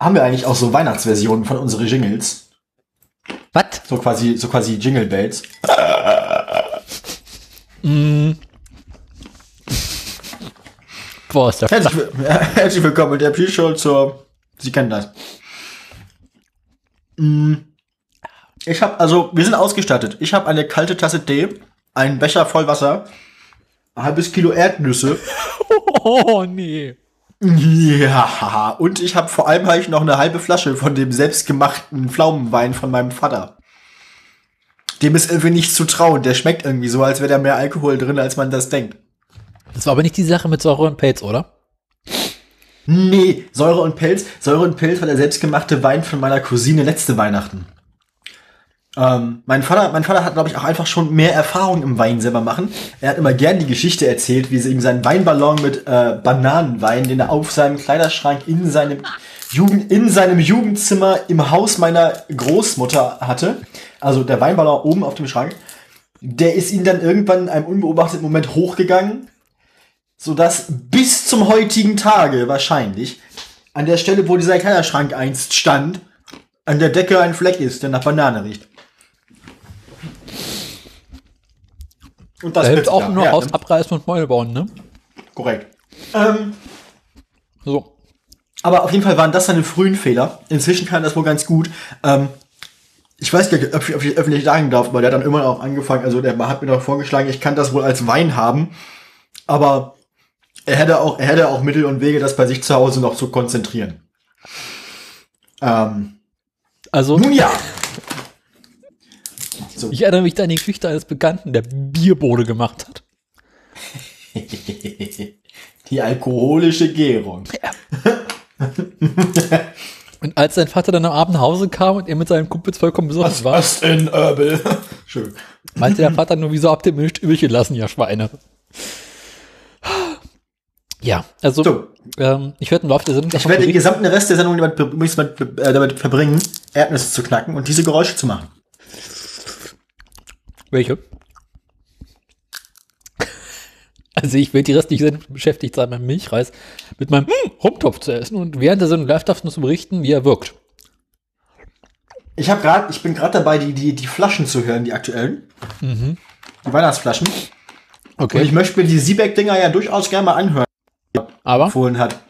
haben wir eigentlich auch so Weihnachtsversionen von unseren Jingles. Was? So quasi, so quasi Jingle Bells. Mm. Boah, ist der Herzlich, will- herzlich willkommen mit der Pre-Show zur. Sie kennen das. Mm. Ich habe, also, wir sind ausgestattet. Ich habe eine kalte Tasse Tee, einen Becher voll Wasser, ein halbes Kilo Erdnüsse. Oh, nee. Ja, und ich habe vor allem habe ich noch eine halbe Flasche von dem selbstgemachten Pflaumenwein von meinem Vater. Dem ist irgendwie nicht zu trauen. Der schmeckt irgendwie so, als wäre da mehr Alkohol drin, als man das denkt. Das war aber nicht die Sache mit Säure und Pelz, oder? Nee, Säure und Pelz. Säure und Pelz war der selbstgemachte Wein von meiner Cousine letzte Weihnachten. Ähm, mein Vater, mein Vater hat, glaube ich, auch einfach schon mehr Erfahrung im Wein selber machen. Er hat immer gern die Geschichte erzählt, wie sie ihm seinen Weinballon mit äh, Bananenwein, den er auf seinem Kleiderschrank in seinem Jugend, in seinem Jugendzimmer im Haus meiner Großmutter hatte. Also der Weinballon oben auf dem Schrank. Der ist ihm dann irgendwann in einem unbeobachteten Moment hochgegangen, sodass bis zum heutigen Tage wahrscheinlich an der Stelle, wo dieser Kleiderschrank einst stand, an der Decke ein Fleck ist, der nach Banane riecht. Und Da hilft auch klar. nur Ja, aus ne? Abreißen und Mäule bauen, ne? Korrekt. Ähm, So. aber auf jeden Fall waren das seine frühen Fehler. Inzwischen kann das wohl ganz gut. Ähm, ich weiß gar nicht, ob ich, ob ich öffentlich sagen darf, aber der hat dann immer auch angefangen, also der hat mir noch vorgeschlagen, ich kann das wohl als Wein haben, aber er hätte auch, er hätte auch Mittel und Wege, das bei sich zu Hause noch zu konzentrieren. Ähm, Also, nun ja. ich erinnere mich da an die Geschichte eines Bekannten, der Bierbode gemacht hat. Die alkoholische Gärung. Und als sein Vater dann am Abend nach Hause kam und er mit seinen Kumpels vollkommen besoffen war, Was in Öbel? Schön. meinte der Vater nur, wieso habt ihr mir nicht übrig gelassen, ihr Schweine? Ja, also, So. ähm, ich werde im Laufe der Sendung Ich werde den gesamten Rest der Sendung damit, äh, damit verbringen, Erdnüsse zu knacken und diese Geräusche zu machen. Welche? Also ich werde die restliche Sendung beschäftigt sein, meinem Milchreis mit meinem mm, Rumtopf zu essen und während der Sendung live davon zu berichten, wie er wirkt. Ich habe gerade, ich bin gerade dabei, die, die, die Flaschen zu hören, die aktuellen. Die Weihnachtsflaschen. Und ich Okay. möchte mir die Siebeck-Dinger ja durchaus gerne mal anhören, Aber empfohlen hat.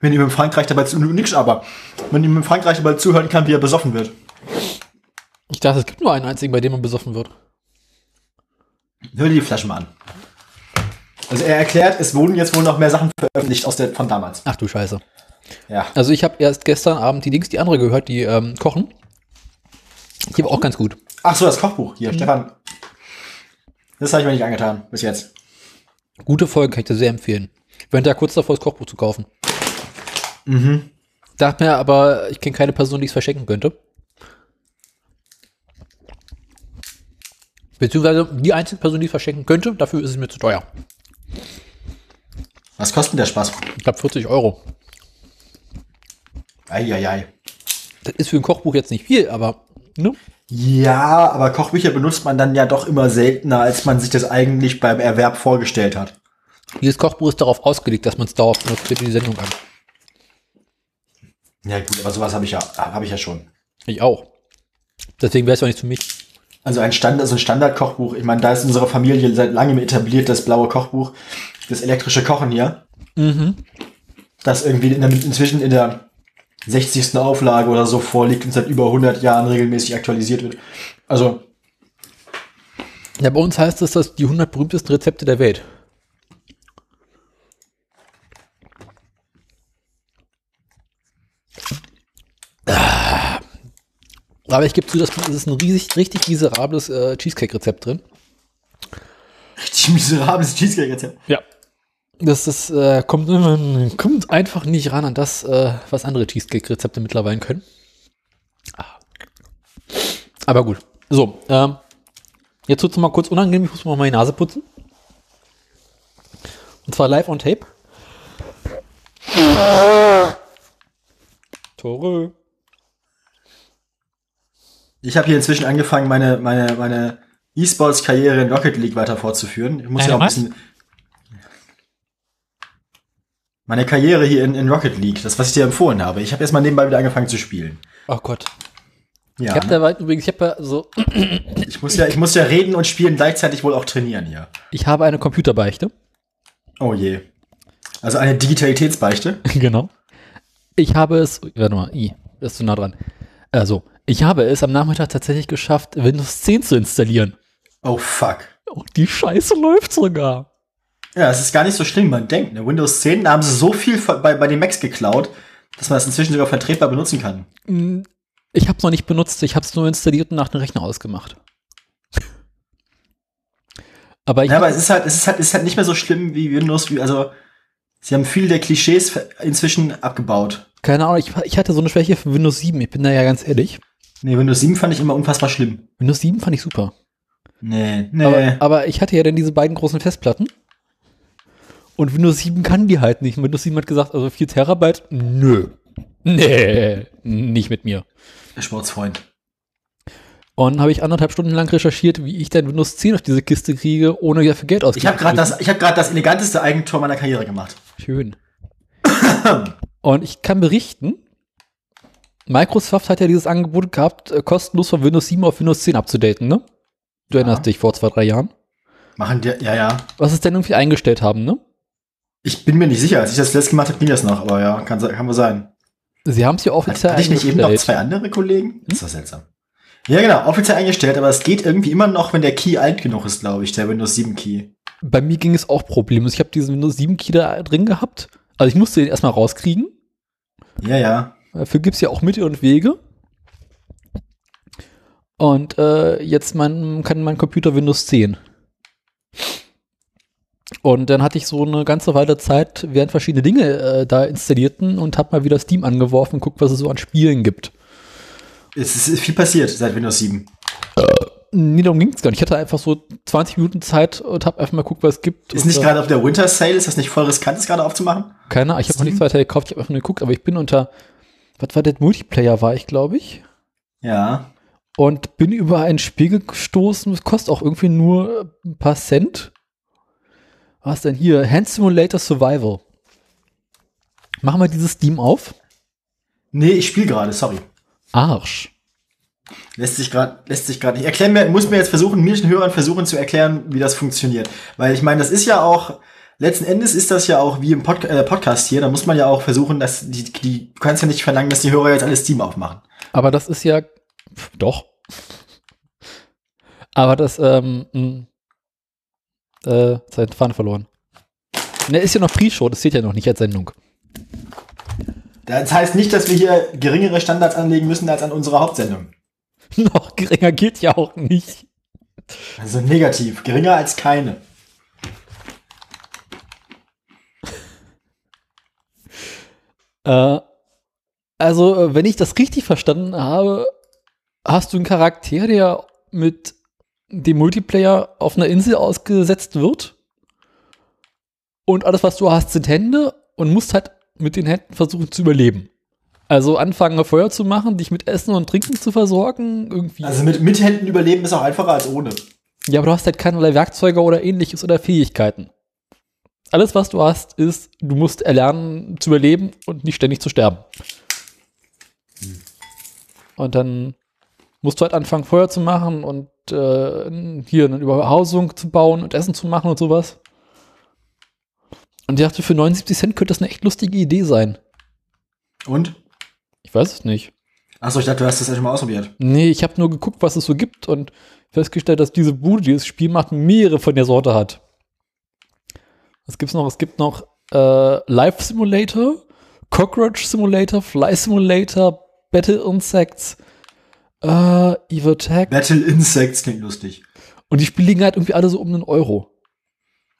Wenn ihm in Frankreich dabei zu, nix aber, wenn ihm in Frankreich dabei zuhören kann, wie er besoffen wird. Ich dachte, es gibt nur einen einzigen, bei dem man besoffen wird. Hör dir die Flaschen mal an. Also er erklärt, es wurden jetzt wohl noch mehr Sachen veröffentlicht aus der, von damals. Ach du Scheiße. Ja. Also ich habe erst gestern Abend die Dings, die andere gehört, die ähm, kochen. Die war auch ganz gut. Ach so, das Kochbuch hier, Stefan. Das habe ich mir nicht angetan, bis jetzt. Gute Folge, kann ich dir sehr empfehlen. Bin da kurz davor, das Kochbuch zu kaufen. Mhm. Dachte mir aber, ich kenne keine Person, die es verschenken könnte. Beziehungsweise die einzige Person, die es verschenken könnte, dafür ist es mir zu teuer. Was kostet denn der Spaß? Ich glaube 40 Euro. Eieiei. Das ist für ein Kochbuch jetzt nicht viel, aber ne? Ja, aber Kochbücher benutzt man dann ja doch immer seltener, als man sich das eigentlich beim Erwerb vorgestellt hat. Dieses Kochbuch ist darauf ausgelegt, dass man es dauerhaft benutzt für die Sendung an. Ja gut, aber sowas habe ich ja, habe ich ja schon. Ich auch. Deswegen wäre es ja nicht für mich. Also ein Standard, so ein Standardkochbuch. Ich meine, da ist unsere Familie seit langem etabliert, das blaue Kochbuch, das elektrische Kochen hier. Mhm. Das irgendwie in der, inzwischen in der 60. Auflage oder so vorliegt und seit über 100 Jahren regelmäßig aktualisiert wird. Also, Ja, bei uns heißt es, dass die 100 berühmtesten Rezepte der Welt. Aber ich gebe zu, dass es ist ein riesig, richtig miserables äh, Cheesecake-Rezept drin. richtig miserables Cheesecake-Rezept. Ja. Das ist, äh, kommt, kommt einfach nicht ran an das, äh, was andere Cheesecake-Rezepte mittlerweile können. Ah. Aber gut. So, ähm, jetzt wird's mal kurz unangenehm. Ich muss mal meine Nase putzen. Und zwar live on tape. Tore. Ich habe hier inzwischen angefangen, meine, meine, meine E-Sports-Karriere in Rocket League weiter fortzuführen. Ich muss ja auch ein was? bisschen. Meine Karriere hier in, in Rocket League, das, was ich dir empfohlen habe. Ich habe jetzt mal nebenbei wieder angefangen zu spielen. Oh Gott. Ja, Ich habe da übrigens, ich habe ja so, ich, muss ja, ich muss ja reden und spielen gleichzeitig wohl auch trainieren hier. ich habe eine Computerbeichte. Oh je. Also eine Digitalitätsbeichte. genau. Ich habe es, warte mal, i, das ist zu nah dran. Also, ich habe es am Nachmittag tatsächlich geschafft, Windows 10 zu installieren. Oh fuck. Und die Scheiße läuft sogar. Ja, es ist gar nicht so schlimm, wie man denkt. Ne? Windows 10, da haben sie so viel bei, bei den Macs geklaut, dass man das inzwischen sogar vertretbar benutzen kann. Mm, Ich habe es noch nicht benutzt, ich habe es nur installiert und nach dem Rechner ausgemacht. Aber ich Ja, aber es ist halt, es ist halt, es ist halt nicht mehr so schlimm wie Windows, wie, also, sie haben viele der Klischees inzwischen abgebaut. keine Ahnung, ich, ich hatte so eine Schwäche für Windows 7, ich bin da ja ganz ehrlich. Nee, Windows 7 fand ich immer unfassbar schlimm. Windows 7 fand ich super. Nee, nee. Aber, aber ich hatte ja dann diese beiden großen Festplatten. Und Windows 7 kann die halt nicht. Windows 7 hat gesagt, also 4 Terabyte, nö. Nee, nicht mit mir. Der Sportsfreund. Und habe ich anderthalb Stunden lang recherchiert, wie ich dann Windows 10 auf diese Kiste kriege, ohne dafür Geld Ich auszugeben. habe gerade das, ich habe gerade das eleganteste Eigentor meiner Karriere gemacht. Schön. Und ich kann berichten, Microsoft hat ja dieses Angebot gehabt, äh, kostenlos von Windows 7 auf Windows 10 abzudaten, ne? Du erinnerst dich vor zwei, drei Jahren. Machen die, ja, ja. Was es denn irgendwie eingestellt haben, ne? Ich bin mir nicht sicher, als ich das letzte gemacht habe, ging das noch, aber ja, kann, kann wohl sein. Sie haben es ja offiziell Hatte ich nicht eben noch eingestellt. zwei andere Kollegen? Das ist doch seltsam. Ja, genau, offiziell eingestellt, aber es geht irgendwie immer noch, wenn der Key alt genug ist, glaube ich, der Windows 7 Key. Bei mir ging es auch problemlos. Ich habe diesen Windows 7 Key da drin gehabt. Also ich musste den erstmal rauskriegen. Ja, ja. Dafür gibt es ja auch Mittel und Wege. Und äh, jetzt mein, kann mein Computer Windows 10. Und dann hatte ich so eine ganze Weile Zeit, während verschiedene Dinge äh, da installierten und habe mal wieder Steam angeworfen und guckt, was es so an Spielen gibt. Es ist viel passiert seit Windows 7. Nee, darum ging es gar nicht. Ich hatte einfach so 20 Minuten Zeit und habe einfach mal geguckt, was es gibt. Ist nicht äh, gerade auf der Winter Sale, ist das nicht voll riskant, das gerade aufzumachen? Keine Ahnung, ich habe noch nichts weiter gekauft, ich habe einfach nur geguckt, aber ich bin unter, was war der Multiplayer war ich, glaube ich. Ja. Und bin über ein Spiel gestoßen, das kostet auch irgendwie nur ein paar Cent. Was denn hier? Hand Simulator Survival. Machen wir dieses Steam auf. Nee, ich spiele gerade, sorry. Arsch. Lässt sich gerade, lässt sich gerade nicht. Erklären mir, muss mir jetzt versuchen, mir den Hörern versuchen zu erklären, wie das funktioniert. Weil ich meine, das ist ja auch, letzten Endes ist das ja auch wie im Pod äh, Podcast hier, da muss man ja auch versuchen, dass die, die, du kannst ja nicht verlangen, dass die Hörer jetzt alles Steam aufmachen. Aber das ist ja, doch. Aber das, ähm, mh, äh, Zeit Faden verloren. Ne, ist ja noch Pre-Show, das zählt ja noch nicht als Sendung. Das heißt nicht, dass wir hier geringere Standards anlegen müssen als an unserer Hauptsendung. noch geringer geht ja auch nicht. Also negativ, geringer als keine. Äh, also, äh, wenn ich das richtig verstanden habe, hast du einen Charakter, der mit dem Multiplayer auf einer Insel ausgesetzt wird. Und alles, was du hast, sind Hände und musst halt mit den Händen versuchen zu überleben. Also anfangen, Feuer zu machen, dich mit Essen und Trinken zu versorgen, irgendwie. Also mit, mit Händen überleben ist auch einfacher als ohne. Ja, aber du hast halt keinerlei Werkzeuge oder ähnliches oder Fähigkeiten. Alles, was du hast, ist, du musst erlernen zu überleben und nicht ständig zu sterben. Und dann musst du halt anfangen, Feuer zu machen und äh, hier eine Überhausung zu bauen und Essen zu machen und sowas. Und ich dachte, für 79 Cent könnte das eine echt lustige Idee sein. Und? Ich weiß es nicht. Achso, ich dachte, du hast das ja schon mal ausprobiert. Nee, ich habe nur geguckt, was es so gibt und festgestellt, dass diese Bude, die das Spiel macht, mehrere von der Sorte hat. Was gibt's noch? Es gibt noch äh, Life Simulator, Cockroach Simulator, Fly Simulator, Battle Insects, äh, Eve Attack. Battle Insects klingt lustig. Und die Spiele liegen halt irgendwie alle so um einen Euro.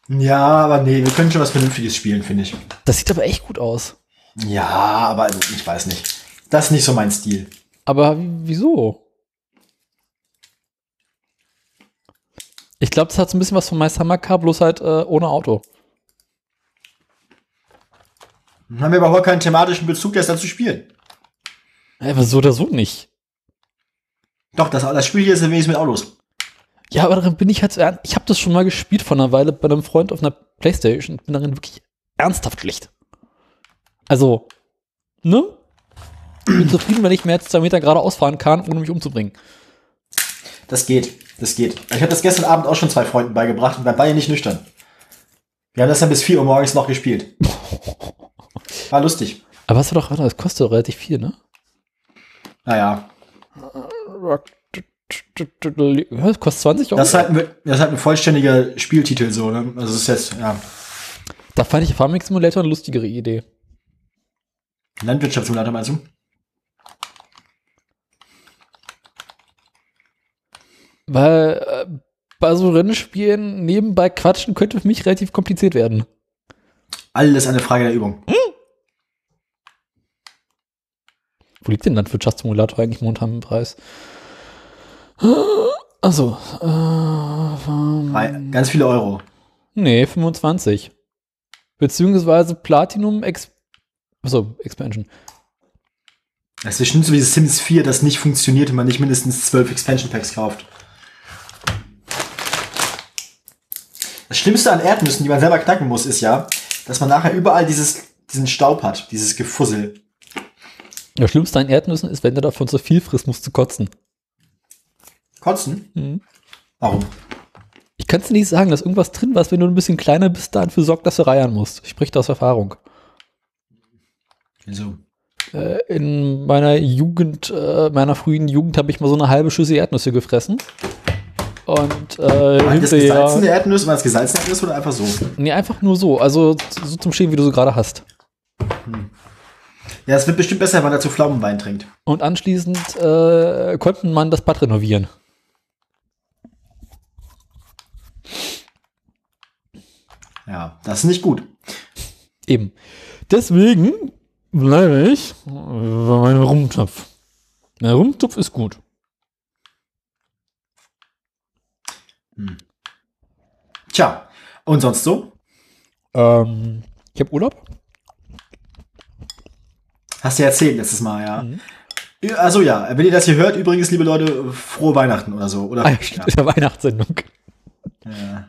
Ja, aber nee, wir können schon was Vernünftiges spielen, finde ich. Das sieht aber echt gut aus. Ja, aber also, ich weiß nicht. Das ist nicht so mein Stil. Aber wieso? Ich glaube, das hat so ein bisschen was von My Summer Car, bloß halt äh, ohne Auto. Dann haben wir aber überhaupt keinen thematischen Bezug, das dann zu spielen. Aber so oder so nicht. Doch, das, das Spiel hier ist wenigstens mit Autos. Ja, aber darin bin ich halt so ernst. Ich habe das schon mal gespielt vor einer Weile bei einem Freund auf einer Playstation. Bin darin wirklich ernsthaft schlecht. Also, ne? Bin zufrieden, wenn ich mehr als zwei Meter geradeaus fahren kann, ohne mich umzubringen. Das geht. Das geht. Ich habe das gestern Abend auch schon zwei Freunden beigebracht und war beide nicht nüchtern. Wir haben das dann bis 4 Uhr morgens noch gespielt. War lustig. Aber was war doch, das kostet doch relativ viel, ne? Naja. Das kostet 20 Euro. Das ist halt, ein- das ist halt ein vollständiger Spieltitel so, ne? Also es ist jetzt, ja. Da fand ich Farming Simulator eine lustigere Idee. Landwirtschaftssimulator meinst du? Weil äh, bei so Rennspielen nebenbei quatschen könnte für mich relativ kompliziert werden. Alles eine Frage der Übung. Wo liegt denn Landwirtschaftssimulator eigentlich momentan im Preis? Also, äh, Ganz viele Euro. nee, 25. Beziehungsweise Platinum Ex Achso, Expansion. Es ist bestimmt so wie Sims 4, das nicht funktioniert, wenn man nicht mindestens zwölf Expansion Packs kauft. Das Schlimmste an Erdnüssen, die man selber knacken muss, ist ja, dass man nachher überall dieses, diesen Staub hat, dieses Gefussel. Das Schlimmste an Erdnüssen ist, wenn du davon zu viel frisst, musst du kotzen. Kotzen? Mhm. Warum? Ich kann es nicht sagen, dass irgendwas drin war, wenn du ein bisschen kleiner bist, dafür sorgt, dass du reiern musst. Ich spreche da aus Erfahrung. Wieso? Äh, in meiner Jugend, äh, meiner frühen Jugend, habe ich mal so eine halbe Schüssel Erdnüsse gefressen. Und äh, hinterher. gesalzene Erdnüsse? War das gesalzene Erdnüsse oder einfach so? Nee, einfach nur so. Also so zum Stehen, wie du so gerade hast. Ja, es wird bestimmt besser, wenn man dazu Pflaumenwein trinkt. Und anschließend äh, konnten man das Bad renovieren. Ja, das ist nicht gut. Eben. Deswegen bleibe ich bei meinem Rumtopf. Der Rumtopf ist gut. Tja, und sonst so? Ähm, ich habe Urlaub. Hast du ja erzählt letztes Mal, ja. Mhm. Also ja, wenn ihr das hier hört, übrigens, liebe Leute, frohe Weihnachten oder so. Oder Ah, ja, stimmt, ja Weihnachtssendung. ja.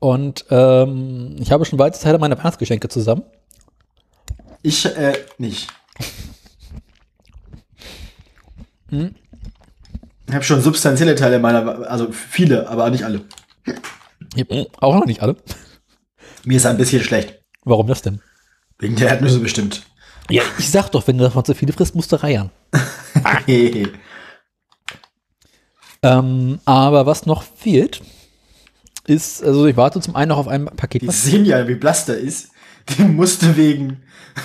Und ähm, ich habe schon weite Teile meiner Weihnachtsgeschenke zusammen. Ich äh, nicht. Hm? Ich habe schon substanzielle Teile meiner, also viele, aber nicht alle. Hab auch noch nicht alle. Mir ist ein bisschen schlecht. Warum das denn? Wegen der Erdnüsse bestimmt. Ja, ich sag doch, wenn du davon zu viele frisst, musst du reiern. Ähm, aber was noch fehlt, ist, also ich warte zum einen noch auf ein Paket. Die sehen ja, wie blass der ist. Dem musste wegen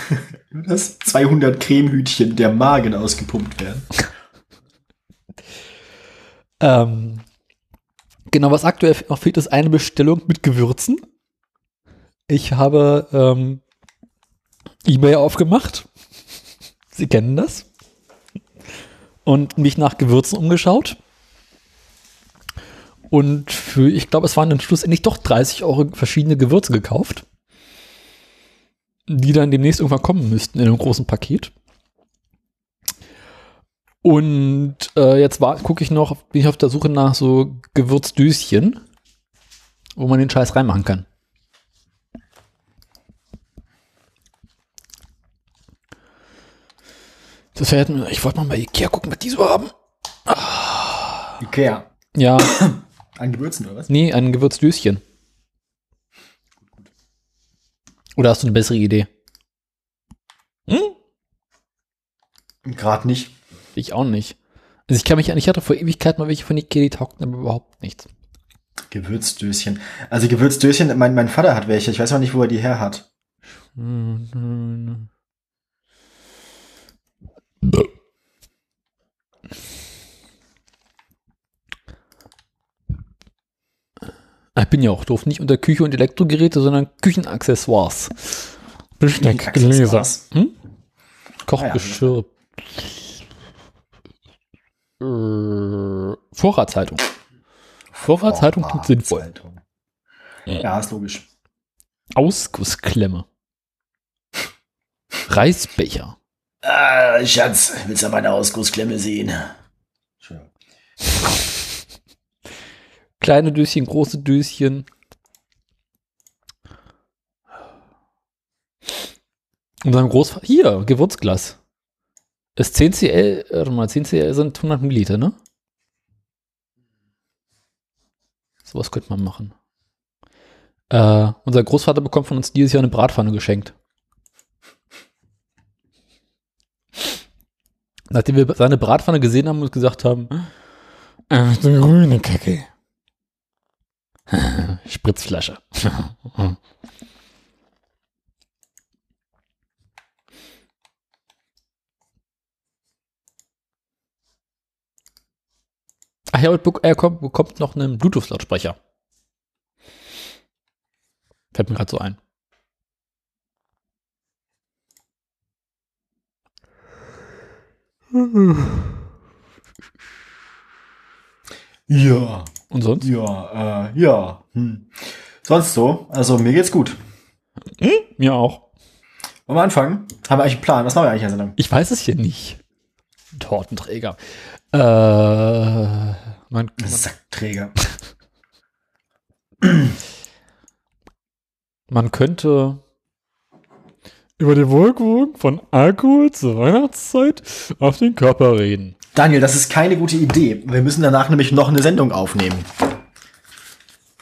das 200 Cremehütchen der Magen ausgepumpt werden. Ähm, genau, was aktuell noch fehlt, ist eine Bestellung mit Gewürzen. Ich habe ähm, eBay aufgemacht. Sie kennen das. Und mich nach Gewürzen umgeschaut. Und für, ich glaube, es waren dann schlussendlich doch 30 Euro verschiedene Gewürze gekauft. Die dann demnächst irgendwann kommen müssten in einem großen Paket. Und äh, jetzt gucke ich noch, bin ich auf der Suche nach so Gewürzdüschen, wo man den Scheiß reinmachen kann. Das wäre, halt- ich wollte mal bei Ikea gucken, was die so haben. Ikea. Ja, An Gewürzen oder was? nee, ein Gewürzdüschen. Oder hast du eine bessere Idee? Hm? Gerade nicht. Ich auch nicht. Also ich kann mich an, ich hatte vor Ewigkeit mal welche von Ikea, die taugten aber überhaupt nichts. Gewürzdöschen. Also Gewürzdöschen, mein, mein Vater hat welche. Ich weiß auch nicht, wo er die her hat. Ich bin ja auch doof. Nicht unter Küche und Elektrogeräte, sondern Küchenaccessoires. Besteck, Gläser. Hm? Kochgeschirr. Äh, Vorratshaltung. Vorratshaltung klingt sinnvoll. Ja, ist logisch. Ausgussklemme. Reisbecher. Ah, Schatz, willst du meine Ausgussklemme sehen? Kleine Döschen, große Döschen. Unserem Großvater. Hier, Gewürzglas. Ist 10 CL, warte mal, 10 CL sind 100 Milliliter, ne? Sowas könnte man machen. Äh, unser Großvater bekommt von uns dieses Jahr eine Bratpfanne geschenkt. Nachdem wir seine Bratpfanne gesehen haben und gesagt haben, äh, so eine grüne Kacke. Spritzflasche. Ach ja, er kommt, bekommt noch einen Bluetooth-Lautsprecher. Fällt mir gerade so ein. Ja, Und sonst? ja, äh, ja. Hm. Sonst so, also mir geht's gut. Mir auch. Wollen wir anfangen? Haben wir eigentlich einen Plan? Was machen wir eigentlich der Sendung? Ich weiß es hier nicht. Tortenträger. Äh, man, man, Sackträger. man könnte über die Wirkung von Alkohol zur Weihnachtszeit auf den Körper reden. Daniel, das ist keine gute Idee. Wir müssen danach nämlich noch eine Sendung aufnehmen.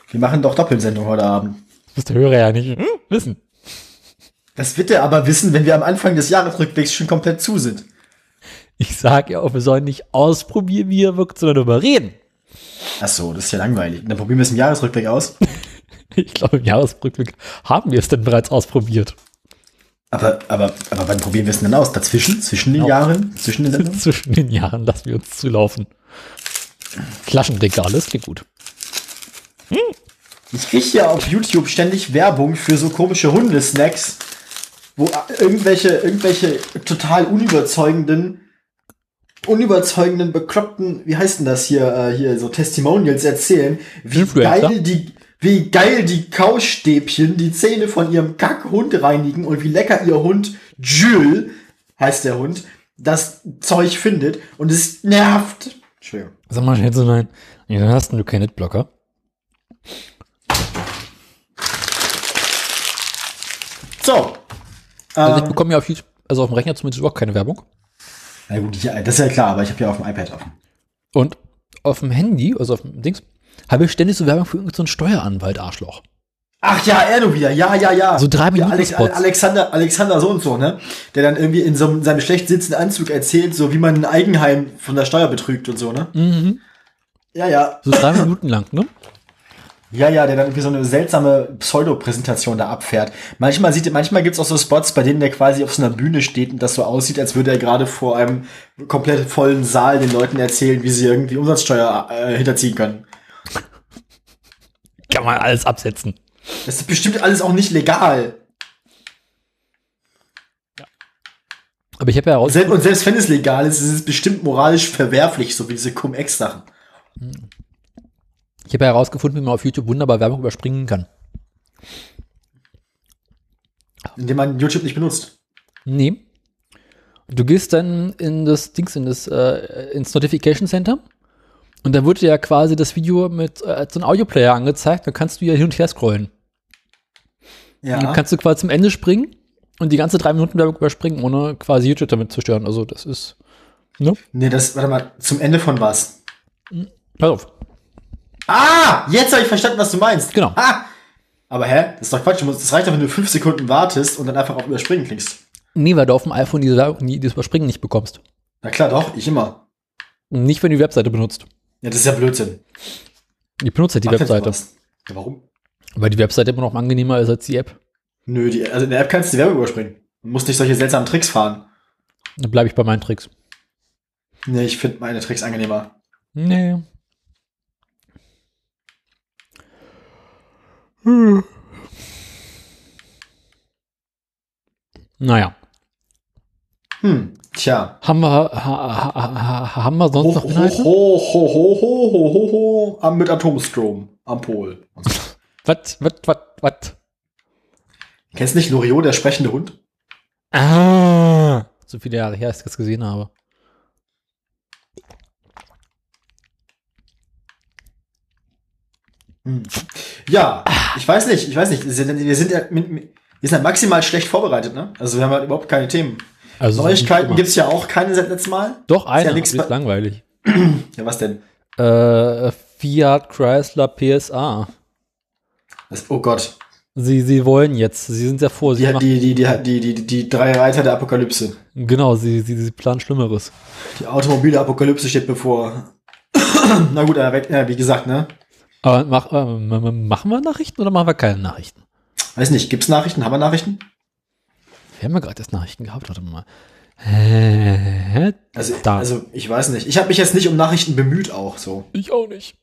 Wir machen doch Doppelsendung heute Abend. Das der Hörer ja nicht hm, wissen. Das wird er aber wissen, wenn wir am Anfang des Jahresrückblicks schon komplett zu sind. Ich sage ja auch, wir sollen nicht ausprobieren, wie er wirkt, sondern darüber reden. Ach so, das ist ja langweilig. Dann probieren wir es im Jahresrückblick aus. Ich glaube, im Jahresrückblick haben wir es denn bereits ausprobiert. Aber, aber, aber wann probieren wir es denn aus? Dazwischen? Zwischen den Genau. Jahren? Zwischen den Sendungen? Zwischen den Jahren lassen wir uns zulaufen. Flaschenregale, das klingt gut. Ich kriege ja auf YouTube ständig Werbung für so komische Hundesnacks, wo irgendwelche, irgendwelche total unüberzeugenden, unüberzeugenden, bekloppten, wie heißt denn das hier, äh, hier, so Testimonials erzählen, wie Influencer? geil die, wie geil die Kaustäbchen die Zähne von ihrem Kackhund reinigen und wie lecker ihr Hund Jules, heißt der Hund, das Zeug findet und es nervt. Entschuldigung. Sag mal, hättest du nein. Dann hast du keinen Netblocker. So. Also ich Ähm, bekomme ja auf also auf dem Rechner zumindest überhaupt keine Werbung. na gut, das ist ja klar, aber ich habe ja auf dem iPad offen. Und auf dem Handy, also auf dem Dings, habe ich ständig so Werbung für irgendeinen so einen Steueranwalt-Arschloch. Ach ja, er nur wieder. Ja, ja, ja. So drei Minuten Alex. Alexander, Alexander so und so, ne? Der dann irgendwie in so einem, seinem schlecht sitzenden Anzug erzählt, so wie man ein Eigenheim von der Steuer betrügt und so, ne? Mhm. Ja, ja. So drei Minuten lang, ne? Ja, ja, der dann irgendwie so eine seltsame Pseudo-Präsentation da abfährt. Manchmal sieht, manchmal gibt's auch so Spots, bei denen der quasi auf so einer Bühne steht und das so aussieht, als würde er gerade vor einem komplett vollen Saal den Leuten erzählen, wie sie irgendwie Umsatzsteuer äh, hinterziehen können. Kann man alles absetzen. Das ist bestimmt alles auch nicht legal. Aber ich habe ja heraus, Selbst, und selbst wenn es legal ist, ist es bestimmt moralisch verwerflich, so wie diese Cum-Ex-Sachen. ich habe ja herausgefunden, wie man auf YouTube wunderbar Werbung überspringen kann. Indem man YouTube nicht benutzt. Nee. Du gehst dann in das Dings, in das, äh, ins Notification Center und da wird dir ja quasi das Video mit äh, so einem Audioplayer angezeigt, da kannst du ja hin und her scrollen. Ja. Und dann kannst du quasi zum Ende springen und die ganze drei Minuten überspringen, ohne quasi YouTube damit zu stören. Also das ist, ne? nee, das, warte mal, zum Ende von was? Pass auf. Ah, jetzt habe ich verstanden, was du meinst. Genau. Ah! Aber hä? Das ist doch Quatsch. Das reicht doch, wenn du fünf Sekunden wartest und dann einfach auf Überspringen klickst. Nee, weil du auf dem iPhone dieses Überspringen nicht bekommst. Na klar, doch, ich immer. Nicht, wenn du die Webseite benutzt. Ja, das ist ja Blödsinn. Ich benutze die Macht Webseite. Ja, warum? weil die Webseite immer noch angenehmer ist als die App. Nö, die, also in der App kannst du die Werbung überspringen. Du musst nicht solche seltsamen Tricks fahren. Dann bleibe ich bei meinen Tricks. Nee, ich finde meine Tricks angenehmer. Nee. Naja. Hm, tja. Haben wir, ha, ha, ha, haben wir sonst Ho, noch ho, Inhalte? ho, ho, ho, ho, ho, ho, ho, mit Atomstrom am Pol. Was, was, was, was? Kennst du nicht Loriot, der sprechende Hund? Ah. So viele Jahre her, als ich das gesehen habe. Ja, ich weiß nicht, ich weiß nicht. Wir sind ja mit, mit, Wir sind halt maximal schlecht vorbereitet, ne? Also wir haben halt überhaupt keine Themen. Also Neuigkeiten nicht gibt's ja auch keine seit letztem Mal. Doch, ja eine, nix aber ist langweilig. Ja, was denn? Äh, Fiat Chrysler PSA. Das, oh Gott. Sie, sie wollen jetzt, sie sind sehr Die, vorsichtig. die, die, die, die, die, die drei Reiter der Apokalypse. Genau, sie, sie, sie planen Schlimmeres. Die automobile Apokalypse steht bevor. Na gut, weg- ja, wie gesagt, ne? Aber mach, äh, machen wir Nachrichten oder machen wir keine Nachrichten? Weiß nicht, gibt's Nachrichten? Haben wir Nachrichten? Wir haben ja gerade erst Nachrichten gehabt, warte mal. Hä? Also, Da. also ich weiß nicht. Ich habe mich jetzt nicht um Nachrichten bemüht auch so. Ich auch nicht.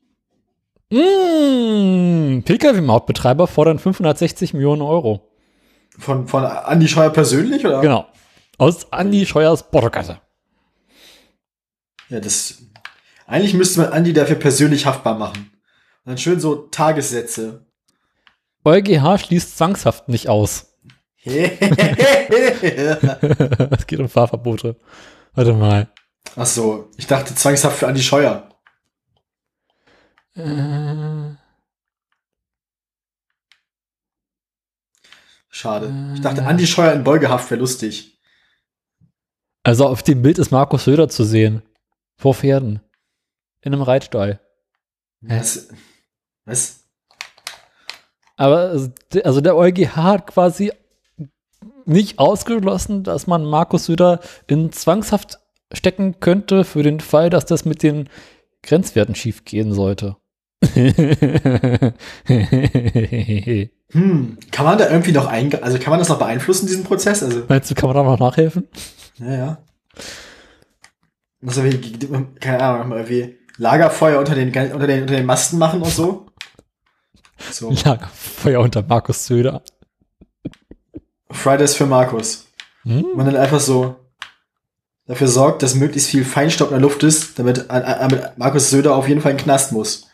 Mmh, Pkw-Mautbetreiber fordern 560 Millionen Euro. Von, von Andi Scheuer persönlich, oder? Genau. Aus Andi Scheuers Portokasse. Ja, das. Eigentlich müsste man Andi dafür persönlich haftbar machen. Und dann schön so Tagessätze. EuGH schließt Zwangshaft nicht aus. Es geht um Fahrverbote. Warte mal. Ach so, ich dachte Zwangshaft für Andi Scheuer. Äh, Schade. Ich dachte, Andi Scheuer in Beugehaft wäre lustig. Also auf dem Bild ist Markus Söder zu sehen. Vor Pferden. In einem Reitstall. Was? Was? Aber also der- also der EuGH hat quasi nicht ausgeschlossen, dass man Markus Söder in Zwangshaft stecken könnte für den Fall, dass das mit den Grenzwerten schief gehen sollte. Hm, kann man da irgendwie noch einge... Also kann man das noch beeinflussen, diesen Prozess? Also, Meinst du, kann man da noch nachhelfen? ja, ja. Also, wie, keine Ahnung, irgendwie Lagerfeuer unter den, unter den, unter den Masten machen und so. So. Lagerfeuer unter Markus Söder. Fridays für Markus. Hm? man dann einfach so dafür sorgt, dass möglichst viel Feinstaub in der Luft ist, damit, damit Markus Söder auf jeden Fall in den Knast muss.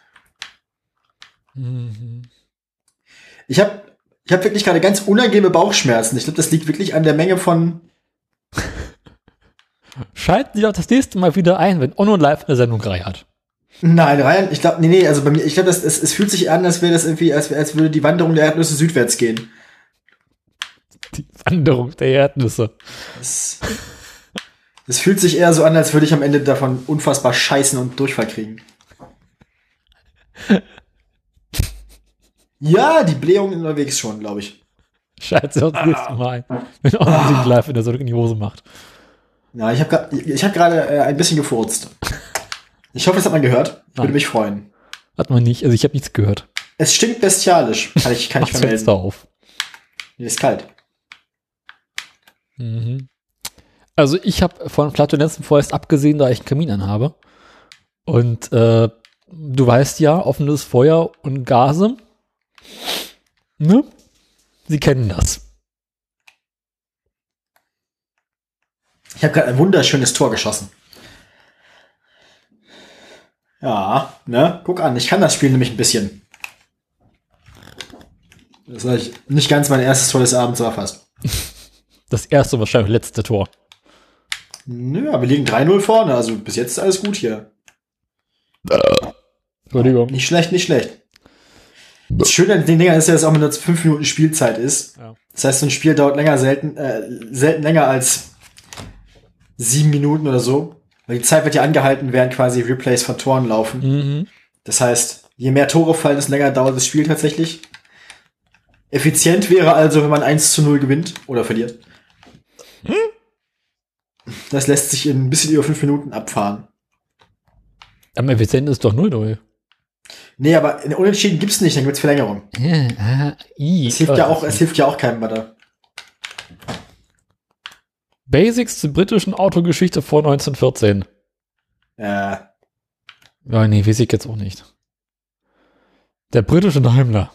Mhm. Ich habe ich hab wirklich gerade ganz unangenehme Bauchschmerzen. Ich glaube, das liegt wirklich an der Menge von. Schalten Sie doch das nächste Mal wieder ein, wenn Onno live eine Sendung hat. Nein, Ryan, ich glaube, nee, nee, also bei mir, ich glaube, es, es fühlt sich an, als wäre das irgendwie, als, als würde die Wanderung der Erdnüsse südwärts gehen. Die Wanderung der Erdnüsse. Es, es fühlt sich eher so an, als würde ich am Ende davon unfassbar scheißen und Durchfall kriegen. Ja, die Blähung unterwegs schon, glaube ich. Schalten Sie doch das nächste Mal ein, wenn Onno sich live in der Sendung in die Hose macht. Ja, ich habe ich hab gerade äh, ein bisschen gefurzt. Ich hoffe, das hat man gehört. Ich würde Nein. mich freuen. Hat man nicht, also ich habe nichts gehört. Es stinkt bestialisch, kann ich, kann ich das vermelden. Fenster auf. Nee, ist kalt. Mhm. Also ich habe von Flatulenzen vorerst abgesehen, da ich einen Kamin anhabe. Und äh, du weißt ja, offenes Feuer und Gase. Ne? Sie kennen das. Ich habe gerade ein wunderschönes Tor geschossen. Ja, ne? Guck an, ich kann das Spiel nämlich ein bisschen. Das ist eigentlich nicht ganz mein erstes Tor des Abends, aber fast. Das erste, und wahrscheinlich letzte Tor. Nö, aber wir liegen 3-0 vorne, also bis jetzt ist alles gut hier. Entschuldigung. Nicht schlecht, nicht schlecht. Das Schöne an den Dingern ist ja, dass auch nur 5 Minuten Spielzeit ist. Ja. Das heißt, so ein Spiel dauert länger, selten, äh, selten länger als sieben Minuten oder so. Weil die Zeit wird ja angehalten, während quasi Replays von Toren laufen. Mhm. Das heißt, je mehr Tore fallen, desto länger dauert das Spiel tatsächlich. Effizient wäre also, wenn man 1 zu 0 gewinnt oder verliert. Das lässt sich in ein bisschen über 5 Minuten abfahren. Am effizienten ist doch 0-0. Nee, aber in Unentschieden gibt's nicht, dann gibt's Verlängerung. Äh, ah, i. Es hilft ja auch, es hilft ja auch keinem weiter. Basics zur britischen Autogeschichte vor 1914. Äh, Ja, nee, weiß ich jetzt auch nicht. Der britische Daimler.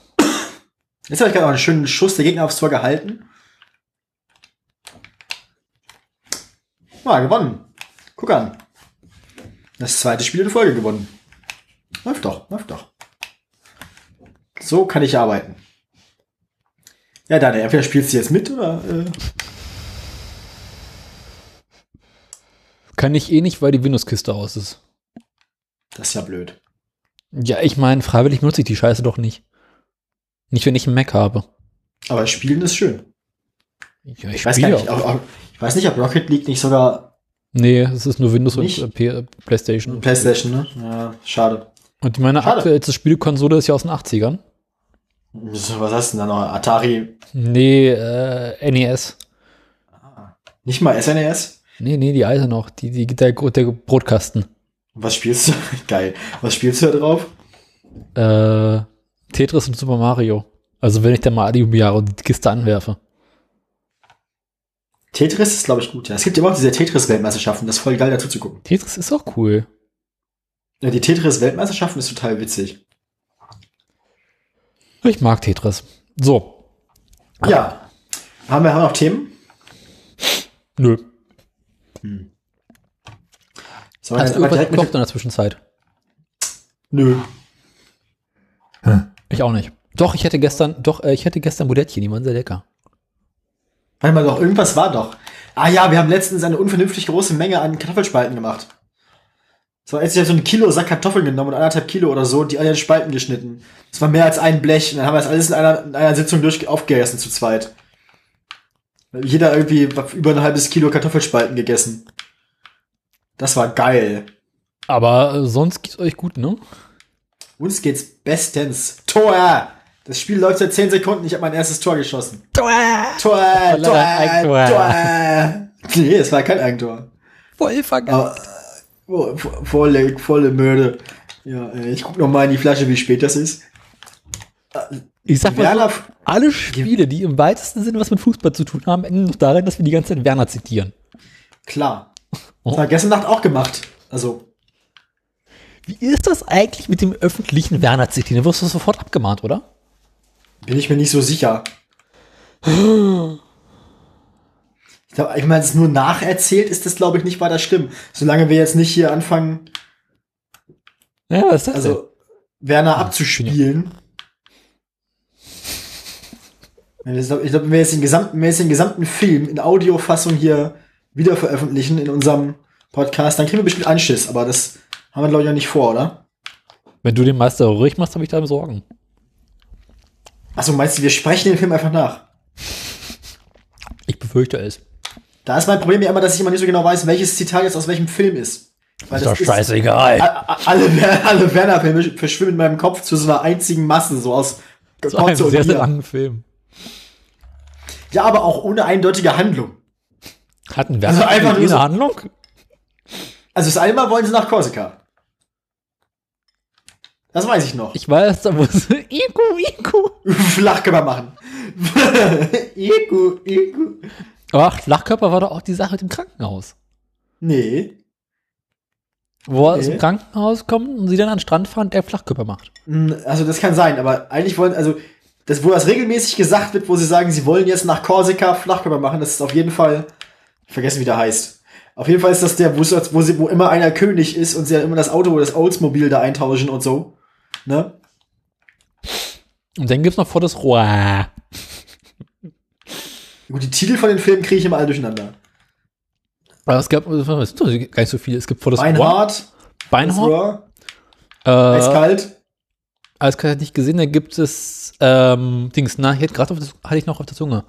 jetzt habe ich gerade auch einen schönen Schuss der Gegner aufs Tor gehalten. Mal gewonnen. Guck an. Das zweite Spiel in Folge gewonnen. Läuft doch, läuft doch. So kann ich arbeiten. Ja, Daniel, entweder spielst du jetzt mit oder. Äh, Kann ich eh nicht, weil die Windows-Kiste aus ist. das ist ja blöd. Ja, ich meine, freiwillig nutze ich die Scheiße doch nicht. Nicht, wenn ich einen Mac habe. Aber spielen ist schön. Ja, Ich weiß, gar nicht, auch, auch, ich weiß nicht, ob Rocket League nicht sogar Nee, es ist nur Windows Nicht? und äh, PlayStation. Playstation, ne? Ja, schade. Und meine Schade. aktuellste Spielekonsole ist ja aus den 80ern. So, Was hast du denn da noch? Atari? Nee, äh, NES. Nicht mal SNES? Nee, nee, die alte noch. Die, die, der, der Brotkasten. Was spielst du? Geil. Was spielst du da drauf? Äh, Tetris und Super Mario. Also wenn ich da mal alle Jahre die Kiste anwerfe. Tetris ist, glaube ich, gut. Ja. Es gibt immer auch diese Tetris-Weltmeisterschaften. Das ist voll geil, dazu zu gucken. Tetris ist auch cool. Ja, die Tetris-Weltmeisterschaften ist total witzig. Ich mag Tetris. So. Ja. Haben wir, noch Themen? Nö. Sollen wir Hast du irgendwas gekocht in der Zwischenzeit? Nö. Ich auch nicht. Doch, ich hätte gestern, doch, äh, ich hätte gestern Budettchen, die waren sehr lecker. Warte mal doch, irgendwas war doch. Ah ja, wir haben letztens eine unvernünftig große Menge an Kartoffelspalten gemacht. So, jetzt habe so ein Kilo Sack Kartoffeln genommen und anderthalb Kilo oder so, die den Spalten geschnitten. Das war mehr als ein Blech und dann haben wir das alles in einer, in einer Sitzung durch aufgegessen zu zweit. Jeder irgendwie über ein halbes Kilo Kartoffelspalten gegessen. Das war geil. Aber äh, sonst geht's euch gut, ne? Uns geht's bestens. Tor! Das Spiel läuft seit 10 Sekunden, ich habe mein erstes Tor geschossen. Tor! Tor! Tor! Eigentor. Tor! Nee, es war kein Eigentor. Voll vergessen. Aber, oh, vo- volle, volle Mörde. Ja, äh, ich guck noch mal in die Flasche, wie spät das ist. Ich sag mal so, Werner, alle Spiele, die im weitesten Sinne was mit Fußball zu tun haben, enden noch darin, dass wir die ganze Zeit Werner zitieren. klar. Oh. Das war gestern Nacht auch gemacht. Also, Wie ist das eigentlich mit dem öffentlichen Werner zitieren? Da wirst du sofort abgemahnt, oder? Bin ich mir nicht so sicher. Ich ich meine, es nur nacherzählt ist das, glaube ich, nicht weiter schlimm. Solange wir jetzt nicht hier anfangen, Ja, was ist das denn? also Werner abzuspielen. Ich glaube, glaub, wenn wir jetzt den gesamten, wir jetzt den gesamten Film in Audiofassung hier wieder veröffentlichen in unserem Podcast, dann kriegen wir bestimmt Anschiss, aber das haben wir, glaube ich, auch nicht vor, oder? Wenn du den Meister ruhig machst, habe ich da Sorgen. Achso, meinst du, wir sprechen den Film einfach nach? Ich befürchte es. Da ist mein Problem ja immer, dass ich immer nicht so genau weiß, welches Zitat jetzt aus welchem Film ist. Weil Ist doch scheißegal. alle, alle Werner-Filme verschwimmen in meinem Kopf zu so einer einzigen Masse, so aus So ein Kotze und sehr, sehr langen Film. Ja, aber auch ohne eindeutige Handlung. Hatten Werner Also einfach nur eine Handlung? Also das einmal wollen sie nach Korsika. Das weiß ich noch. Ich weiß, da muss Iku, Iku. Flachkörper machen. Iku, Iku. Aber Flachkörper war doch auch die Sache mit dem Krankenhaus. Nee. Wo er aus Nee. dem Krankenhaus kommt und sie dann an den Strand fahren, der Flachkörper macht. Hm, Also das kann sein, aber eigentlich wollen, also das, wo das regelmäßig gesagt wird, wo sie sagen, sie wollen jetzt nach Korsika Flachkörper machen, das ist auf jeden Fall, ich vergessen wie der heißt. Auf jeden Fall ist das der, wo, sie, wo immer einer König ist und sie dann immer das Auto oder das Oldsmobil da eintauschen und so. Ne? Und dann gibt's noch vor das Rohr. Gut, die Titel von den Filmen kriege ich immer alle durcheinander. Aber es gab, es sind doch gar nicht so viele. Es gibt vor das Rohr. Beinhard, Beinhard. Äh, Eiskalt. Eiskalt nicht gesehen, da gibt es, ähm, Dings, na, hier gerade auf das, hatte ich noch auf der Zunge.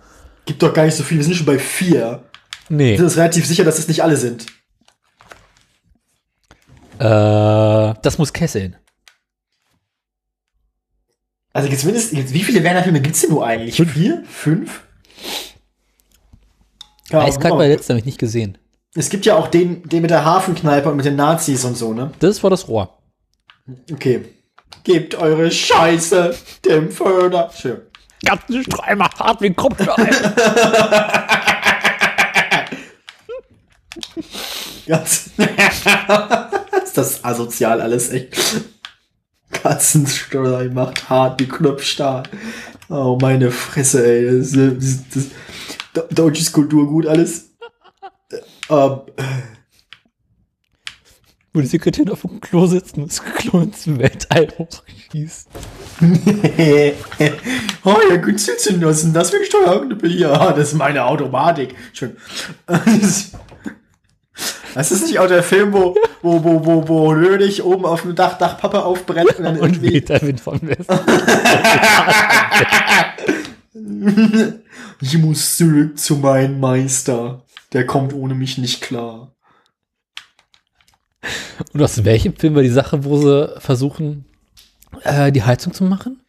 Gibt doch gar nicht so viel, wir sind schon bei vier. Nee. Wir sind uns relativ sicher, dass es nicht alle sind. Äh, das muss kesseln. Also jetzt mindestens, wie viele Werner-Filme gibt's denn nur eigentlich? Fünf. Vier? Fünf? Ja, Eiskalt guck war mal. der letzte, habe ich nicht gesehen. Es gibt ja auch den, den mit der Hafenkneipe und mit den Nazis und so, ne? Das ist vor das Rohr. Okay. Gebt eure Scheiße dem Föder. Schön. Ganzen Streimer hart wie Kruppstein. Ganz ist das asozial alles, echt. Katzensteuer macht hart wie Knopfstahl. Oh, meine Fresse, ey. Das, das, das, das, deutsches Kulturgut alles. Ähm, Wo die Sekretärin auf dem Klo sitzt und das Klo ins Weltall hochschießt. oh, ja, gut Zündnossen, das will ich Steuerknüppel hier. Ah, das ist meine Automatik. Schön. Das ist nicht auch der Film, wo, wo, wo, wo, wo Lönig oben auf dem Dach Dachpappe aufbrennt und dann Und irgendwie. Wind vom Westen. Ich muss zurück zu meinem Meister. Der kommt ohne mich nicht klar. Und aus welchem Film war die Sache, wo sie versuchen, äh, die Heizung zu machen?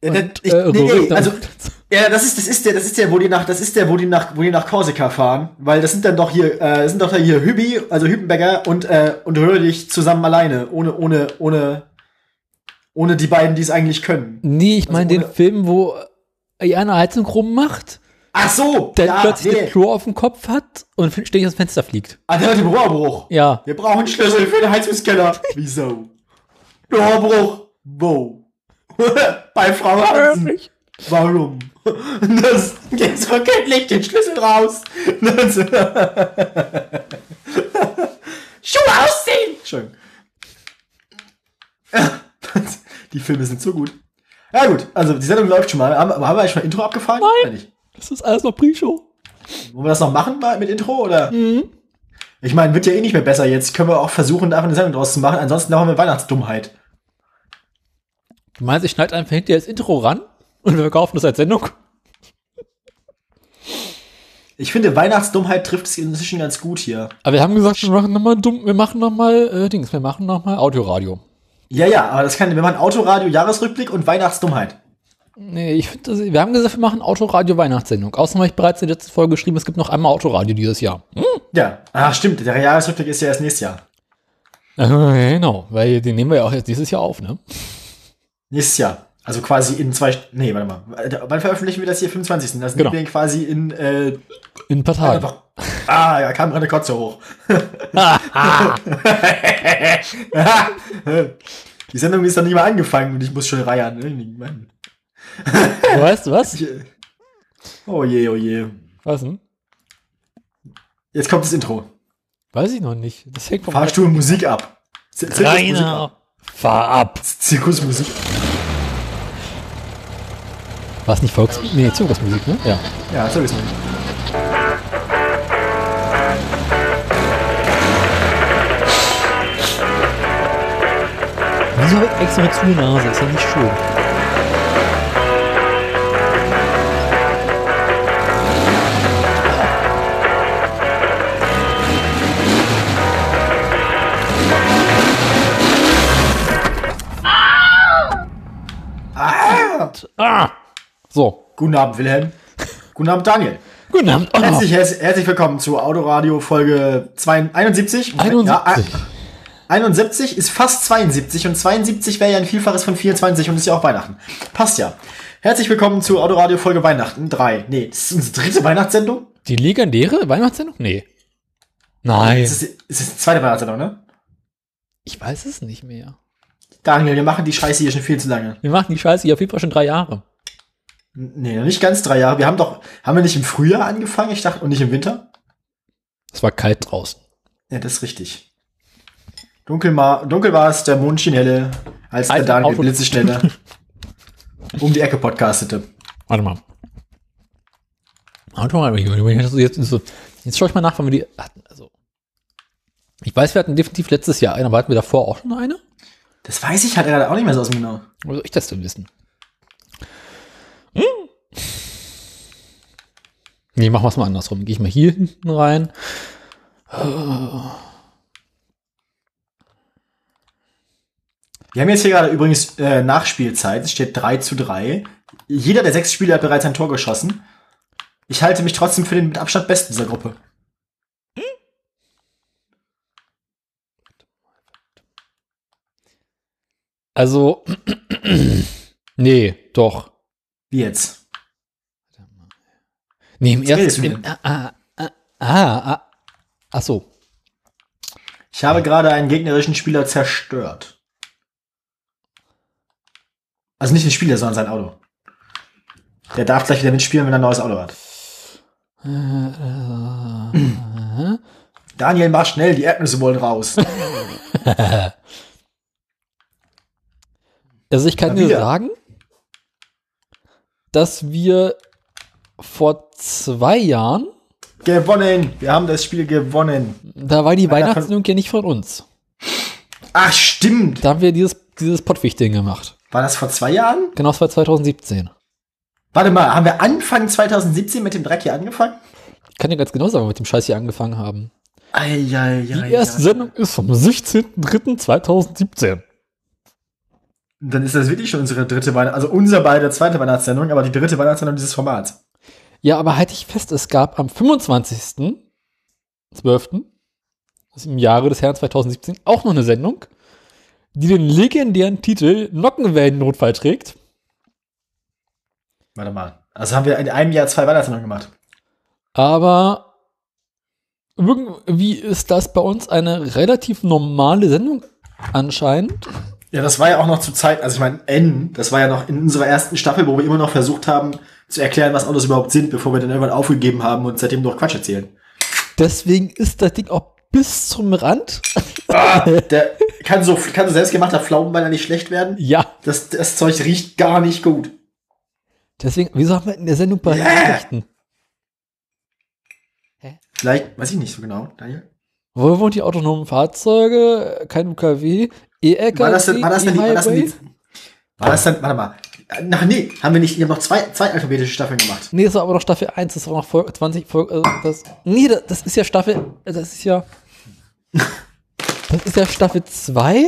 Ja, Und, das, ich, äh, nee, nee, also, ja, das ist, das ist der, das ist der, wo die nach, das ist der, wo die nach, wo die nach Korsika fahren, weil das sind dann doch hier, äh, das sind doch da hier Hübi, also Hübenberger und, äh, und Röhrlich zusammen alleine, ohne, ohne, ohne, ohne die beiden, die es eigentlich können. Nee, ich meine den Film, wo eine Heizung rummacht, Ach so! der ja, plötzlich nee. den Klo auf dem Kopf hat und ständig aus dem Fenster fliegt. Ah, der hat den Rohrbruch. Ja. Wir brauchen Schlüssel für den Heizungskeller. Wieso? Rohrbruch. Wo? Bei Frau Hansen. Warum? Das, jetzt rückt nicht den Schlüssel raus. Das, Schuhe ausziehen! Schön. Die Filme sind so gut. Ja gut, also die Sendung läuft schon mal. Haben, haben wir eigentlich schon ein Intro abgefahren? Nein. Nicht? Das ist alles noch Pre-Show. Wollen wir das noch machen mal mit Intro oder? Mhm. Ich meine, wird ja eh nicht mehr besser jetzt. Können wir auch versuchen, einfach eine Sendung draus zu machen. Ansonsten haben wir Weihnachtsdummheit. Du meinst, ich schneide einfach hinterher das Intro ran und wir verkaufen das als Sendung? Ich finde, Weihnachtsdummheit trifft es inzwischen ganz gut hier. Aber wir haben gesagt, wir machen nochmal dumm, wir machen nochmal äh, Dings, wir machen nochmal Audioradio. Ja, ja, aber das kann, wir machen Autoradio, Jahresrückblick und Weihnachtsdummheit. Nee, ich finde, wir haben gesagt, wir machen Autoradio Weihnachtssendung. Außerdem habe ich bereits in der letzten Folge geschrieben, es gibt noch einmal Autoradio dieses Jahr. Hm? Ja, ach stimmt, der Jahresrückblick ist ja erst nächstes Jahr. Äh, genau, weil den nehmen wir ja auch jetzt dieses Jahr auf, ne? Nächstes Jahr. Also quasi in zwei, nee, warte mal. Wann veröffentlichen wir das hier? 25. Das Genau. nehmen wir quasi in, äh, In ein paar Tagen. einfach, ah, ja, kam gerade Kotze hoch. Die Sendung ist noch nie mal angefangen und ich muss schon reiern. ne? Weißt du was? Äh, Oh je, oh je. Was denn? Jetzt kommt das Intro. Weiß ich noch nicht. Das hängt vom Fahrstuhl Musik ab. Z- Zirkusmusik ab. Rainer, fahr ab. Zirkusmusik. War es nicht Volks... Nee, Zirkusmusik, ne? Ja. Ja, Zirkusmusik. Wieso extra eine zu Nase? Ist ja nicht schön. So. Guten Abend, Wilhelm. Guten Abend, Daniel. Guten Abend. Oh. Herzlich, herz- herzlich willkommen zu Autoradio Folge 2 71. Ja, 71. äh, 71 ist fast 72 und 72 wäre ja ein Vielfaches von 24 und ist ja auch Weihnachten. Passt ja. Herzlich willkommen zu Autoradio Folge Weihnachten 3. Nee, das ist unsere dritte Weihnachtssendung. Die legendäre Weihnachtssendung? Nee. Nein. Das ist, das ist die zweite Weihnachtssendung, ne? Ich weiß es nicht mehr. Daniel, wir machen die Scheiße hier schon viel zu lange. Wir machen die Scheiße hier auf jeden Fall schon drei Jahre. Nee, noch nicht ganz drei Jahre. Wir haben doch, haben wir nicht im Frühjahr angefangen? Ich dachte, und nicht im Winter? Es war kalt draußen. Ja, das ist richtig. Dunkel, war- dunkel war es, der Mond schien helle, als der Daniel blitzeschneller um die Ecke podcastete. Warte mal. Auto, jetzt, jetzt, jetzt schaue ich mal nach, wann wir die hatten. Also, ich weiß, wir hatten definitiv letztes Jahr eine, aber hatten wir davor auch schon eine? Das weiß ich halt gerade auch nicht mehr so aus dem Genau. Wo soll ich das denn wissen? Nee, machen wir es mal andersrum. Gehe ich mal hier hinten rein. Wir haben jetzt hier gerade übrigens äh, Nachspielzeit. Es steht 3 zu 3. Jeder der sechs Spieler hat bereits ein Tor geschossen. Ich halte mich trotzdem für den mit Abstand besten dieser Gruppe. Also, nee, doch. Wie jetzt? Nee, im ersten. Im, ah, ah, ah, ah, ach so. Ich habe gerade einen gegnerischen Spieler zerstört. Also nicht den Spieler, sondern sein Auto. Der darf gleich wieder mitspielen, wenn er ein neues Auto hat. Daniel, mach schnell, die Erdnüsse wollen raus. Also ich kann dir sagen, dass wir vor zwei Jahren, gewonnen! Wir haben das Spiel gewonnen. da war die Weihnachtssendung ja nicht von uns. Ach, stimmt! Da haben wir dieses, dieses Pottwichteln gemacht. War das vor zwei Jahren? Genau, das war 2017. Warte mal, haben wir Anfang 2017 mit dem Dreck hier angefangen? Ich kann dir ganz genau sagen, mit dem Scheiß hier angefangen haben. Eieiei. Die erste Sendung ist vom 16.03.2017. Dann ist das wirklich schon unsere dritte Weihnachts-, also unser beide zweite Weihnachtssendung, aber die dritte Weihnachtssendung dieses Formats. Ja, aber halte ich fest, es gab am 25.12., also im Jahre des Herrn 2017, auch noch eine Sendung, die den legendären Titel Nockenwellen-Notfall trägt. Warte mal. Also haben wir in einem Jahr zwei Weihnachtssendungen gemacht. Aber irgendwie ist das bei uns eine relativ normale Sendung anscheinend. Ja, das war ja auch noch zur Zeit, also ich meine, N, das war ja noch in unserer ersten Staffel, wo wir immer noch versucht haben zu erklären, was Autos überhaupt sind, bevor wir dann irgendwann aufgegeben haben und seitdem noch Quatsch erzählen. Deswegen ist das Ding auch bis zum Rand. Ah, der kann so, kann so selbstgemachter Pflaumenbeiner nicht schlecht werden. Ja. Das, das Zeug riecht gar nicht gut. Deswegen, wieso haben wir in der Sendung bei. Nachrichten? Vielleicht, weiß ich nicht so genau, Daniel. Wo wohnt die autonomen Fahrzeuge? Kein UKW? E-LKW? War das denn, war das denn, war das denn, die, war das denn, warte mal. Ach nee, haben wir nicht, wir haben noch zwei, zwei alphabetische Staffeln gemacht. Nee, das war aber noch Staffel 1, das war noch Folge 20 Folge, äh, das, nee, das, das ist ja Staffel, äh, das ist ja, das ist ja Staffel 2.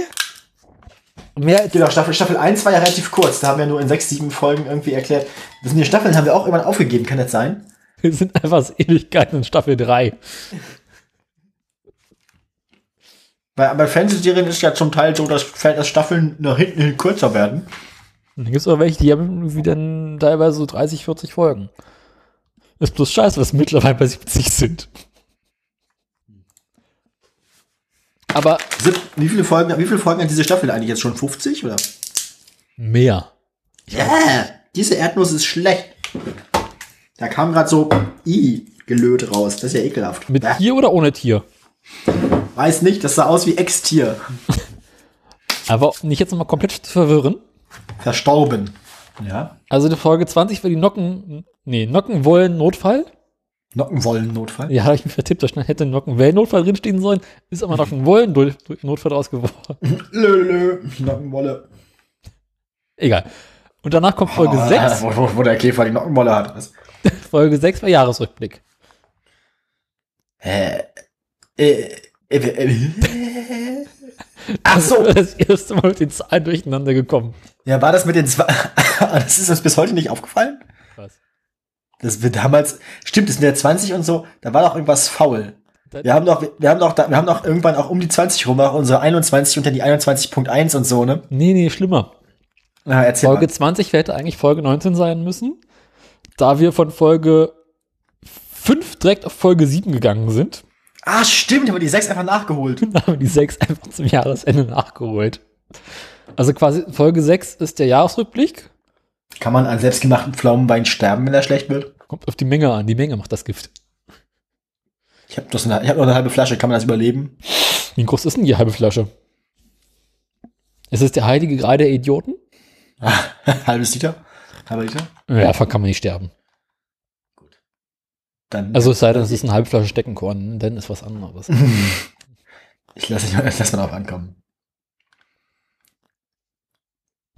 Mehr als, Genau, Staffel, Staffel 1 war ja relativ kurz. Da haben wir nur in sechs, sieben Folgen irgendwie erklärt. Das sind die Staffeln, haben wir auch irgendwann aufgegeben, kann das sein? wir sind einfach so Ewigkeiten in Staffel 3. Bei, bei Fernsehserien ist ja zum Teil so, dass, dass Staffeln nach hinten hin kürzer werden. Und dann gibt es auch welche, die haben irgendwie dann teilweise so 30, 40 Folgen. Ist bloß scheiße, was mittlerweile bei 70 sind. Aber Wie viele Folgen, wie viele Folgen hat diese Staffel eigentlich jetzt schon? 50 oder? mehr. Ja, diese Erdnuss ist schlecht. Da kam gerade so I gelöt raus. Das ist ja ekelhaft. Mit Ja, Tier oder ohne Tier? weiß nicht, das sah aus wie Ex-Tier. Aber um nicht jetzt nochmal komplett zu verwirren. Verstorben. Ja. Also die Folge 20 war die Nocken, nee, Nockenwollen-Notfall. Nockenwollen-Notfall. Ja, habe ich mich vertippt, da hätte Nockenwellen-Notfall drinstehen sollen. Ist aber Nockenwollen-Notfall draus geworden. Lö, lö. Nockenwolle. Egal. Und danach kommt Folge Ah, 6. Wo, wo, wo der Käfer die Nockenwolle hat. Was? Folge 6 war Jahresrückblick. Hä? Äh, äh, äh, Ach so. Das erste Mal mit den Zahlen durcheinander gekommen. Ja, war das mit den zwei. das ist uns bis heute nicht aufgefallen? Was? Das wird damals. Stimmt, das sind ja 20 und so. Da war doch irgendwas faul. Das- Wir haben doch, wir haben doch, wir haben doch irgendwann auch um die 20 rum auch unsere 21 und dann die 21.1 und so, ne? Nee, nee, schlimmer. Ja, erzähl Folge mal. 20 hätte eigentlich Folge 19 sein müssen. Da wir von Folge 5 direkt auf Folge 7 gegangen sind, Ah, stimmt, haben wir die 6 einfach nachgeholt. haben wir die 6 einfach zum Jahresende nachgeholt. Also quasi Folge 6 ist der Jahresrückblick. Kann man an selbstgemachten Pflaumenwein sterben, wenn er schlecht wird? Kommt auf die Menge an. Die Menge macht das Gift. Ich habe hab noch eine halbe Flasche, kann man das überleben? Wie groß ist denn die halbe Flasche? Ist es der heilige Gral der Idioten? Halbes Liter? Halber Liter? Ja, davon kann man nicht sterben. Dann. Also es sei denn, es ist eine halbe Flasche Steckenkorn, dann ist was anderes. ich lasse lass mal drauf ankommen.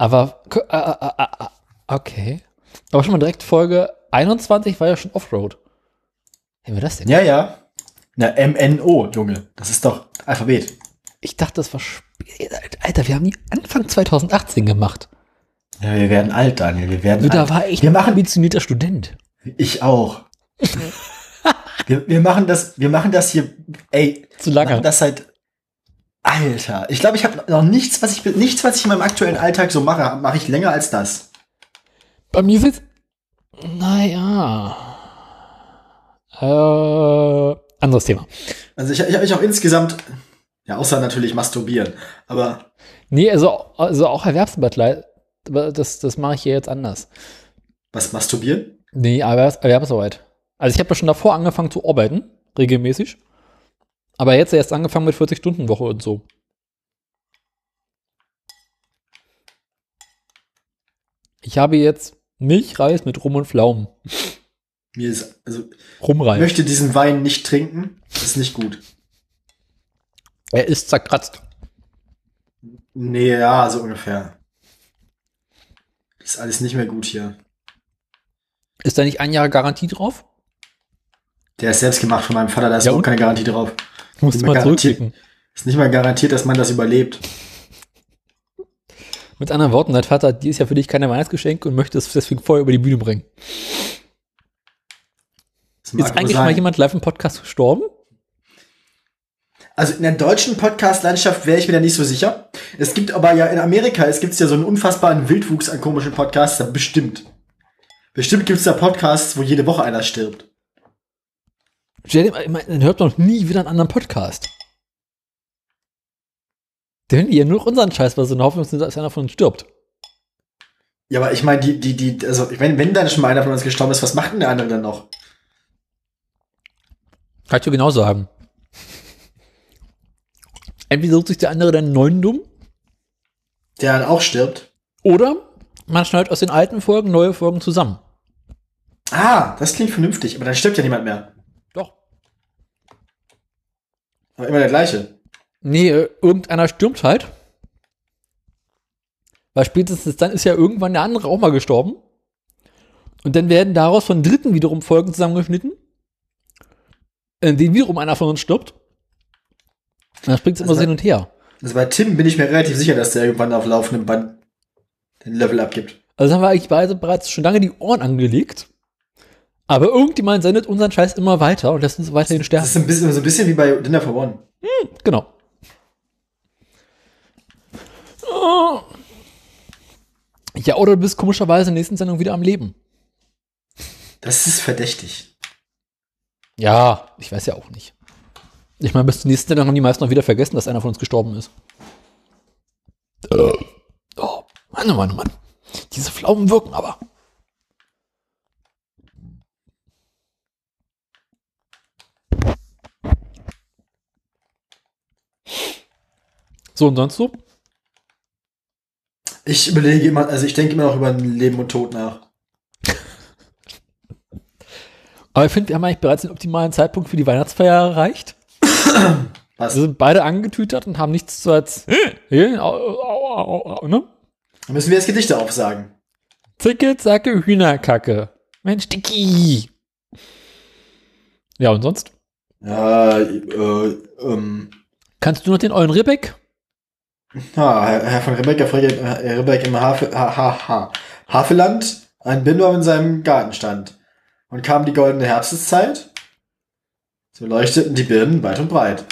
Aber, äh, äh, äh, okay. Aber schon mal direkt Folge 21 war ja schon Offroad. Wie wir das denn? Ja, ja. Na, MNO, Junge. Das ist doch Alphabet. Ich dachte, das war spät. Alter, wir haben die Anfang 2018 gemacht. Ja, wir werden alt, Daniel. Wir werden Da alt. war ich wir ein machen, ambitionierter Student. ich auch. wir, wir machen das, wir machen das hier, ey, Zu wir machen lange. das seit, Alter. Ich glaube, ich habe noch nichts, was ich, nichts, was ich in meinem aktuellen Alltag so mache, mache ich länger als das. Bei mir sitzt. Naja. Äh, anderes Thema. Also ich, ich habe mich auch insgesamt, ja, außer natürlich masturbieren, aber Nee, also, also auch Erwerbsarbeit, das, das mache ich hier jetzt anders. was masturbieren? Nee, Erwerbs Erwerbsarbeit. Also ich habe ja schon davor angefangen zu arbeiten, regelmäßig. Aber jetzt erst angefangen mit 40-Stunden-Woche und so. Ich habe jetzt Milchreis mit Rum und Pflaumen. Mir ist, also, ich Rumreis. möchte diesen Wein nicht trinken. Das ist nicht gut. Er ist zerkratzt. Nee, ja, so ungefähr. Ist alles nicht mehr gut hier. Ist da nicht ein Jahr Garantie drauf? Der ist selbst gemacht von meinem Vater, da ist Ja, auch und? keine Garantie drauf. Musst mal zurückklicken. Ist nicht mal garantiert, dass man das überlebt. Mit anderen Worten, dein Vater hat dieses Jahr für dich keine Weihnachtsgeschenke und möchte es deswegen vorher über die Bühne bringen. Ist eigentlich sein. mal jemand live im Podcast gestorben? Also in der deutschen Podcast-Landschaft wäre ich mir da nicht so sicher. Es gibt aber ja in Amerika, es gibt ja so einen unfassbaren Wildwuchs an komischen Podcasts, da bestimmt. Bestimmt gibt es da Podcasts, wo jede Woche einer stirbt. Stell dir mal, dann hört doch nie wieder einen anderen Podcast. Der hören die ja nur unseren Scheiß, weil sie eine Hoffnung sind, dass einer von uns stirbt. Ja, aber ich meine, die, die, die, also ich meine, wenn dann schon mal einer von uns gestorben ist, was macht denn der andere dann noch? Kann ich dir genau sagen. Entweder sucht sich der andere dann einen neuen dumm, Der dann auch stirbt. oder man schneidet aus den alten Folgen neue Folgen zusammen. Ah, das klingt vernünftig, aber dann stirbt ja niemand mehr. Doch. Aber immer der gleiche. Nee, äh, irgendeiner stürmt halt. Weil spätestens dann ist ja irgendwann der andere auch mal gestorben. Und dann werden daraus von Dritten wiederum Folgen zusammengeschnitten, in denen wiederum einer von uns stirbt. Und dann springt es immer so hin und her. Also bei Tim bin ich mir relativ sicher, dass der irgendwann auf laufendem Band den Level abgibt. Also haben wir eigentlich beide bereits schon lange die Ohren angelegt. Aber irgendjemand sendet unseren Scheiß immer weiter und lässt uns weiterhin Das sterben. ist ein bisschen, so ein bisschen wie bei Dinner for One. Genau. Oh. Ja, oder du bist komischerweise in der nächsten Sendung wieder am Leben. Das ist verdächtig. Ja, ich weiß ja auch nicht. Ich meine, bis zur nächsten Sendung haben die meisten noch wieder vergessen, dass einer von uns gestorben ist. Oh, Mann, oh Mann, oh Mann. Diese Pflaumen wirken aber. So, und sonst so? Ich überlege immer, also ich denke immer noch über Leben und Tod nach. Aber ich finde, wir haben eigentlich bereits den optimalen Zeitpunkt für die Weihnachtsfeier erreicht. Was? Wir sind beide angetütert und haben nichts zu erzählen. Au, au, au, au, ne? Dann müssen wir jetzt Gedichte aufsagen. Zicke, zacke, Hühnerkacke. Mensch, Dicky. Ja, und sonst? Ja, äh, ähm, Kannst du noch den euren Ribbeck? Ja, Herr, Herr von Friedrich, äh, Rebecca im Hafe, ha, ha, ha. Hafeland, ein Bindorm in seinem Garten stand. Und kam die goldene Herbsteszeit, so leuchteten die Birnen weit und breit.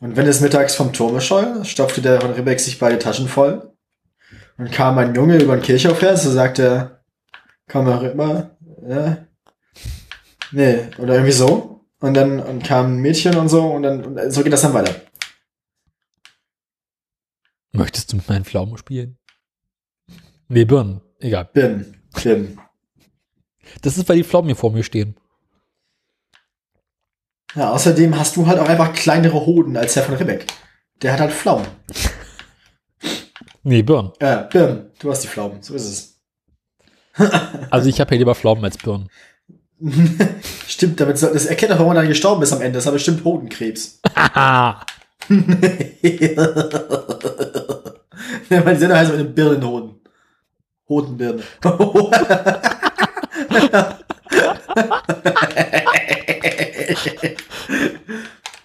Und wenn es mittags vom Turme scholl, stopfte der von Rebek sich beide Taschen voll. Und kam ein Junge über den Kirchhof her, so sagte er, komm mal rüber, ja. Nee, oder irgendwie so. Und dann und kam ein Mädchen und so, und dann, und so geht das dann weiter. Möchtest du mit meinen Pflaumen spielen? Nee, Birnen. Egal. Bin, bin. Das ist, weil die Pflaumen hier vor mir stehen. Ja, außerdem hast du halt auch einfach kleinere Hoden als Herr von Ribbeck. Der hat halt Pflaumen. Nee, Birnen. Äh, Birnen, du hast die Pflaumen, so ist es. Also ich habe hier lieber Pflaumen als Birnen. Stimmt, damit das erkennt doch, warum er dann gestorben ist am Ende. Das war bestimmt Hodenkrebs. Ja, meine Sendung heißt mit einem Birnenhoden. Hodenbirne.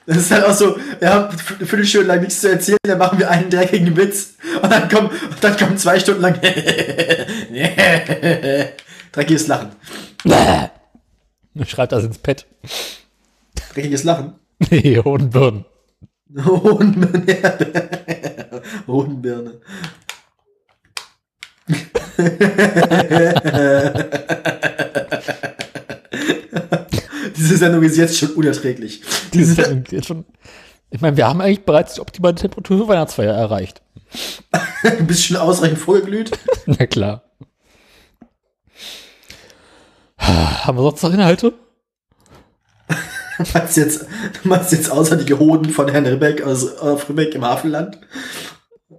Das ist halt auch so, ja, eine Viertelstunde lang nichts zu erzählen, dann machen wir einen dreckigen Witz und dann kommen, und dann kommen zwei Stunden lang dreckiges Lachen. Schreibt das ins Pad. Dreckiges Lachen. Nee, Hodenbirnen. Hodenbirne. Hodenbirne. Diese Sendung ist jetzt schon unerträglich. Diese Sendung jetzt schon. Ich meine, wir haben eigentlich bereits die optimale Temperatur für Weihnachtsfeier erreicht. Du bist schon ausreichend vorgeglüht. Na klar. Haben wir sonst noch Inhalte? Du meinst jetzt, du meinst jetzt außer die Hoden von Herrn Ribbeck aus auf Ribbeck im Hafenland?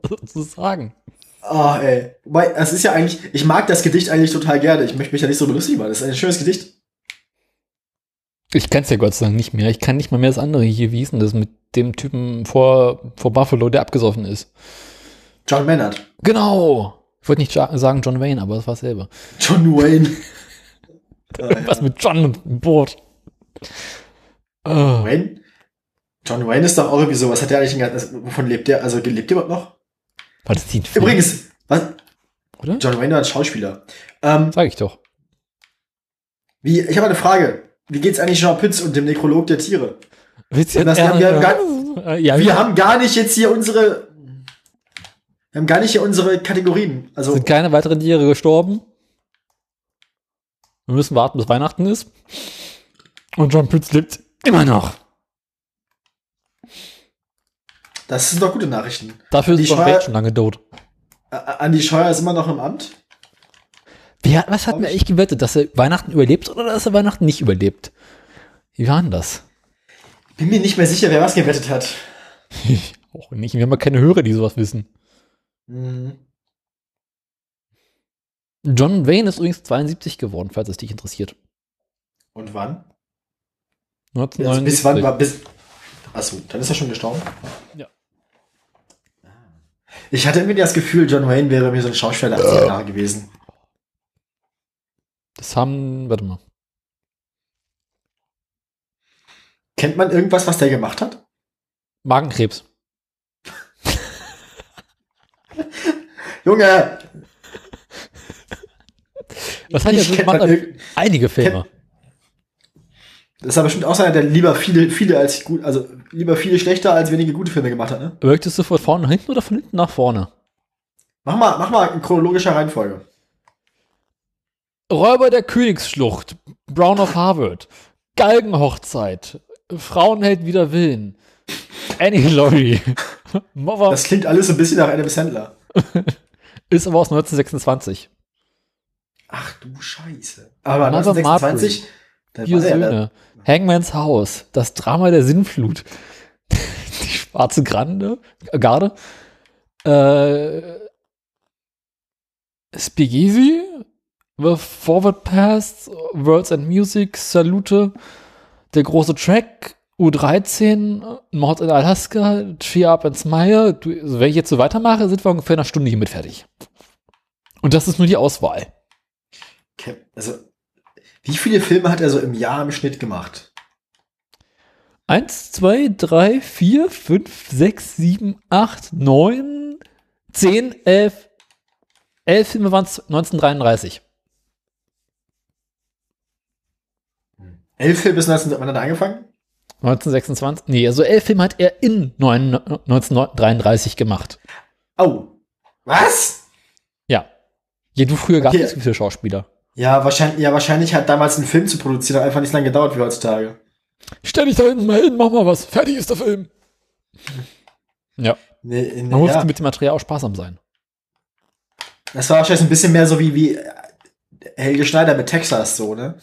Sozusagen. Ah, ey. Wobei, es ist ja eigentlich, ich mag das Gedicht eigentlich total gerne. Ich möchte mich ja nicht so belustigen, weil das ist ein schönes Gedicht. Ich kenn's ja Gott sei Dank nicht mehr. Ich kann nicht mal mehr das andere hier. Wie hieß denn das mit dem Typen vor, vor Buffalo, der abgesoffen ist? John Maynard. Genau. Ich wollte nicht sagen John Wayne, aber das war selber. John Wayne. Was mit John und Boot? Oh. Wayne? John Wayne ist doch auch irgendwie so. Was hat der eigentlich ein ganzes, wovon lebt der? Also lebt der überhaupt noch? War das die? Übrigens, was? Oder? John Wayne war ein Schauspieler. Ähm, Sag ich doch. wie, ich habe eine Frage. Wie geht's eigentlich Jean Pütz und dem Nekrolog der Tiere? Du jetzt- wir haben- wir Äh, ja, Wir haben gar nicht jetzt hier unsere. Wir haben gar nicht hier unsere Kategorien. Also, sind keine weiteren Tiere gestorben. Wir müssen warten, bis Weihnachten ist. Und John Pütz lebt immer noch. das sind doch gute Nachrichten. Dafür Die ist John Scheuer- schon lange tot. Andi Scheuer ist immer noch im Amt. Wer, was hat mir eigentlich gewettet, dass er Weihnachten überlebt oder dass er Weihnachten nicht überlebt? Wie war denn das? Bin mir nicht mehr sicher, wer was gewettet hat. Ich auch nicht. Wir haben ja keine Hörer, die sowas wissen. Mhm. John Wayne ist übrigens 72 geworden, falls es dich interessiert. Und wann? 1979. Also bis wann war bis. Achso, dann ist er schon gestorben. Ja. Ich hatte irgendwie das Gefühl, John Wayne wäre mir so ein Schauspieler der 80er Jahre gewesen. Das haben, warte mal. Kennt man irgendwas, was der gemacht hat? Magenkrebs. Junge! Was hat er Ich so kennt gemacht? Einige Filme. Das ist aber bestimmt auch so einer, der lieber viele, viele als gut, also lieber viele schlechter als wenige gute Filme gemacht hat, ne? Möchtest du von vorne nach hinten oder von hinten nach vorne? Mach mal, mach mal in chronologischer Reihenfolge. Räuber der Königsschlucht, Brown of Harvard, Galgenhochzeit, Frauenheld wider Willen, Annie Laurie, Das klingt alles so ein bisschen nach Adam Sandler. ist aber aus 1926. Ach du Scheiße. Aber Another 1926, da Vier er, Söhne, Hangman's Haus, das Drama der Sinnflut, die schwarze Grande, Garde, äh, Spigisi, The Forward Pass, Worlds and Music, Salute, der große Track, U13, Mord in Alaska, Cheer Up and Smile. Du, also wenn ich jetzt so weitermache, sind wir ungefähr in einer Stunde hiermit fertig. Und das ist nur die Auswahl. Also, wie viele Filme hat er so im Jahr im Schnitt gemacht? Eins, zwei, drei, vier, fünf, sechs, sieben, acht, neun, zehn, elf. Elf Filme waren es 1933. Elf Filme bis 19, wann hat er angefangen? 1926. Nee, also elf Filme hat er in neun- 1933 gemacht. Oh. Was? Ja. Ja, du früher gab Okay. es so viele Schauspieler. Ja, wahrscheinlich, ja, wahrscheinlich hat damals einen Film zu produzieren einfach nicht lange gedauert wie heutzutage. Stell dich da hinten mal hin, mach mal was. Fertig ist der Film. Ja, Nee, nee, man musste ja. mit dem Material auch sparsam sein. Das war wahrscheinlich ein bisschen mehr so wie, wie Helge Schneider mit Texas, so, ne?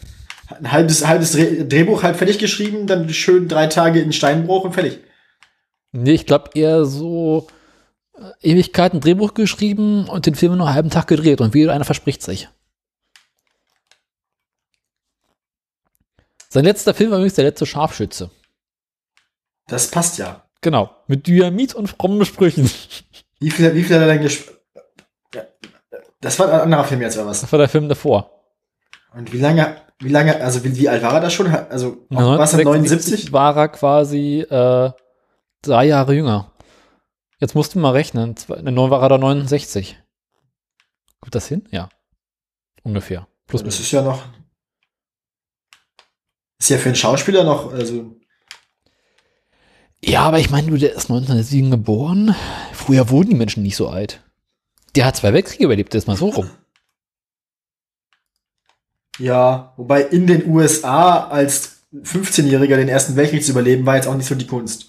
Ein halbes, halbes Dreh, Drehbuch halb fertig geschrieben, dann schön drei Tage in Steinbruch und fertig. Nee, ich glaube eher so äh, Ewigkeiten Drehbuch geschrieben und den Film nur einen halben Tag gedreht und wieder einer verspricht sich. Sein letzter Film war übrigens der letzte Scharfschütze. Das passt ja. Genau. Mit Dynamit und frommen Sprüchen. Wie viel, wie viel hat er denn gespielt? Das war ein anderer Film jetzt, oder was? Das war der Film davor. Und wie lange, wie lange, also wie, wie alt war er da schon? Also, auch, was, 79? war er quasi äh, drei Jahre jünger. Jetzt musst du mal rechnen. Ne, neun war er da 69. Kommt das hin? Ja. Ungefähr. Plus Das ist ja noch. Ist ja für einen Schauspieler noch, also. Ja, aber ich meine, du, der ist 1907 geboren. Früher wurden die Menschen nicht so alt. Der hat zwei Weltkriege überlebt, ist mal so rum. Ja, wobei in den USA als 15-Jähriger den Ersten Weltkrieg zu überleben, war jetzt auch nicht so die Kunst.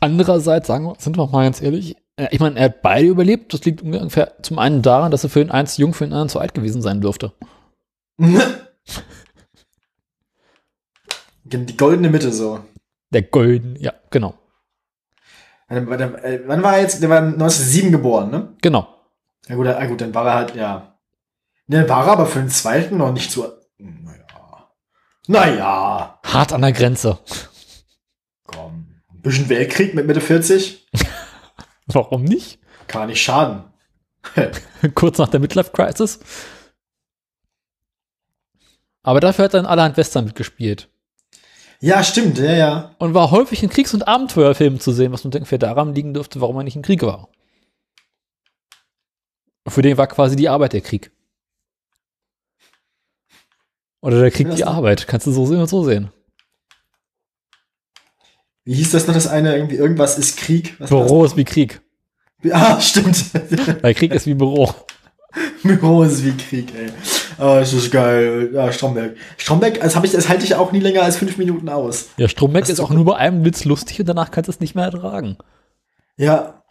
Andererseits, sagen wir, sind wir mal ganz ehrlich, äh, ich meine, er hat beide überlebt. Das liegt ungefähr zum einen daran, dass er für den einen zu jung, für den anderen zu alt gewesen sein dürfte. Die goldene Mitte so. Der Golden, ja, genau. Äh, Wann war er jetzt? Der war 1907 geboren, ne? Genau. Ja gut, ja, gut, dann war er halt, ja. Ne, war er aber für den zweiten noch nicht so. Naja. Naja. Hart an der Grenze. Komm. Ein bisschen Weltkrieg mit Mitte 40? Warum nicht? Kann nicht schaden. Kurz nach der Midlife Crisis. Aber dafür hat dann allerhand Western mitgespielt. Ja, stimmt, ja, ja. Und war häufig in Kriegs- und Abenteuerfilmen zu sehen, was nun ungefähr daran liegen dürfte, warum er nicht im Krieg war. Für den war quasi die Arbeit der Krieg. Oder der Krieg die Arbeit. Kannst du so sehen und so sehen. Wie hieß das noch, das eine, irgendwie, irgendwas ist Krieg? Was Büro ist wie Krieg. Ah, stimmt. Weil Krieg ist wie Büro. Büro ist wie Krieg, ey. Oh, das ist geil. Ja, Stromberg. Stromberg, das, ich, das halte ich auch nie länger als fünf Minuten aus. Ja, Stromberg Das ist auch nur bei einem Witz lustig und danach kannst du es nicht mehr ertragen. Ja.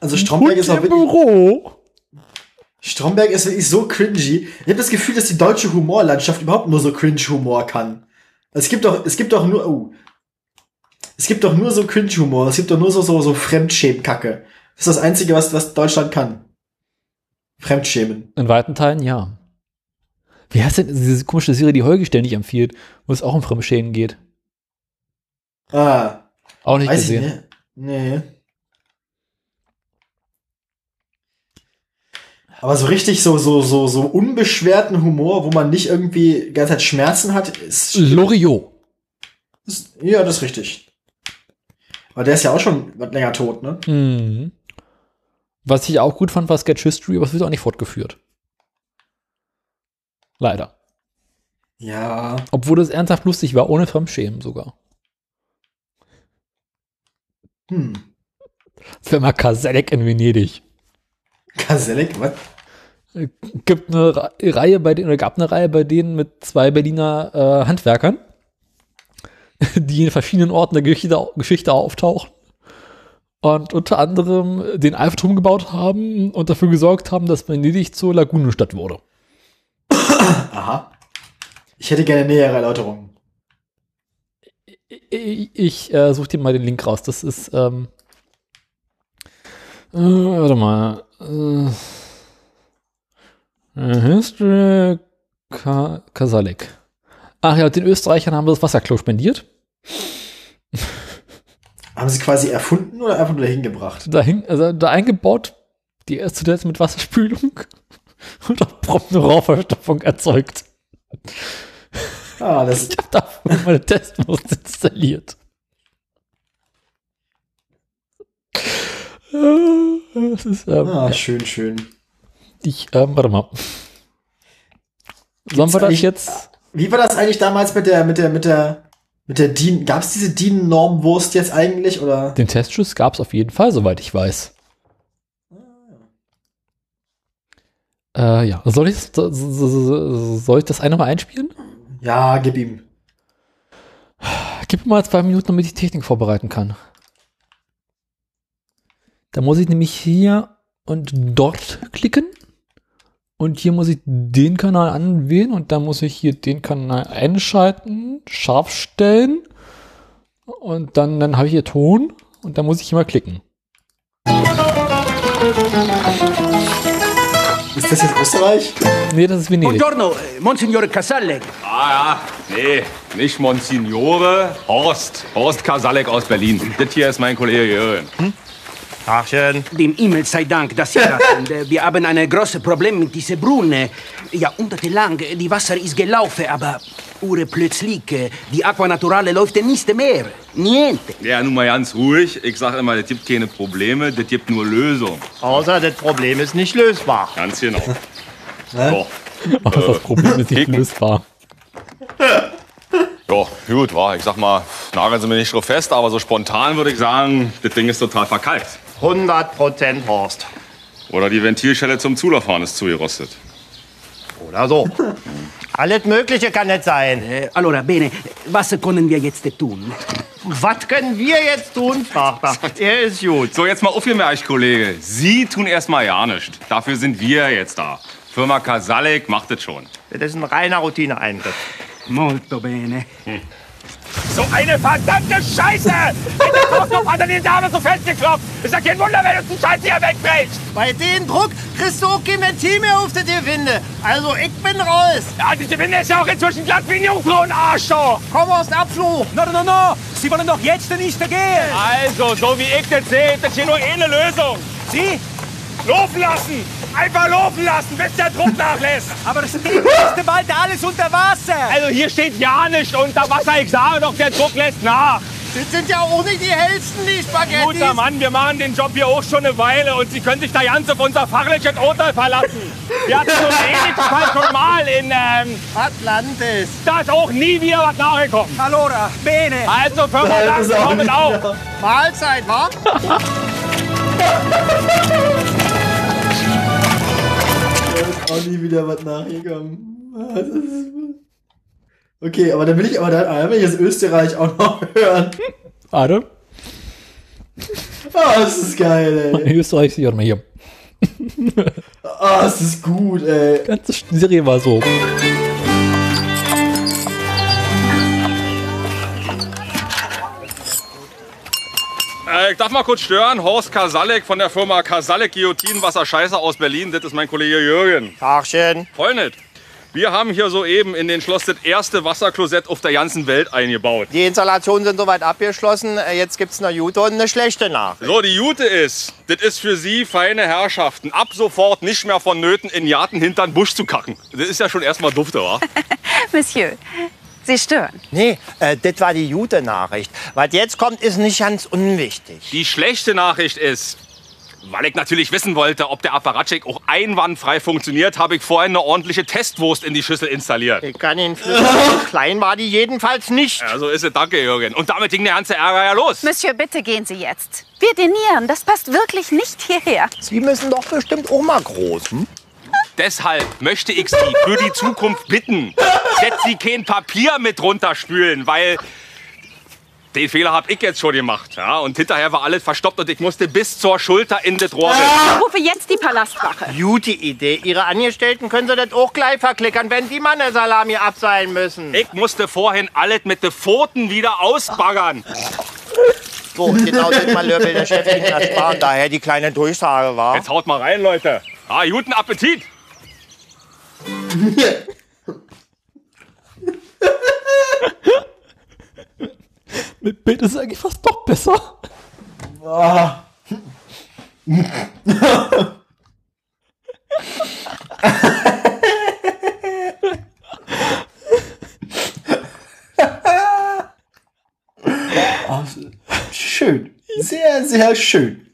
Also Stromberg und ist auch wirklich, Büro. Stromberg ist wirklich so cringy. Ich habe das Gefühl, dass die deutsche Humorlandschaft überhaupt nur so Cringe-Humor kann. Es gibt doch, es gibt doch nur, oh. Es gibt doch nur so Cringe-Humor. Es gibt doch nur so, so, so Fremdschämen-Kacke. Das ist das Einzige, was, was Deutschland kann. Fremdschämen. In weiten Teilen ja. Wie heißt denn diese komische Serie, die Holgi ständig empfiehlt, wo es auch um Fremdschäden geht? Ah, Auch nicht gesehen. ich nicht. Nee. Aber so richtig so, so, so, so unbeschwerten Humor, wo man nicht irgendwie die ganze Zeit Schmerzen hat, ist, Loriot. ist ja, das ist richtig. Aber der ist ja auch schon länger tot, ne? Mhm. Was ich auch gut fand, war Sketch History, aber es wird auch nicht fortgeführt. Leider. Ja. Obwohl es ernsthaft lustig war, ohne Fremdschämen sogar. Hm. Firma Kaselek in Venedig. Kaselek, was? Gibt eine Reihe bei denen, oder gab eine Reihe bei denen mit zwei Berliner äh, Handwerkern, die in verschiedenen Orten der Geschichte, Geschichte auftauchen. Und unter anderem den Eiffelturm gebaut haben und dafür gesorgt haben, dass Venedig zur Lagunenstadt wurde. Aha. Ich hätte gerne nähere Erläuterungen. Ich, ich äh, suche dir mal den Link raus. Das ist, ähm, äh, warte mal. Äh, äh, History Ka Kasalik. Ach ja, den Österreichern haben wir das Wasserklo spendiert. Haben sie quasi erfunden oder einfach nur dahin gebracht? Dahin, also da eingebaut, die erste zuletzt mit Wasserspülung und auch prompt eine Rauchverstopfung erzeugt. Ah, das Ich habe dafür meine Testmuster installiert. Das ist, ähm, ah, schön, schön. ich, ähm, warte mal. Sollen wir das jetzt? Wie war das eigentlich damals mit der, mit der, mit der, mit der DIN? Gab es diese DIN-Normwurst jetzt eigentlich oder? Den Testschuss gab es auf jeden Fall, soweit ich weiß. Äh, ja, soll ich, so- so- so- soll ich das eine mal einspielen? Ja, gib ihm. Gib mir mal zwei Minuten, damit ich Technik vorbereiten kann. Da muss ich nämlich hier und dort klicken. Und hier muss ich den Kanal anwählen und dann muss ich hier den Kanal einschalten, scharf stellen. Und dann, dann habe ich hier Ton und dann muss ich hier mal klicken. Ist das jetzt Österreich? Nee, das ist Venedig. Buongiorno, eh, Monsignore Casale. Ah ja, nee, nicht Monsignore, Horst. Horst Kasalek aus Berlin. Das hier ist mein Kollege Jürgen. Tagchen. Dem Himmel sei Dank, dass Sie da sind. Äh, Wir haben ein großes Problem mit dieser Brunne. Jahrhundertelang, äh, die Wasser ist gelaufen, aber ure plötzlich, äh, die Aqua Naturale läuft nicht mehr. Niente. Ja, nun mal ganz ruhig. Ich sag immer, das gibt keine Probleme, das gibt nur Lösungen. Außer das Problem ist nicht lösbar. Ganz genau. So. Aber das Problem ist nicht lösbar. Ja, gut, war. Ich sag mal, nageln Sie mir nicht drauf fest, aber so spontan würde ich sagen, das Ding ist total verkalkt. 100% Horst. Oder die Ventilschelle zum Zulauffahren ist zugerostet. Oder so. Alles Mögliche kann es sein. Äh, allora, bene, was können wir jetzt tun? Was können wir jetzt tun, fragt er. Ist gut. So, jetzt mal aufgemerkt, Kollege. Sie tun erstmal ja nichts. Dafür sind wir jetzt da. Firma Kasalek macht das schon. Das ist ein reiner Routineeingriff. Molto bene. So eine verdammte Scheiße! In der Kochkopf hat er den Dame so festgeklopft. Ist ja kein Wunder, wenn uns die Scheiße hier wegbricht. Bei dem Druck kriegst du auch kein Ventil mehr auf die Gewinde. Also ich bin raus. Ja, diese Winde ist ja auch inzwischen glatt wie ein Jungfrauenarsch. Komm aus dem Abflug. No, no, no, no. Sie wollen doch jetzt nicht gehen. Also, so wie ich das sehe, ist das hier nur eine Lösung. Sie? Laufen lassen! Einfach laufen lassen, bis der Druck nachlässt! Aber steht nächste bald alles unter Wasser. Also hier steht ja nicht unter Wasser. Ich sage doch, der Druck lässt nach. Das sind ja auch nicht die hellsten, die Spaghetti. Guter Mann, wir machen den Job hier auch schon eine Weile und Sie können sich da ganz auf unser fachliches Urteil verlassen. Wir hatten so einen ähnlichen Fall schon mal in, ähm, Atlantis. da ist auch nie wieder was nachgekommen. Allora, bene. Also, Firma das nicht auf. Mahlzeit, wa? Da ist auch nie wieder was nachgekommen. Ah, ist- Okay, aber dann will ich aber dann, dann will ich das Österreich auch noch hören. Warte. Ah, das ist geil, ey. In Österreich hier mal hier. Ah, das ist gut, ey. Die ganze Serie war so. Äh, ich darf mal kurz stören. Horst Kasalek von der Firma Kasalek Guillotinenwasser Scheiße aus Berlin. Das ist mein Kollege Jürgen. Tagchen. Voll nett. Wir haben hier soeben in den Schloss das erste Wasserklosett auf der ganzen Welt eingebaut. Die Installationen sind soweit abgeschlossen. Äh, Jetzt gibt's eine gute und eine schlechte Nachricht. So, die Jute ist, das ist für Sie, feine Herrschaften, ab sofort nicht mehr vonnöten, in Jarten hinter den Busch zu kacken. Das ist ja schon erstmal dufte, wa? Monsieur, Sie stören. Nee, äh, das war die gute Nachricht. Was jetzt kommt, ist nicht ganz unwichtig. Die schlechte Nachricht ist, weil ich natürlich wissen wollte, ob der Apparatschik auch einwandfrei funktioniert, habe ich vorhin eine ordentliche Testwurst in die Schüssel installiert. Ich kann Ihnen flüstern, so klein war die jedenfalls nicht. Ja, so ist es. Danke, Jürgen. Und damit ging der ganze Ärger ja los. Monsieur, bitte gehen Sie jetzt. Wir dinieren, das passt wirklich nicht hierher. Sie müssen doch bestimmt auch mal groß. Hm? Deshalb möchte ich Sie für die Zukunft bitten, dass Sie kein Papier mit runterspülen, weil den Fehler habe ich jetzt schon gemacht. Ja? Und hinterher war alles verstopft und ich musste bis zur Schulter in das Rohr. Ich rufe jetzt die Palastwache. Gute Idee. Ihre Angestellten können Sie das auch gleich verklickern, wenn die mal eine Salami abseilen müssen. Ich musste vorhin alles mit den Pfoten wieder ausbaggern. So, genau das Malheur will der Chef Ihnen ersparen. Daher die kleine Durchsage war. Jetzt haut mal rein, Leute. Ah, guten Appetit. Mit Bild ist es eigentlich fast doch besser. Ah. Ah, schön. Sehr, sehr schön.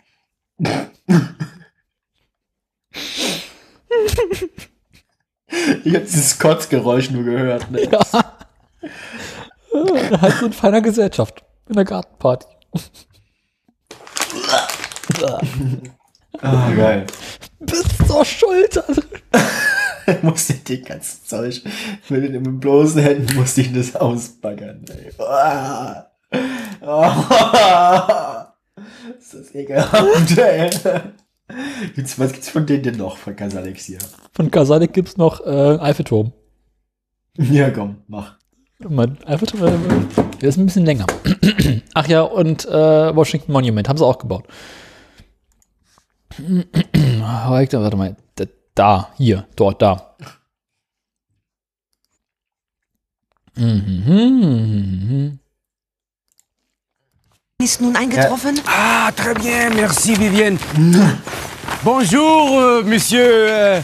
Ich habe dieses Kotzgeräusch nur gehört. Ne? Ja. halt so in feiner Gesellschaft. In der Gartenparty. Ah, geil. Bis zur Schulter. musste ich den ganzen Zeug mit den bloßen Händen musste ich das ausbaggern. Ey. Ah. Ah. Ist das ekelhaft, ey. Was gibt's von denen denn noch, von Casalex hier? Von Kasalik gibt's noch äh, Eiffelturm. Ja, komm, mach. Mein Eiffelturm, äh, der ist ein bisschen länger. Ach ja, und äh, Washington Monument haben sie auch gebaut. Warte mal. Da, da, hier, dort, da. Mhm. Ist nun eingetroffen? Ah, très bien, merci Vivienne. Bonjour, euh, Monsieur. euh,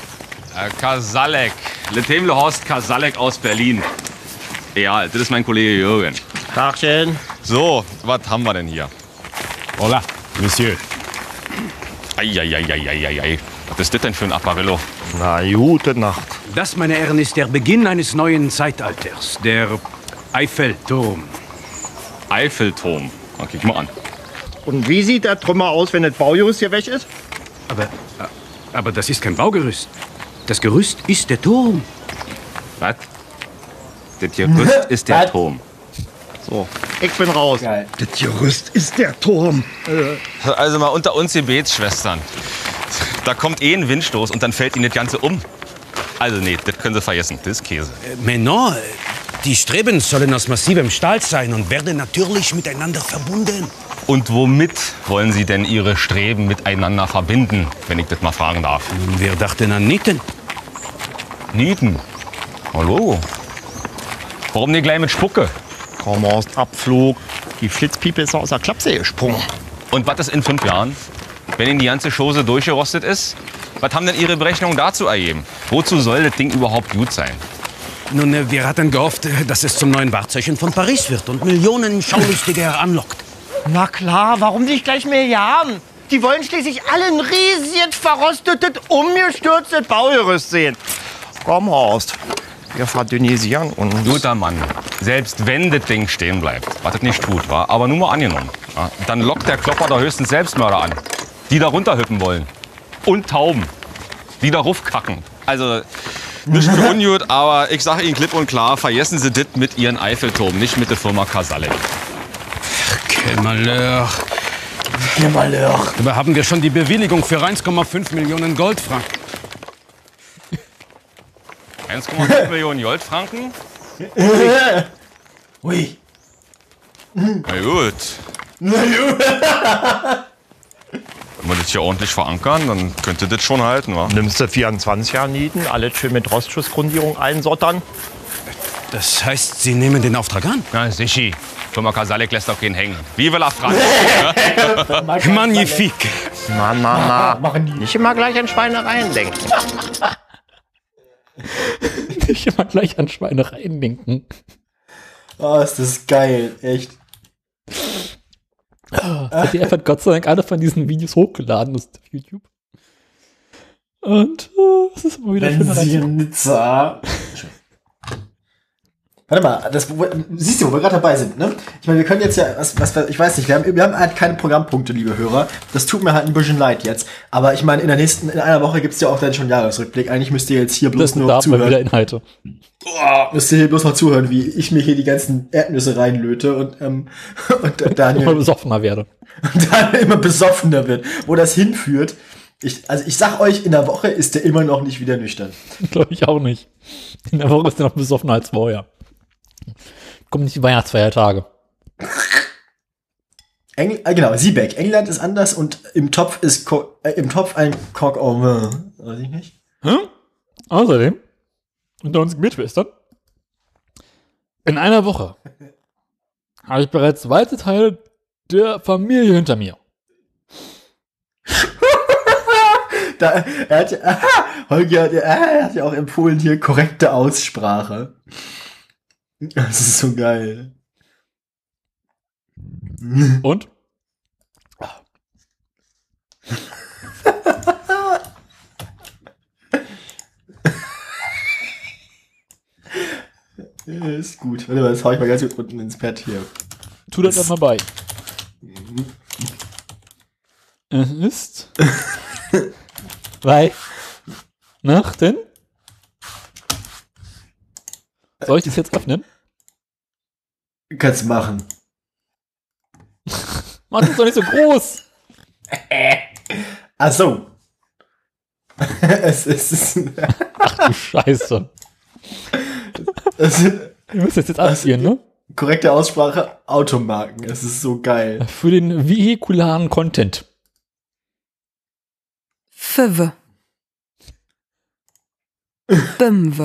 Äh, Kasalek. Letem Horst Kasalek aus Berlin. Ja, das ist mein Kollege Jürgen. Tagchen. So, was haben wir denn hier? Hola, Monsieur. Eieieiei. Was ist das denn für ein Apparillo? Na, gute Nacht. Das, meine Herren, ist der Beginn eines neuen Zeitalters. Der Eiffelturm. Eiffelturm. Okay, guck mal an. Und wie sieht der Trümmer aus, wenn das Baugerüst hier weg ist? Aber, äh, aber das ist kein Baugerüst. Das Gerüst ist der Turm. Was? Das Gerüst ist der? Turm. So, ich bin raus. Geil. Das Gerüst ist der Turm. Also mal unter uns Gebetsschwestern. Da kommt eh ein Windstoß und dann fällt Ihnen das Ganze um. Also nee, das können Sie vergessen. Das ist Käse. Mais non, äh, die Streben sollen aus massivem Stahl sein und werden natürlich miteinander verbunden. Und womit wollen Sie denn Ihre Streben miteinander verbinden, wenn ich das mal fragen darf? Wir dachten an Nieten. Nieten. Hallo. Warum nicht gleich mit Spucke? Kaum aus Abflug. Die Flitzpiepe ist aus der Klapse gesprungen. Und was ist in fünf Jahren? wenn Ihnen die ganze Chose durchgerostet ist? Was haben denn Ihre Berechnungen dazu ergeben? Wozu soll das Ding überhaupt gut sein? Nun, äh, wir hatten gehofft, äh, dass es zum neuen Wahrzeichen von Paris wird und Millionen Schaulustige anlockt. Na klar, warum nicht gleich Milliarden? Die wollen schließlich alle ein riesiges, verrostetes, umgestürztes Baugerüst sehen. Komm, Horst, wir verdünnisieren uns. Guter Mann. Selbst wenn das Ding stehen bleibt, was es nicht tut, war, aber nur mal angenommen, ja, dann lockt der Klopper da höchstens Selbstmörder an, die da runterhüppen wollen. Und Tauben, die da raufkacken. Also, nicht für ungut, aber ich sage Ihnen klipp und klar, vergessen Sie das mit Ihren Eiffelturm, nicht mit der Firma Casale. Quel Malheur. Dabei haben wir schon die Bewilligung für 1,5 Millionen Goldfranken. 1,5 Millionen Goldfranken? Ui. Na gut. Wenn wir das hier ordentlich verankern, dann könnte das schon halten, wa? Nimmst du 24er Nieten, alles schön mit Rostschussgrundierung einsottern. Das heißt, Sie nehmen den Auftrag an? Na, sichi. Firma Kasalek lässt doch keinen hängen. Vive la France! Magnifique. Na, na, na. Nicht immer gleich an Schweinereien denken. Ich immer gleich an Schweinereien denken. Oh, ist das geil, echt. ZDF hat Gott sei Dank alle von diesen Videos hochgeladen auf YouTube. Und äh, es ist immer wieder schön. Wenn sie in Nizza. Warte mal, das, wo, siehst du, wo wir gerade dabei sind, ne? Ich meine, wir können jetzt ja, was, was, ich weiß nicht, wir haben, wir haben halt keine Programmpunkte, liebe Hörer. Das tut mir halt ein bisschen leid jetzt. Aber ich meine, in der nächsten, in einer Woche gibt's ja auch dann schon Jahresrückblick. Eigentlich müsst ihr jetzt hier bloß Das nur da mal wieder zuhören. Inhalte. Boah, müsst ihr hier bloß noch zuhören, wie ich mir hier die ganzen Erdnüsse reinlöte und, ähm, und Immer Daniel, besoffener werde. Daniel immer besoffener wird. Wo das hinführt, ich, also ich sag euch, in der Woche ist der immer noch nicht wieder nüchtern. Glaube ich auch nicht. In der Woche ist er noch besoffener als vorher. Kommen nicht die Weihnachtsfeiertage. Engl äh, genau, Siebeck. England ist anders und im Topf ist Co äh, im Topf ein Coq au vin. Weiß ich nicht. Hm? Außerdem, unter uns Mitschwestern, in einer Woche habe ich bereits weite Teile der Familie hinter mir. Da, er hat aha, Holger, er hat ja auch empfohlen hier korrekte Aussprache. Das ist so geil. Und? Ist gut. Warte mal, das hau ich mal ganz gut unten ins Pad hier. Tu das mal bei. Es ist Weihnachten. Soll ich das jetzt öffnen? Kannst du machen. Mann, das ist doch nicht so groß. Ach so. es ist, Du Scheiße. ist Wir müssen das jetzt abziehen, ne? korrekte Aussprache, Automarken. Es ist so geil. Für den vehikularen Content. Fünf. Fünf.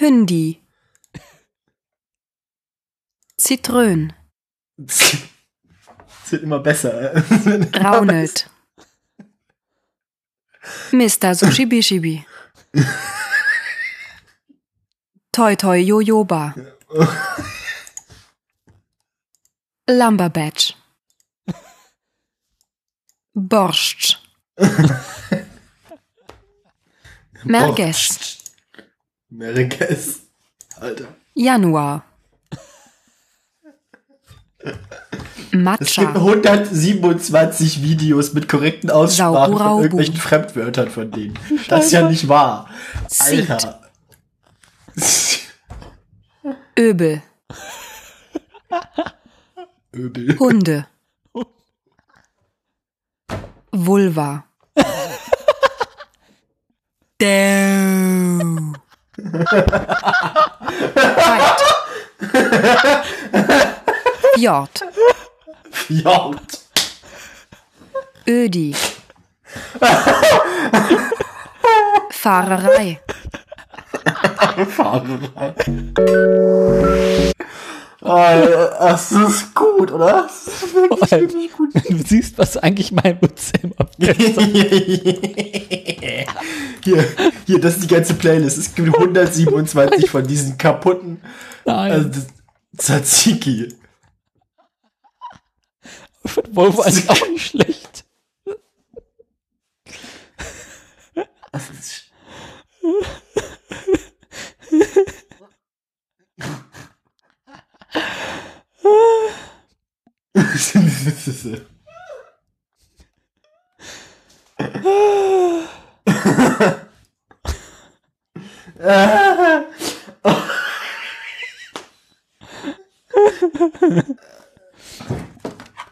Hündi. Zitrön. Es wird immer besser. Raunelt. Mr. Sushibishibi. Toi Toi Jojoba. Lumberbatch. Borscht. Merges. Merges. Alter. Januar. Es gibt Matcha. 127 Videos mit korrekten Aussprachen von Sauburaubu. irgendwelchen Fremdwörtern von denen. Das ist ja nicht wahr. Alter. Öbel. Öbel. Hunde. Vulva. Däu. Fjord. Fjord. Ödi. Fahrerei. Fahrerei. Oh, das ist gut, oder? Das ist wirklich, wirklich gut. Du siehst, was eigentlich mein Witz immer hier, hier, das ist die ganze Playlist. Es gibt 127 von diesen kaputten Nein. also, Tzatziki. Von Volvo ist auch nicht schlecht.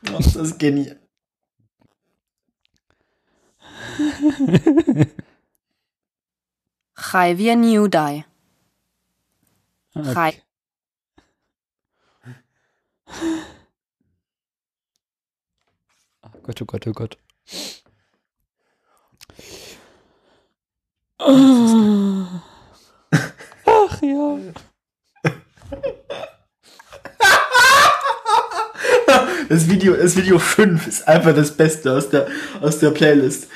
Das ist das ist genial. Chai New Dai. Chai. Gott, oh Gott, oh Gott. Ach ja. Das Video, das Video 5 ist einfach das Beste aus der, aus der Playlist.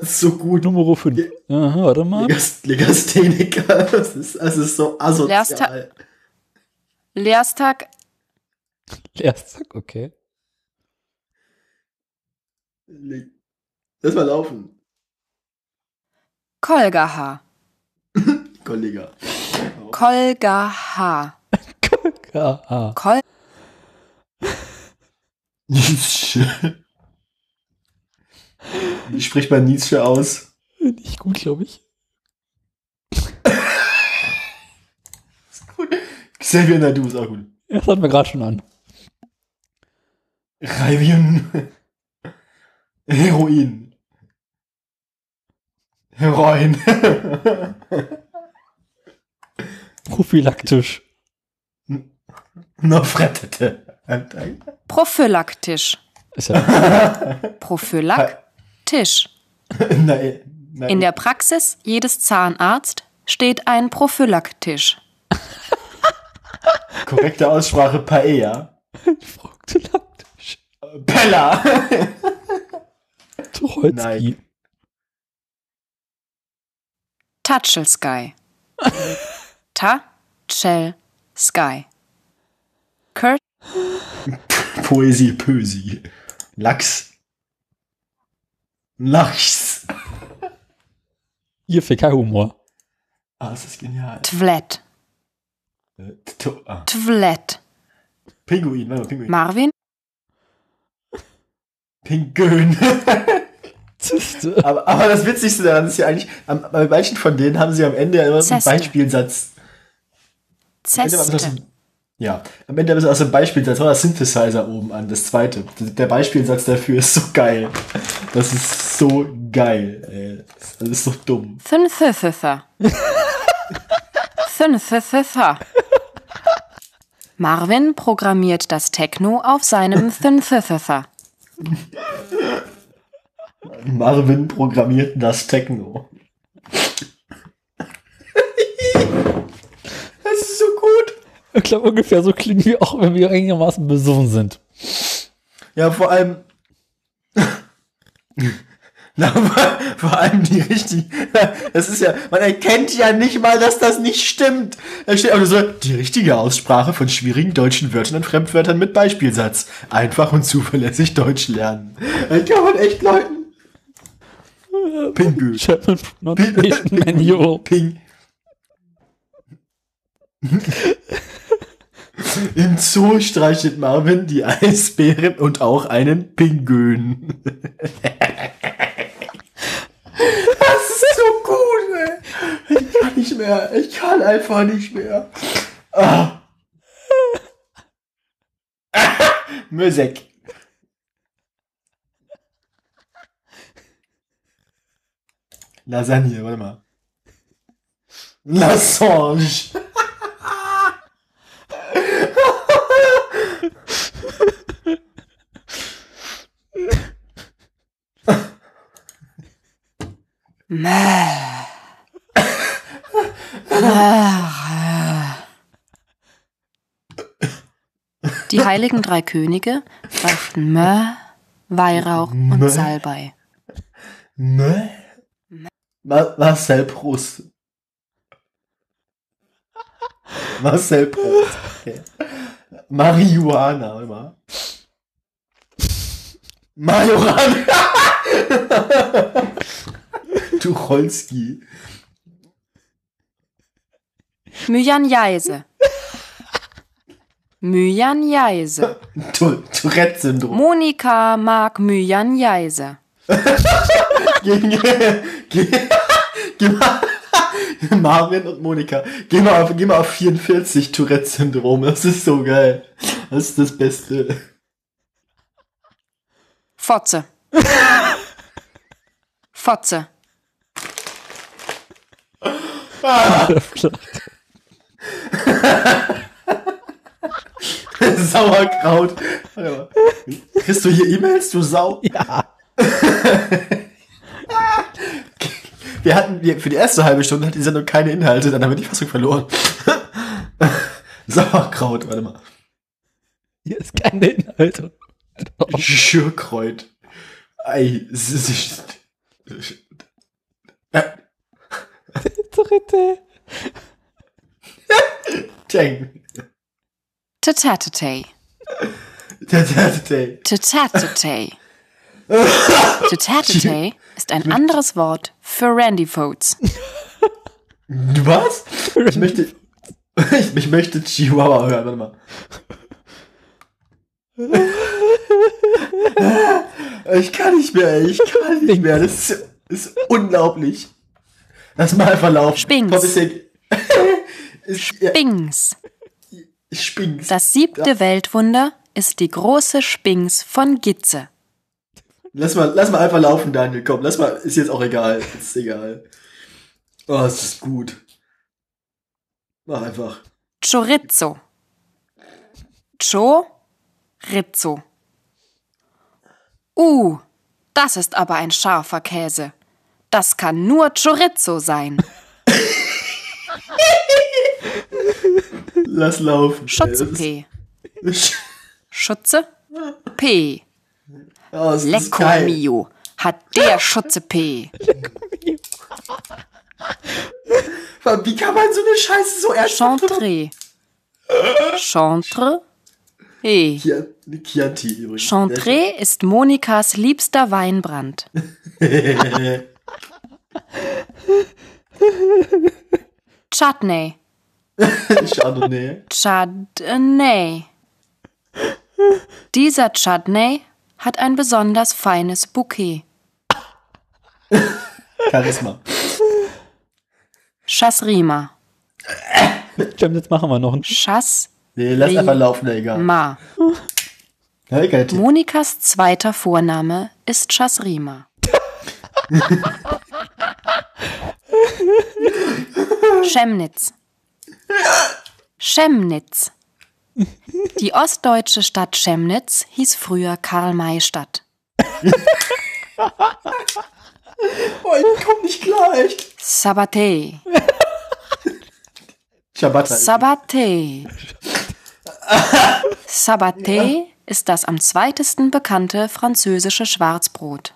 Ist so gut. Nummer 5. Aha, warte mal. Legast- Legastheniker. Das ist, das ist so asozial. Lehrstag Leersack, okay. Le- Lass mal laufen, Kolgaha. Kollege. Kolgaha. Ja, Kol Nietzsche. Wie spricht man Nietzsche aus? nicht gut, glaube ich. Xavier Nadu ist auch gut. Das hatten wir gerade schon an. Reivion. Heroin. Heroin. Prophylaktisch. Noch frettete. prophylaktisch. Ist ja Prophylaktisch. Nein. Nein. In der Praxis jedes Zahnarzt steht ein Prophylaktisch. Korrekte Aussprache Paella. prophylaktisch. Pella. Tucholsky. Nein. Tatschel Sky. Tatschel Sky. Kurt Poesie, Pösi. Lachs. Lachs. Hier Fäkalhumor. Ah, das ist genial. Tvlet. Äh, to- ah. Tvlet. Pinguin, warte mal, Pinguin. Marvin Pinguin. Aber, aber das Witzigste daran ist ja eigentlich, am, bei manchen von denen haben sie am Ende ja immer so einen Zeste. Beispielsatz. Am Zeste. Ja, am Ende haben sie aus dem Beispielsatz war das Synthesizer oben an, das zweite. Der Beispielsatz dafür ist so geil. Das ist so geil, ey. Das ist so dumm. Synthesizer. Synthesizer. Marvin programmiert das Techno auf seinem Synthesizer. Marvin programmiert das Techno. das ist so gut. Ich glaube, ungefähr so klingen wir auch, wenn wir einigermaßen besoffen sind. Ja, vor allem. Na, vor, allem die richtig. Das ist ja, man erkennt ja nicht mal, dass das nicht stimmt. Da steht auch nur so, die richtige Aussprache von schwierigen deutschen Wörtern und Fremdwörtern mit Beispielsatz. Einfach und zuverlässig Deutsch lernen. Das kann man echt Leuten. Pingu. German Pronunciation Manual. Ping. Im Zoo streichelt Marvin die Eisbären und auch einen Pinguin. Das ist so gut, ey. Ich kann nicht mehr. Ich kann einfach nicht mehr. Ah. Mösek. Lasagne, warte mal. Lassange. Die heiligen drei Könige brachten Myrrh, Weihrauch und? Salbei. Ne? Ma Marcel Proust. Marcel Proust. Okay. Marihuana, mal. Majorana. Tucholsky. Myanjaise. Myanjaise. Tu- Tourette-Syndrom. Monika mag Myanjaise. Geh, geh mal. Marvin und Monika. Geh mal auf, geh mal auf 44 Tourette-Syndrom. Das ist so geil. Das ist das Beste. Fotze. Fotze. Sauerkraut. Warte mal. Kriegst du hier E-Mails, du Sau? Ja. Wir hatten, wir, für die erste halbe Stunde hat die Sendung keine Inhalte, dann haben wir die Fassung verloren. Sauerkraut, warte mal. Hier ist keine Inhalte. Schürkreut. Ei. Äh, Dritte. Tang. Tatatete. Tatatete. Tatatete. Tatatete ist ein anderes Wort für Randy Foats. Du was? Ich möchte. Ich, ich möchte Chihuahua hören, warte mal. Ich kann nicht mehr, ey, ich kann nicht mehr. Das ist, ist unglaublich. Lass mal einfach laufen. Spinks. Ja- ja, Spinks. Spinks. Das siebte Weltwunder ist die große Spinks von Gitze. Lass mal, lass mal einfach laufen, Daniel. Komm, lass mal. Ist jetzt auch egal. Ist egal. Oh, es ist gut. Mach einfach. Chorizo. Chorizo. Uh, das ist aber ein scharfer Käse. Das kann nur Chorizo sein. Lass laufen. Schutze P. Schutze P. Oh, Lecco mio. Hat der Schutze P. Wie kann man so eine Scheiße so ernsthaft Chantre. Chantre. Kia- Chianti übrigens. Chantre ist Monikas liebster Weinbrand. Chutney. Chardonnay. Chardonnay. Dieser Chutney hat ein besonders feines Bouquet. Charisma. Chasrima. Stimmt, jetzt machen wir noch einen. Chas. Nee, lass einfach laufen, egal. Ma. Ja, egal. Monikas zweiter Vorname ist Chasrima. Chemnitz. Chemnitz. Die ostdeutsche Stadt Chemnitz hieß früher Karl-May-Stadt. Oh, ich komm nicht echt. Sabate. Ciabatta. Sabate. Sabate ist das am zweitesten bekannte französische Schwarzbrot.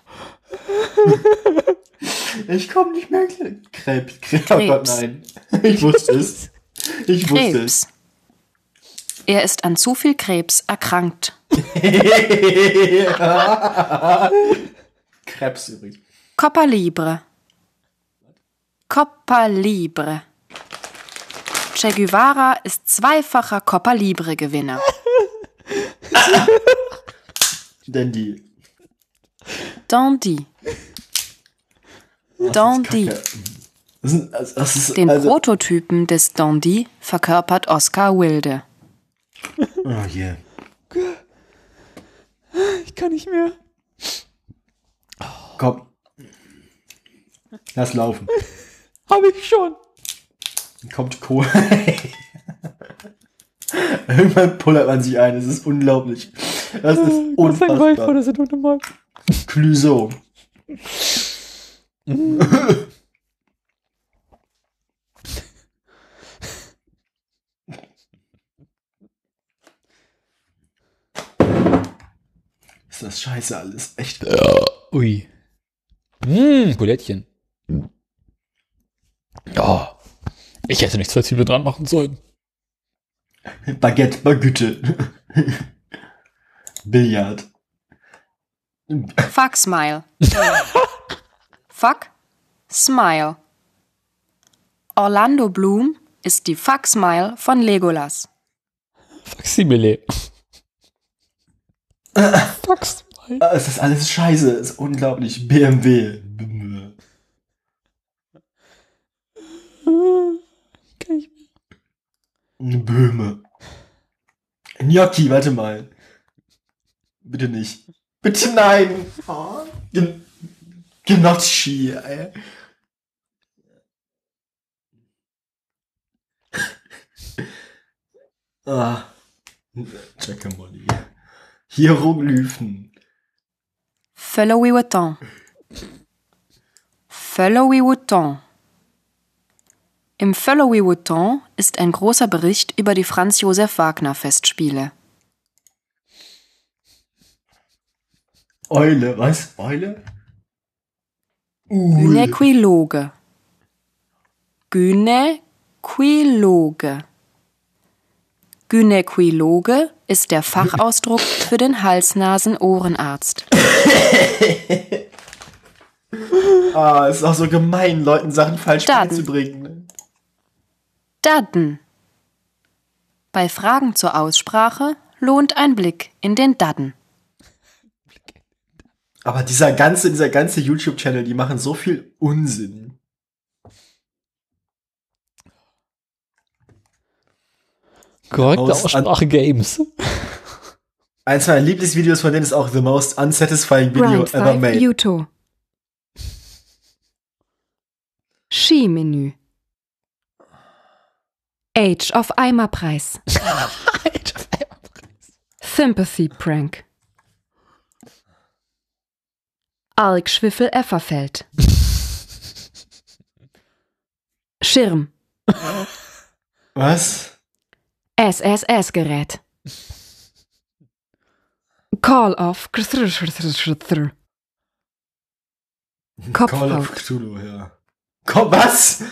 Ich komm nicht mehr klar. Krebs. Krebs. Oh Gott, Krebs. nein. Ich wusste es. Ich wusste es. Er ist an zu viel Krebs erkrankt. Krebs übrigens. Copa Libre. Copa Libre. Che Guevara ist zweifacher Copa Libre Gewinner. Dandy. Dandy. Ist Den also, Prototypen des Dandy verkörpert Oscar Wilde. Oh je. Ich kann nicht mehr. Komm. Lass laufen. Hab ich schon. Kommt Kohle. Irgendwann pullert man sich ein. Es ist unglaublich. Das ist Das ist ein Golf vor unfassbar. der Sendung mal. Ist das scheiße alles. Echt. Ui. Hm, Bulettchen. Ja. Ich hätte nicht zwei Zwiebeln dran machen sollen. Baguette, Baguette. Billard. Fuck Smile. Fuck Smile. Orlando Bloom ist die Fuck Smile von Legolas. Faximile. Fax. Ah, Es ist alles scheiße. Es ist unglaublich. BMW. Kenn ich Böhme. Gnocchi, warte mal. Bitte nicht. Bitte nein. Oh, Gen Gnocchi, ey. ah. Check Molly. Hieroglyphen. Followy Wotton. Im Followy Wotton ist ein großer Bericht über die Franz Josef Wagner Festspiele. Eule, was? Eule? Ule. Gynäquiloge. Gynäquiloge. Gynäquiloge ist der Fachausdruck für den Hals-Nasen-Ohrenarzt. Ah, ist auch so gemein, Leuten Sachen falsch Daten. beizubringen. ne? Dadden. Bei Fragen zur Aussprache lohnt ein Blick in den Dadden. Aber dieser ganze, dieser ganze YouTube-Channel, die machen so viel Unsinn. Korrekte Most Aussprache Games. Eins meiner Lieblingsvideos von denen ist auch The Most Unsatisfying Video Grind Ever 5 Made. Yuto. Skimenü. Age of Eimerpreis. Sympathy Prank. Alk Schwiffel Efferfeld. Schirm. Was? SSS-Gerät. Call of Call Kopfhaut. of Cthulhu, ja. Komm, was?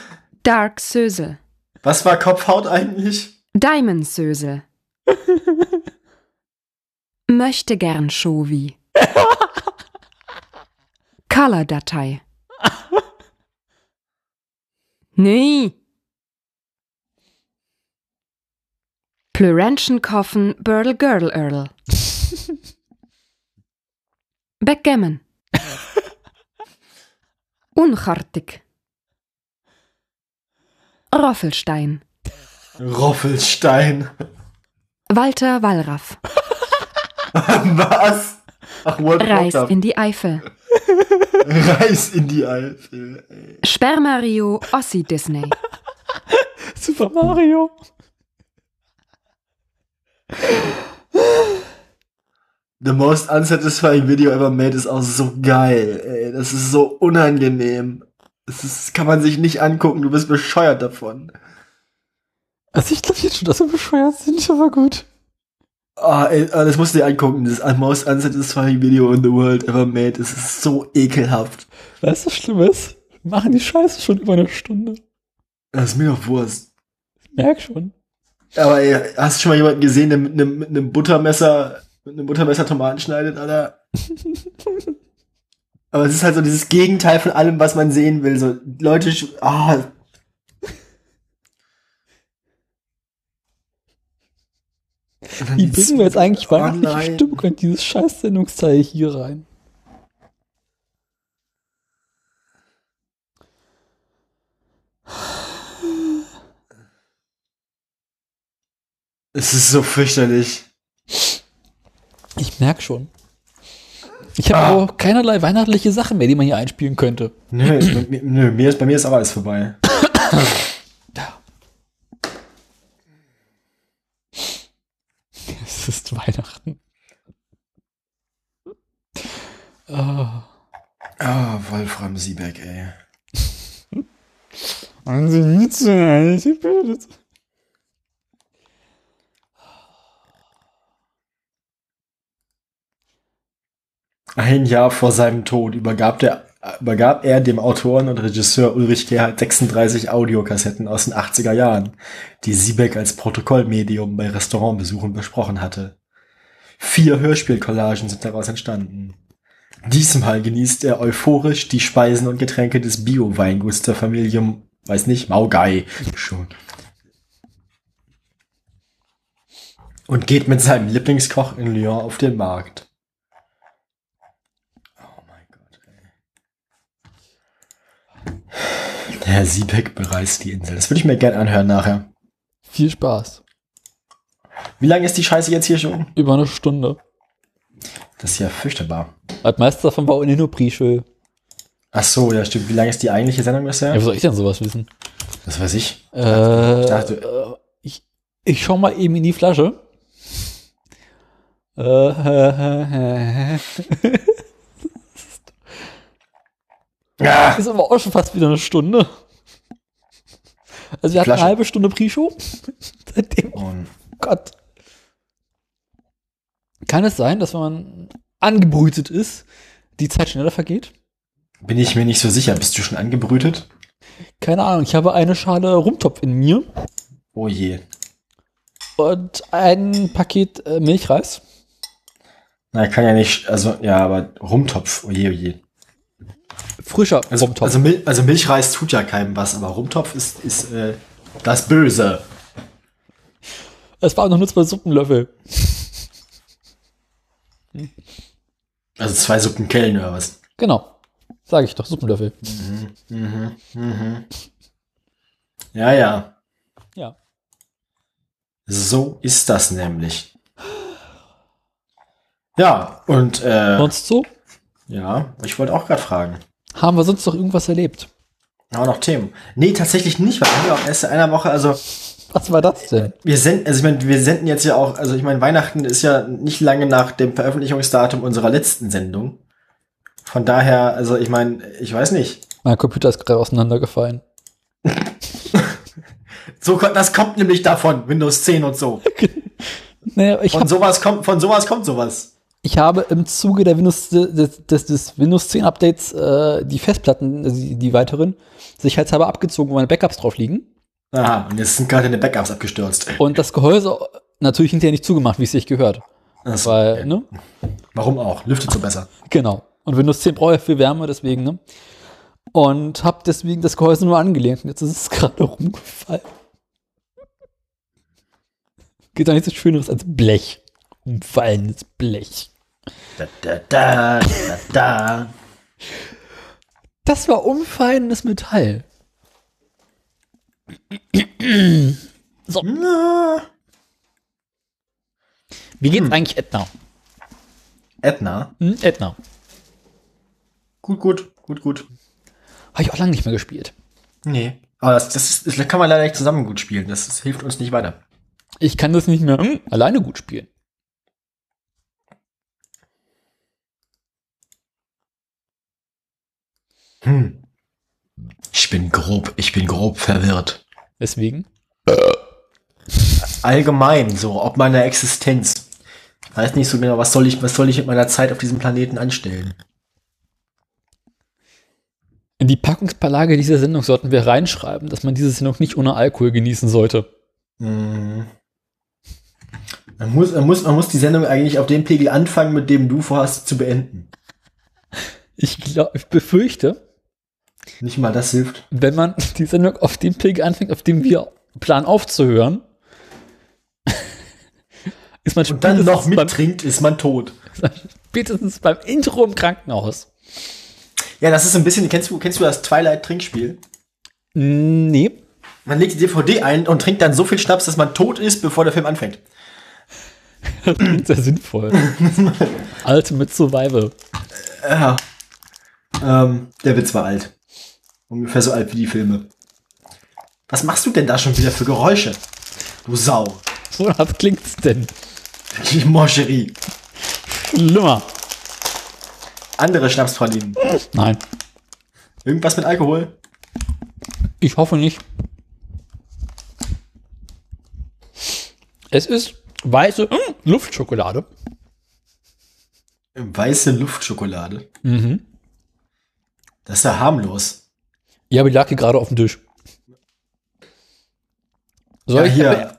Dark Sösel. Was war Kopfhaut eigentlich? Diamond Sösel. Möchte gern Shovi. Color-Datei. Nee. Plurentschenkopfen Birdle Girdle Earl. Backgammon. Unchartig. Roffelstein. Roffelstein. Walter Wallraff. was? Ach, Reis in die Eifel. Reis in die Eifel. ey. Spermario Ossi Disney. Super Mario. The most unsatisfying video ever made ist auch so geil. Ey, das ist so unangenehm. Das ist, kann man sich nicht angucken. Du bist bescheuert davon. Also ich glaube jetzt schon, dass wir bescheuert sind, aber gut. Ah, ey, ah, das musst du dir angucken. Das most unsatisfying video in the world ever made. Es ist so ekelhaft. Weißt du, was Schlimmes? Wir machen die Scheiße schon über eine Stunde. Das ist mir doch Wurst. Ich merk schon. Aber ey, hast du schon mal jemanden gesehen, der mit einem, mit einem Buttermesser, mit einem Buttermesser Tomaten schneidet, Alter? Aber es ist halt so dieses Gegenteil von allem, was man sehen will. So Leute, ah. Wie bringen wir jetzt eigentlich weihnachtliche. Stimmung in dieses scheiß Sendungsteil hier rein? Es ist so fürchterlich. Ich merk schon. Ich habe Ah. auch keinerlei weihnachtliche Sachen mehr, die man hier einspielen könnte. Nö, bei, mir- nö mir ist, bei mir ist auch alles vorbei. Es ist Weihnachten. Ah. Ah, Wolfram Siebeck, ey. Also nicht so Ein Jahr vor seinem Tod übergab, der, übergab er dem Autoren und Regisseur Ulrich Gerhard 36 Audiokassetten aus den 80er Jahren, die Siebeck als Protokollmedium bei Restaurantbesuchen besprochen hatte. Vier Hörspielcollagen sind daraus entstanden. Diesmal genießt er euphorisch die Speisen und Getränke des Bio-Weinguts der Familie, weiß nicht, Maugai schon. Und geht mit seinem Lieblingskoch in Lyon auf den Markt. Oh mein Gott, ey. Herr Siebeck bereist die Insel. Das würde ich mir gerne anhören nachher. Viel Spaß. Wie lange ist die Scheiße jetzt hier schon? Über eine Stunde. Das ist ja fürchterbar. Das meiste davon war ohnehin nur Pre-Show. Ach so, ja stimmt. Wie lange ist die eigentliche Sendung bisher? Ja, wo soll ich denn sowas wissen? Das weiß ich. Äh, Ich dachte- äh, ich, ich schau mal eben in die Flasche. Äh, äh, äh, Ja. ist aber auch schon fast wieder eine Stunde. Also wir hatten Flasche. eine halbe Stunde Pre-Show. Seitdem, oh Gott. Kann es sein, dass wenn man angebrütet ist, die Zeit schneller vergeht? bin ich mir nicht so sicher. Bist du schon angebrütet? Keine Ahnung, ich habe eine Schale Rumtopf in mir Oh je. und ein Paket äh, Milchreis. Na, kann ja nicht, also, ja, aber Rumtopf, oh je, oh je. Frischer Also, Rumtopf. also, Mil also Milchreis tut ja keinem was, aber Rumtopf ist, ist äh, das Böse. es waren noch nur zwei Suppenlöffel. Also zwei Suppenkellen oder was? Genau. Sage ich doch, Suppenlöffel. Ja, ja. Ja. So ist das nämlich. Ja, und äh, Sonst so? ja, ich wollte auch gerade fragen. Haben wir sonst noch irgendwas erlebt? Wir noch Themen? Nee, tatsächlich nicht, weil wir auch erst in einer Woche, also Was war das denn? wir senden, also ich meine, wir senden jetzt ja auch, also ich meine, Weihnachten ist ja nicht lange nach dem Veröffentlichungsdatum unserer letzten Sendung. Von daher, also ich meine, ich weiß nicht. Mein Computer ist gerade auseinandergefallen. So, das kommt nämlich davon, Windows 10 und so. Naja, ich, Von sowas kommt, von sowas kommt sowas. Ich habe im Zuge der Windows, des, des, des Windows 10 Updates äh, die Festplatten, also die, die weiteren, sicherheitshalber abgezogen, wo meine Backups drauf liegen. Aha, und jetzt sind gerade deine Backups abgestürzt. Und das Gehäuse natürlich hinterher nicht zugemacht, wie es sich gehört. Das, Weil, ne? Warum auch? Lüftet so besser. Genau. Und Windows 10 braucht ja viel Wärme, deswegen, ne? Und habe deswegen das Gehäuse nur angelehnt. Und jetzt ist es gerade rumgefallen. Geht doch nichts Schöneres als Blech. Umfallendes Blech. Da, da, da, da, da. Das war umfallendes Metall. So. Wie geht's eigentlich Edna? Edna. Hm, Edna. Gut, gut, gut, gut. Habe ich auch lange nicht mehr gespielt. Nee. Aber das, das, das kann man leider nicht zusammen gut spielen. Das, das hilft uns nicht weiter. Ich kann das nicht mehr hm, alleine gut spielen. Hm. Ich bin grob, ich bin grob verwirrt. Deswegen. Allgemein, so, ob meiner Existenz. Ich weiß nicht so genau, was soll ich, was soll ich mit meiner Zeit auf diesem Planeten anstellen? In die Packungsbeilage dieser Sendung sollten wir reinschreiben, dass man diese Sendung nicht ohne Alkohol genießen sollte. Hm. Man muss, man, muss, man muss die Sendung eigentlich auf dem Pegel anfangen, mit dem du vorhast zu beenden. Ich, glaub, ich befürchte, Nicht mal das hilft. wenn man die Sendung auf dem Pegel anfängt, auf dem wir planen aufzuhören, ist man Und dann noch beim, mittrinkt, ist man tot. spätestens beim Intro im Krankenhaus. Ja, das ist ein bisschen, kennst du, kennst du das Twilight-Trinkspiel? Nee. Man legt die DVD ein und trinkt dann so viel Schnaps, dass man tot ist, bevor der Film anfängt. Das klingt sehr sinnvoll. Ultimate Survival. Ja. Ähm, der Witz war alt. Ungefähr so alt wie die Filme. Was machst du denn da schon wieder für Geräusche? Du Sau. Wonach klingt's denn? Die Moscherie. Schlimmer. Andere Schnapspralinen. Nein. Irgendwas mit Alkohol? Ich hoffe nicht. Es ist weiße mm, Luftschokolade. Weiße Luftschokolade. Mhm. Das ist ja harmlos. Ja, aber die lag hier gerade auf dem Tisch. Ja, hier.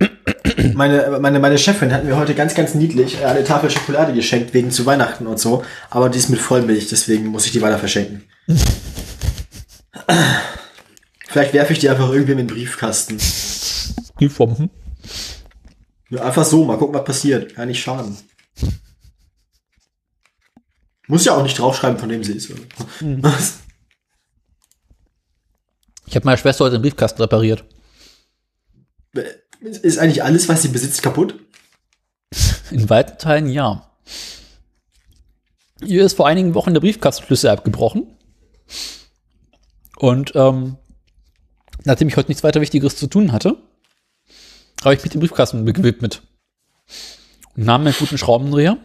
Meine, meine, meine Chefin hat mir heute ganz, ganz niedlich eine Tafel Schokolade geschenkt, wegen zu Weihnachten und so. Aber die ist mit Vollmilch, deswegen muss ich die weiter verschenken. Vielleicht werfe ich die einfach irgendwie in den Briefkasten. Die vom. Ja, einfach so, mal gucken, was passiert. Kann nicht schaden. Muss ja auch nicht draufschreiben, von dem sie ist. oder? Ich habe meiner Schwester heute den Briefkasten repariert. Ist eigentlich alles, was sie besitzt, kaputt? In weiten Teilen ja. Ihr ist vor einigen Wochen der Briefkastenschlüssel abgebrochen. Und ähm, nachdem ich heute nichts weiter Wichtigeres zu tun hatte, habe ich mich dem Briefkasten gewidmet. Und nahm einen guten Schraubendreher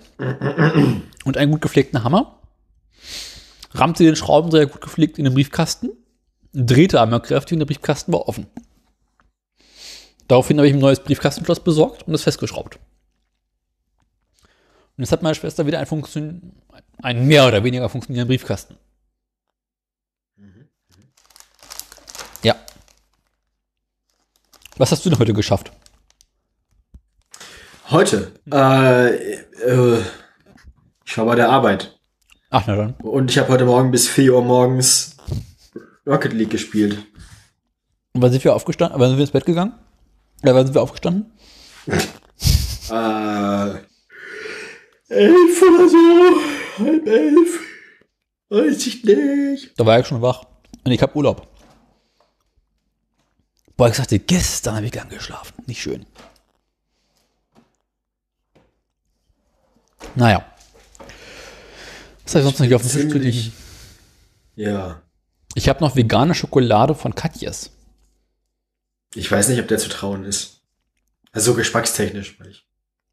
und einen gut gepflegten Hammer, rammte den Schraubendreher gut gepflegt in den Briefkasten, drehte einmal kräftig und der Briefkasten war offen. Daraufhin habe ich ein neues Briefkastenschloss besorgt und es festgeschraubt. Und jetzt hat meine Schwester wieder einen, Funktion einen mehr oder weniger funktionierenden Briefkasten. Ja. Was hast du denn heute geschafft? Heute? Äh, äh, ich war bei der Arbeit. Ach, na dann. Und ich habe heute Morgen bis 4 Uhr morgens Rocket League gespielt. Und wann sind wir aufgestanden? Wann sind wir ins Bett gegangen? Ja, wann sind wir aufgestanden? Äh, elf oder so. Halb elf. Weiß ich nicht. Da war ich schon wach. Und ich habe Urlaub. Boah, ich sagte, gestern habe ich lang geschlafen. Nicht schön. Naja. Was habe ich sonst noch hier auf dem Tisch zu liegen? Ja. Ich habe noch vegane Schokolade von Katjes. Ich weiß nicht, ob der zu trauen ist. Also geschmackstechnisch, ich.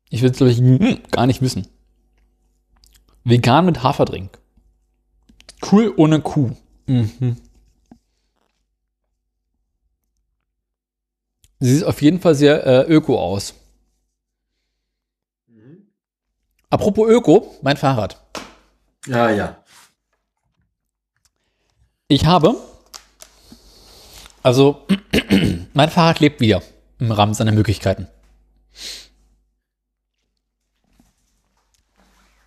Ich will es, glaube ich, gar nicht wissen. Vegan mit Haferdrink. Cool ohne Kuh. Mhm. Sie sieht auf jeden Fall sehr äh, öko aus. Apropos Öko, mein Fahrrad. Ja, ja. Ich habe, also mein Fahrrad lebt wieder im Rahmen seiner Möglichkeiten.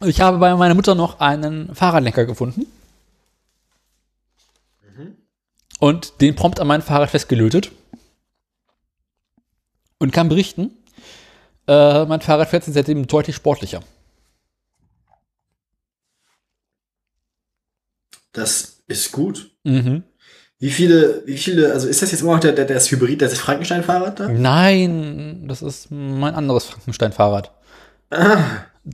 Ich habe bei meiner Mutter noch einen Fahrradlenker gefunden. Und den prompt an mein Fahrrad festgelötet. Und kann berichten, äh, mein Fahrrad fährt seitdem deutlich sportlicher. Das ist gut. Mhm. Wie viele, wie viele, also ist das jetzt immer noch der, der, das Hybrid, das Frankenstein-Fahrrad da? Nein, das ist mein anderes Frankenstein-Fahrrad. Ah,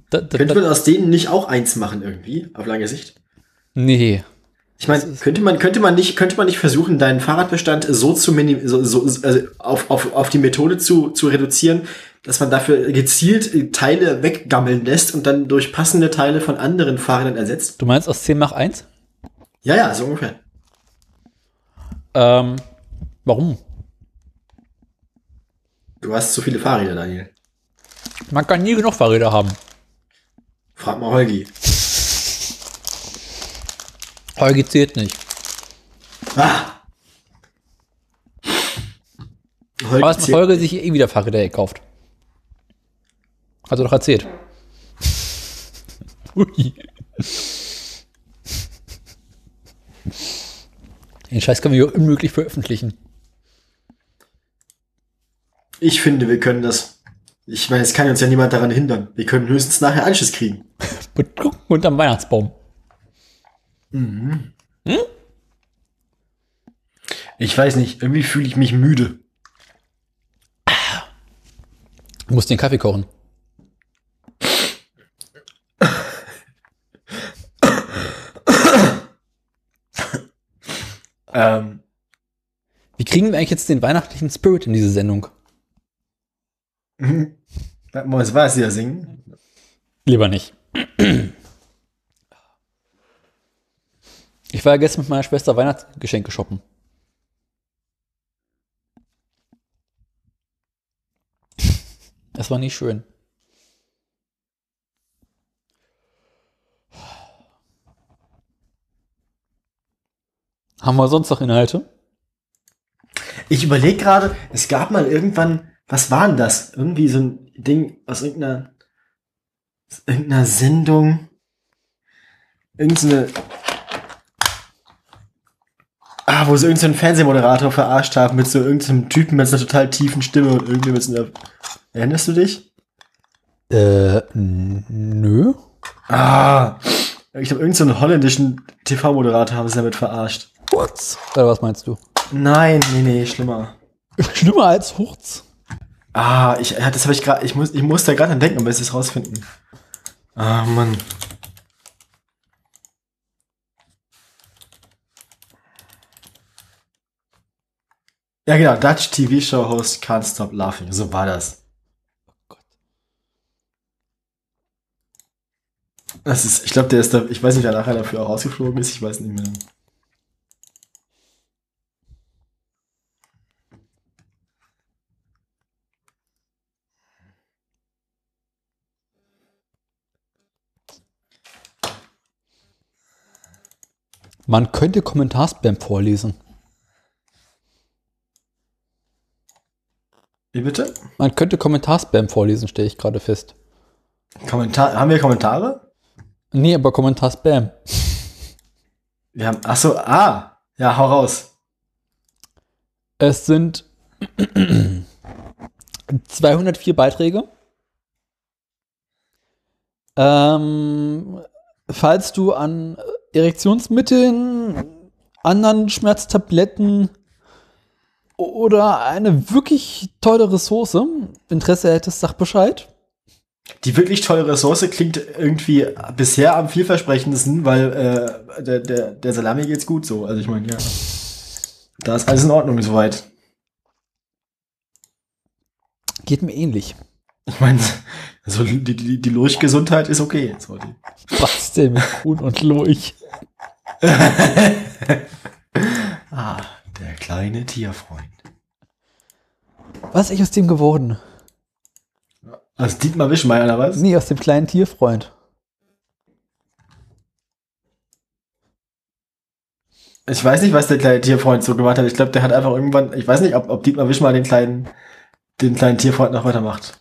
Da, da, könnte man aus denen nicht auch eins machen irgendwie, auf lange Sicht? nee. Ich meine, könnte man, könnte man nicht, könnte man nicht versuchen, deinen Fahrradbestand so zu minim, so, so, also auf, auf, auf die Methode zu, zu reduzieren, dass man dafür gezielt Teile weggammeln lässt und dann durch passende Teile von anderen Fahrrädern ersetzt? Du meinst aus 10 mach 1? Ja, ja, so ungefähr. Ähm, warum? Du hast zu viele Fahrräder, Daniel. Man kann nie genug Fahrräder haben. Frag mal Holgi. Holgi zählt nicht. Ah! Holgi Aber zählt- Folge sich eh wieder Fahrräder gekauft. Hat er doch erzählt. Ui. Den Scheiß können wir ja unmöglich veröffentlichen. Ich finde, wir können das. Ich meine, es kann uns ja niemand daran hindern. Wir können höchstens nachher Anschluss kriegen. Unterm Weihnachtsbaum. Ich weiß nicht, irgendwie fühle ich mich müde. Du musst den Kaffee kochen. Ähm, Wie kriegen wir eigentlich jetzt den weihnachtlichen Spirit in diese Sendung? was war es hier singen? Lieber nicht. Ich war ja gestern mit meiner Schwester Weihnachtsgeschenke shoppen. Das war nicht schön. Haben wir sonst noch Inhalte? Ich überlege gerade, es gab mal irgendwann, was war denn das? Irgendwie so ein Ding aus irgendeiner, aus irgendeiner Sendung. Irgendeine. Ah, wo sie irgendeinen Fernsehmoderator verarscht haben mit so irgendeinem Typen mit so einer total tiefen Stimme und irgendwie mit so einer. Erinnerst du dich? Äh, nö. Ah. Ich glaube, irgendeinen so einen holländischen TV-Moderator haben sie damit verarscht. Hurz. Oder was meinst du? Nein, nee, nee, schlimmer. Schlimmer als Hurz. Ah, ich, das habe ich gerade, ich muss, ich muss da gerade dran denken, aber es ist rausfinden. Ah, Mann. Ja, genau, Dutch TV Show Host Can't Stop Laughing. So war das. Das ist, ich glaube, der ist da, ich weiß nicht, wer nachher dafür auch rausgeflogen ist, ich weiß nicht mehr. Man könnte Kommentarspam vorlesen. Wie bitte? Man könnte Kommentarspam vorlesen, stelle ich gerade fest. Kommentar, haben wir Kommentare? Nee, aber Kommentarspam. Wir haben, ach so, ah, ja, hau raus. Es sind 204 Beiträge. Ähm, falls du an Erektionsmitteln, anderen Schmerztabletten oder eine wirklich tolle Ressource Interesse hättest, sag Bescheid. Die wirklich tolle Ressource klingt irgendwie bisher am vielversprechendsten, weil äh, der, der, der Salami geht's gut so. Also ich meine, ja. Da ist alles in Ordnung soweit. Geht mir ähnlich. Ich meine, so die, die, die Lurchgesundheit ist okay. So. Was denn mit Kuhn und Lurch? ah, der kleine Tierfreund. Was ist aus dem geworden? Also Dietmar Wischmeier oder was? Nee, aus dem kleinen Tierfreund. Ich weiß nicht, was der kleine Tierfreund so gemacht hat. Ich glaube, der hat einfach irgendwann, ich weiß nicht, ob, ob Dietmar Wischmeier den kleinen, den kleinen Tierfreund noch weitermacht.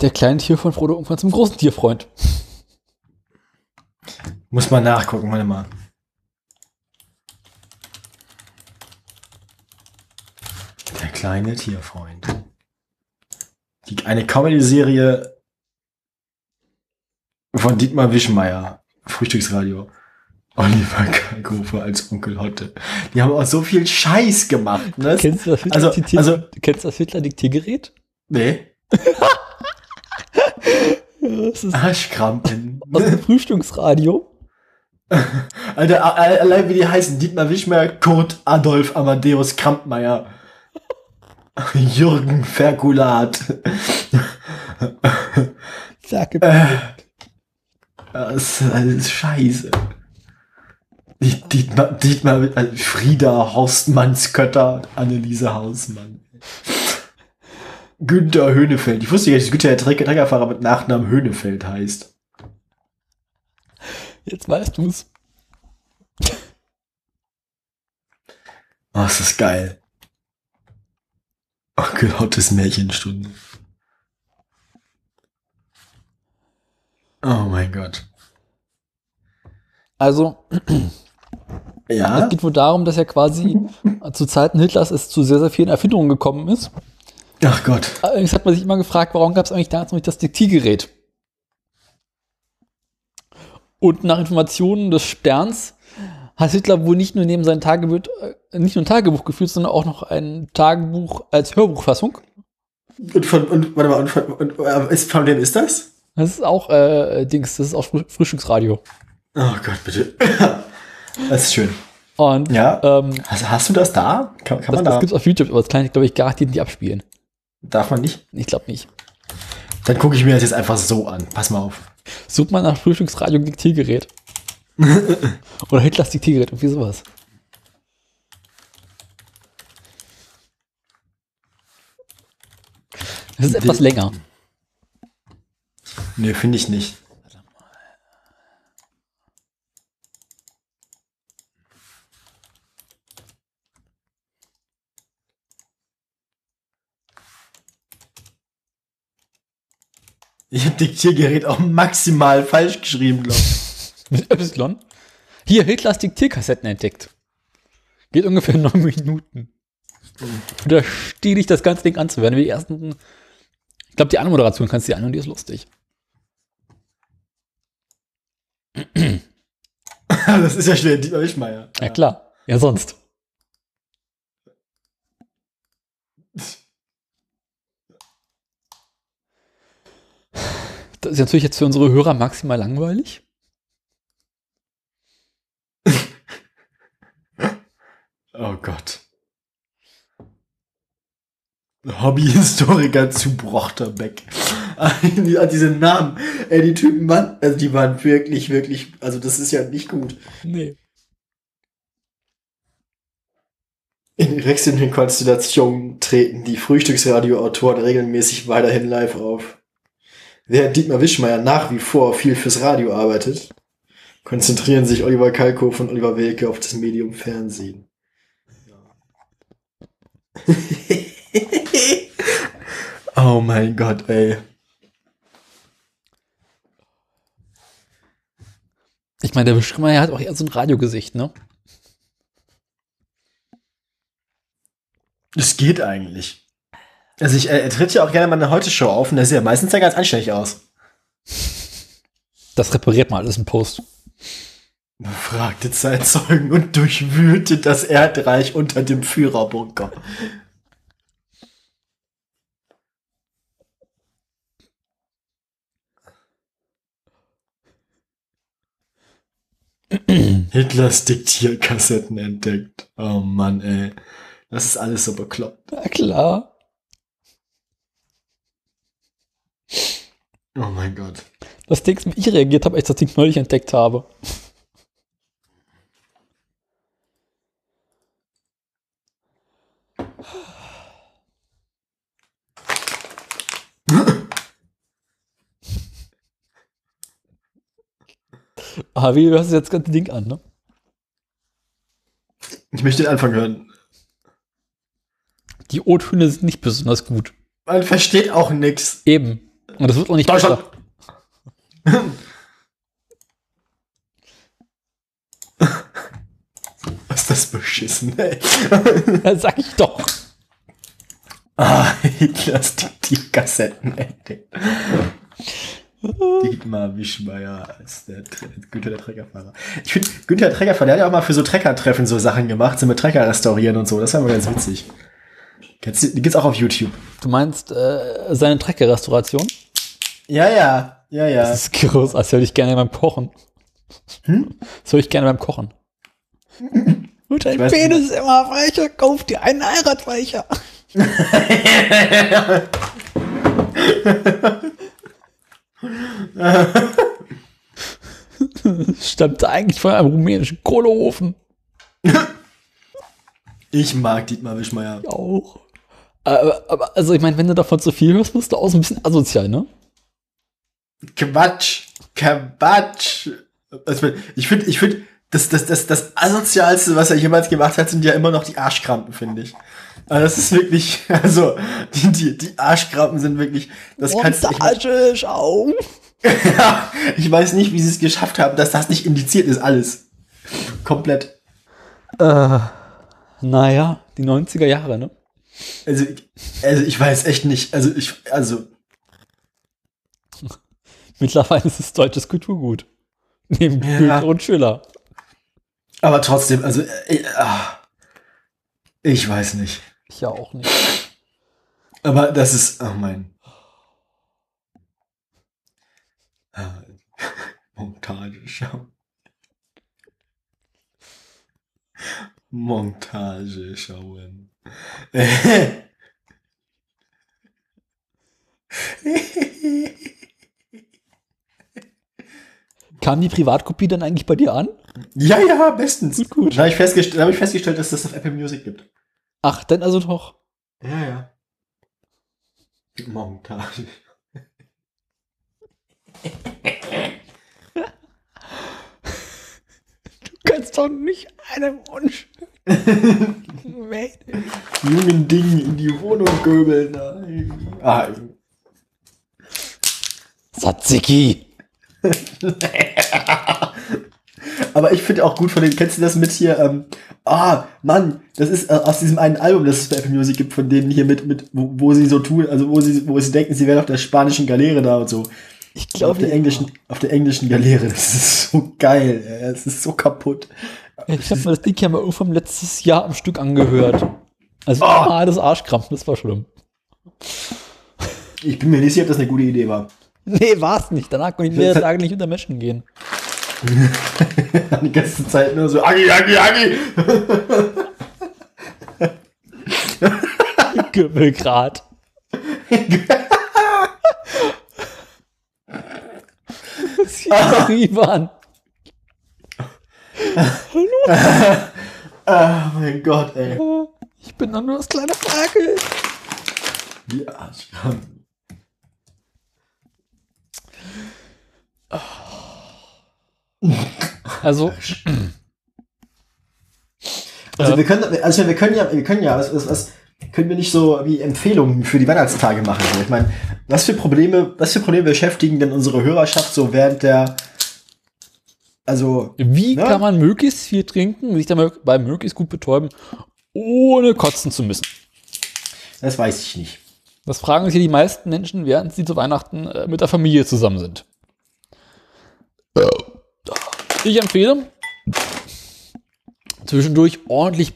Der kleine Tierfreund wurde irgendwann zum großen Tierfreund. Muss man nachgucken, warte mal. Der kleine Tierfreund. Die, eine Comedy-Serie von Dietmar Wischmeier. Frühstücksradio. Oliver Kalkofe als Onkel Hotte. Die haben auch so viel Scheiß gemacht, ne? Kennst du das Also, Hitler- also, kennst du das Hitler-Diktiergerät? nee. Das ist Arschkrampen. aus dem Frühstücksradio. Alter, allein wie die heißen, Dietmar Wischmeier, Kurt Adolf Amadeus Krampmeier, Jürgen Ferkulat. Sag Das ist alles scheiße. Die- Dietmar, Dietmar, also Frieda Horstmannskötter, Anneliese Hausmann. Günther Höhnefeld. Ich wusste ja, dass Günther der Trecker- Treckerfahrer mit Nachnamen Höhnefeld heißt. Jetzt weißt du's. Oh, ist das geil. Onkel Hottes Märchenstunde. Oh mein Gott. Also, Ja? es geht wohl darum, dass ja quasi zu Zeiten Hitlers es zu sehr, sehr vielen Erfindungen gekommen ist. Ach Gott. Allerdings hat man sich immer gefragt, warum gab es eigentlich damals noch nicht das Diktiergerät? Und nach Informationen des Sterns hat Hitler wohl nicht nur neben seinem Tagebuch, äh, nicht nur ein Tagebuch geführt, sondern auch noch ein Tagebuch als Hörbuchfassung. Und von, und, warte mal, und von, und, äh, ist, von wem ist das? Das ist auch, äh, Dings, das ist auch Früh- Frühstücksradio. Oh Gott, bitte. Das ist schön. Und Ja. ähm, Hast, hast du das da? Kann, kann das, man das da? gibt's auf YouTube, aber das kann ich, glaube ich, garantiert nicht abspielen. Darf man nicht? Ich glaube nicht. Dann gucke ich mir das jetzt einfach so an. Pass mal auf. Sucht mal nach Frühstücksradio Diktiergerät. Oder Hitlers Diktiergerät, irgendwie sowas. Das ist etwas länger. Nee, finde ich nicht. Diktiergerät auch maximal falsch geschrieben, glaube ich. Mit Y. Hier, Hitlers Diktierkassetten entdeckt. Geht ungefähr neun Minuten. Und da stehe ich das ganze Ding anzuhören. Wie die ersten. Ich glaube, die Anmoderation kannst du dir an und die ist lustig. das ist ja schwer, Dietmar Wischmeier. Ja, klar. Ja, sonst. Das ist natürlich jetzt für unsere Hörer maximal langweilig. Oh Gott. Hobbyhistoriker zu Brochterbeck. Die- Diese Namen, ey, die Typen, Mann, also die waren wirklich, wirklich, also das ist ja nicht gut. Nee. In wechselnden Konstellationen treten die Frühstücksradioautoren regelmäßig weiterhin live auf. Während Dietmar Wischmeier nach wie vor viel fürs Radio arbeitet, konzentrieren sich Oliver Kalkofe und Oliver Welke auf das Medium Fernsehen. oh mein Gott, ey. Ich meine, der Beschrimmer hat auch eher so ein Radiogesicht, ne? Es geht eigentlich. Also ich, äh, er tritt ja auch gerne mal eine Heute-Show auf und der sieht ja meistens ja ganz anständig aus. Das repariert mal alles im Post. Befragte Zeitzeugen und durchwühlte das Erdreich unter dem Führerbunker. Hitlers Diktierkassetten entdeckt. Oh Mann, ey. Das ist alles so bekloppt. Na klar. Oh mein Gott. Das Ding, wie ich reagiert habe, als ich das Ding neulich entdeckt habe. Ah, wie hörst du jetzt das ganze Ding an, ne? Ich möchte den Anfang hören. Die O-Töne sind nicht besonders gut. Man versteht auch nix. Eben. Und das wird auch nicht Deutschland. besser. Was ist das beschissen, ey? Das sag ich doch. Ah, Hitlers Diktierkassetten entdeckt. Dietmar Wischmeier als der Günther der Treckerfahrer. Ich finde, Günther der Treckerfahrer, der hat ja auch mal für so Treckertreffen so Sachen gemacht, so mit Trecker restaurieren und so. Das war immer ganz witzig. Die gibt's auch auf YouTube. Du meinst äh, seine Trecker-Restauration? Ja, ja, ja, ja. Das ist groß, das höre ich gerne beim Kochen. Hm? Das höre ich gerne beim Kochen. Und dein Penis ist immer weicher, kauf dir einen Heiratweicher. Stammte eigentlich von einem rumänischen Kohleofen. Ich mag Dietmar Wischmeier. Auch. Aber, aber also ich meine, wenn du davon zu viel hörst, bist du auch so ein bisschen asozial, ne? Quatsch. Quatsch. Also, ich finde, ich finde, das, das, das, das asozialste, was er jemals gemacht hat, sind ja immer noch die Arschkrampen, finde ich. Also das ist wirklich, also, die, die, die Arschkrampen sind wirklich, das kannst du, ich, Montage, schau. ja, ich weiß nicht, wie sie es geschafft haben, dass das nicht indiziert ist, alles. Komplett. Äh, naja, die 90er Jahre, ne? Also, ich- also ich weiß echt nicht, also ich, also, Mittlerweile ist es deutsches Kulturgut. Neben Ja. Und Schiller. aber trotzdem, also, äh, ah, ich weiß nicht. Ich ja auch nicht. Aber das ist, oh mein. Ah, Montage schauen. Montage schauen. Kam die Privatkopie dann eigentlich bei dir an? ja, ja, bestens. Gut, gut. Da habe ich, festgest hab ich festgestellt, dass das auf Apple Music gibt. Ach, dann also doch. Ja, ja. Montage. Du kannst doch nicht einem Wunsch. Jungen Dingen in die Wohnung göbeln. Nein. Ah, So, Tzatziki. Aber ich finde auch gut von den, kennst du das mit hier, ähm, ah, Mann, das ist äh, aus diesem einen Album, das es bei Apple Music gibt, von denen hier mit, mit, wo, wo sie so tun, also wo sie, wo sie denken, sie wären auf der spanischen Galeere da und so. Ich auf der englischen, auf der englischen Galeere. Das ist so geil, das ist so kaputt. Ich habe mir das Ding ja mal irgendwann letztes Jahr am Stück angehört. Also Oh. ah, das Arschkrampf, das war schlimm. Ich bin mir nicht sicher, ob das eine gute Idee war. Nee, war's nicht. Danach konnte ich mehrere Tage nicht unter Menschen gehen. Die ganze Zeit nur so, Agi, Agi, Agi. Gümmelgrad. Das ist ja Ivan. Ah, mein Gott, ey. Ich bin doch nur das kleine Ferkel. Die Arschkrampen. Also, Also wir können, also wir können ja, wir können ja, was, was, was können wir nicht so wie Empfehlungen für die Weihnachtstage machen? Ich meine, was für Probleme, was für Probleme beschäftigen denn unsere Hörerschaft so während der, also wie Ne? kann man möglichst viel trinken, sich dabei möglichst gut betäuben, ohne kotzen zu müssen? das weiß ich nicht. Das fragen sich die meisten Menschen, während sie zu Weihnachten äh, mit der Familie zusammen sind. Ich empfehle zwischendurch ordentlich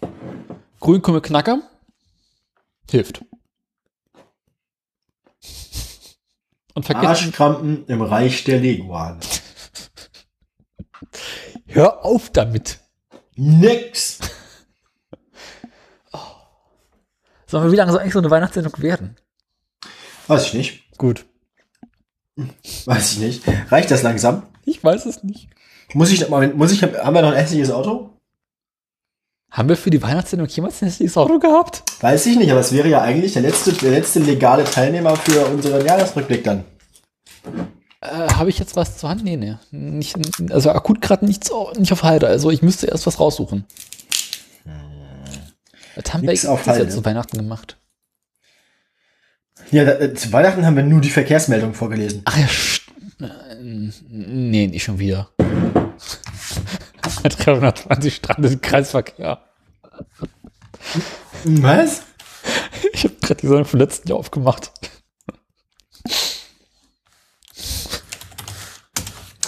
Grünkohl mit Knacker. Hilft. Und vergesst, Arschkrampen im Reich der Leguane. hör auf damit. Nix. Sollen wir, wie lange soll eigentlich so eine Weihnachtssendung werden? Weiß ich nicht. Gut. Weiß ich nicht. Reicht das langsam? Ich weiß es nicht. Muss ich, mal- muss ich, haben wir noch ein hässliches Auto? Haben wir für die Weihnachtssendung jemals ein hässliches Auto gehabt? Weiß ich nicht, aber es wäre ja eigentlich der letzte, der letzte legale Teilnehmer für unseren Jahresrückblick dann. Äh, Habe ich jetzt was zur Hand? Nee, nee. Nicht, also akut gerade nichts nicht auf Halde. Also ich müsste erst was raussuchen. Was haben wir auf Halde. zu Weihnachten gemacht? Ja, da, äh, zu Weihnachten haben wir nur die Verkehrsmeldung vorgelesen. Ach ja, st- äh, nee, nicht schon wieder. 320 Strand ist Kreisverkehr. Was? Ich habe gerade die Sonne vom letzten Jahr aufgemacht.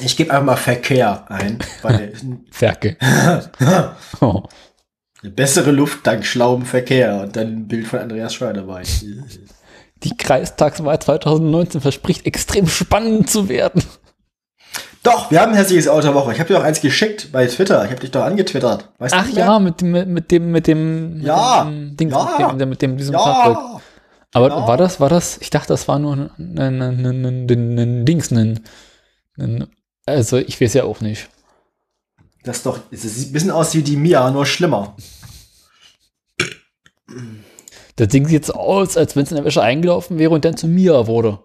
Ich gebe einfach mal Verkehr ein, Ferkel. oh. eine bessere Luft dank schlauem Verkehr und dann ein Bild von Andreas Scheuer dabei. Die Kreistagswahl 2019 verspricht extrem spannend zu werden. Doch, wir haben ein hässliches Auto der Woche. Ich habe dir auch eins geschickt bei Twitter. Ich habe dich doch angetwittert. Weißt Ach ja, mit dem, mit dem, mit dem, mit Ja, dem Ding, ja, mit dem, mit dem, diesem Fahrzeug. Ja, Aber genau. war das, war das, ich dachte, das war nur ein, ein, ein, ein, ein, ein, Dings, ein, ein, also ich weiß ja auch nicht. das ist doch, es sieht ein bisschen aus wie die Mia, nur schlimmer. Das Ding sieht jetzt aus, als wenn es in der Wäsche eingelaufen wäre und dann zu Mia wurde.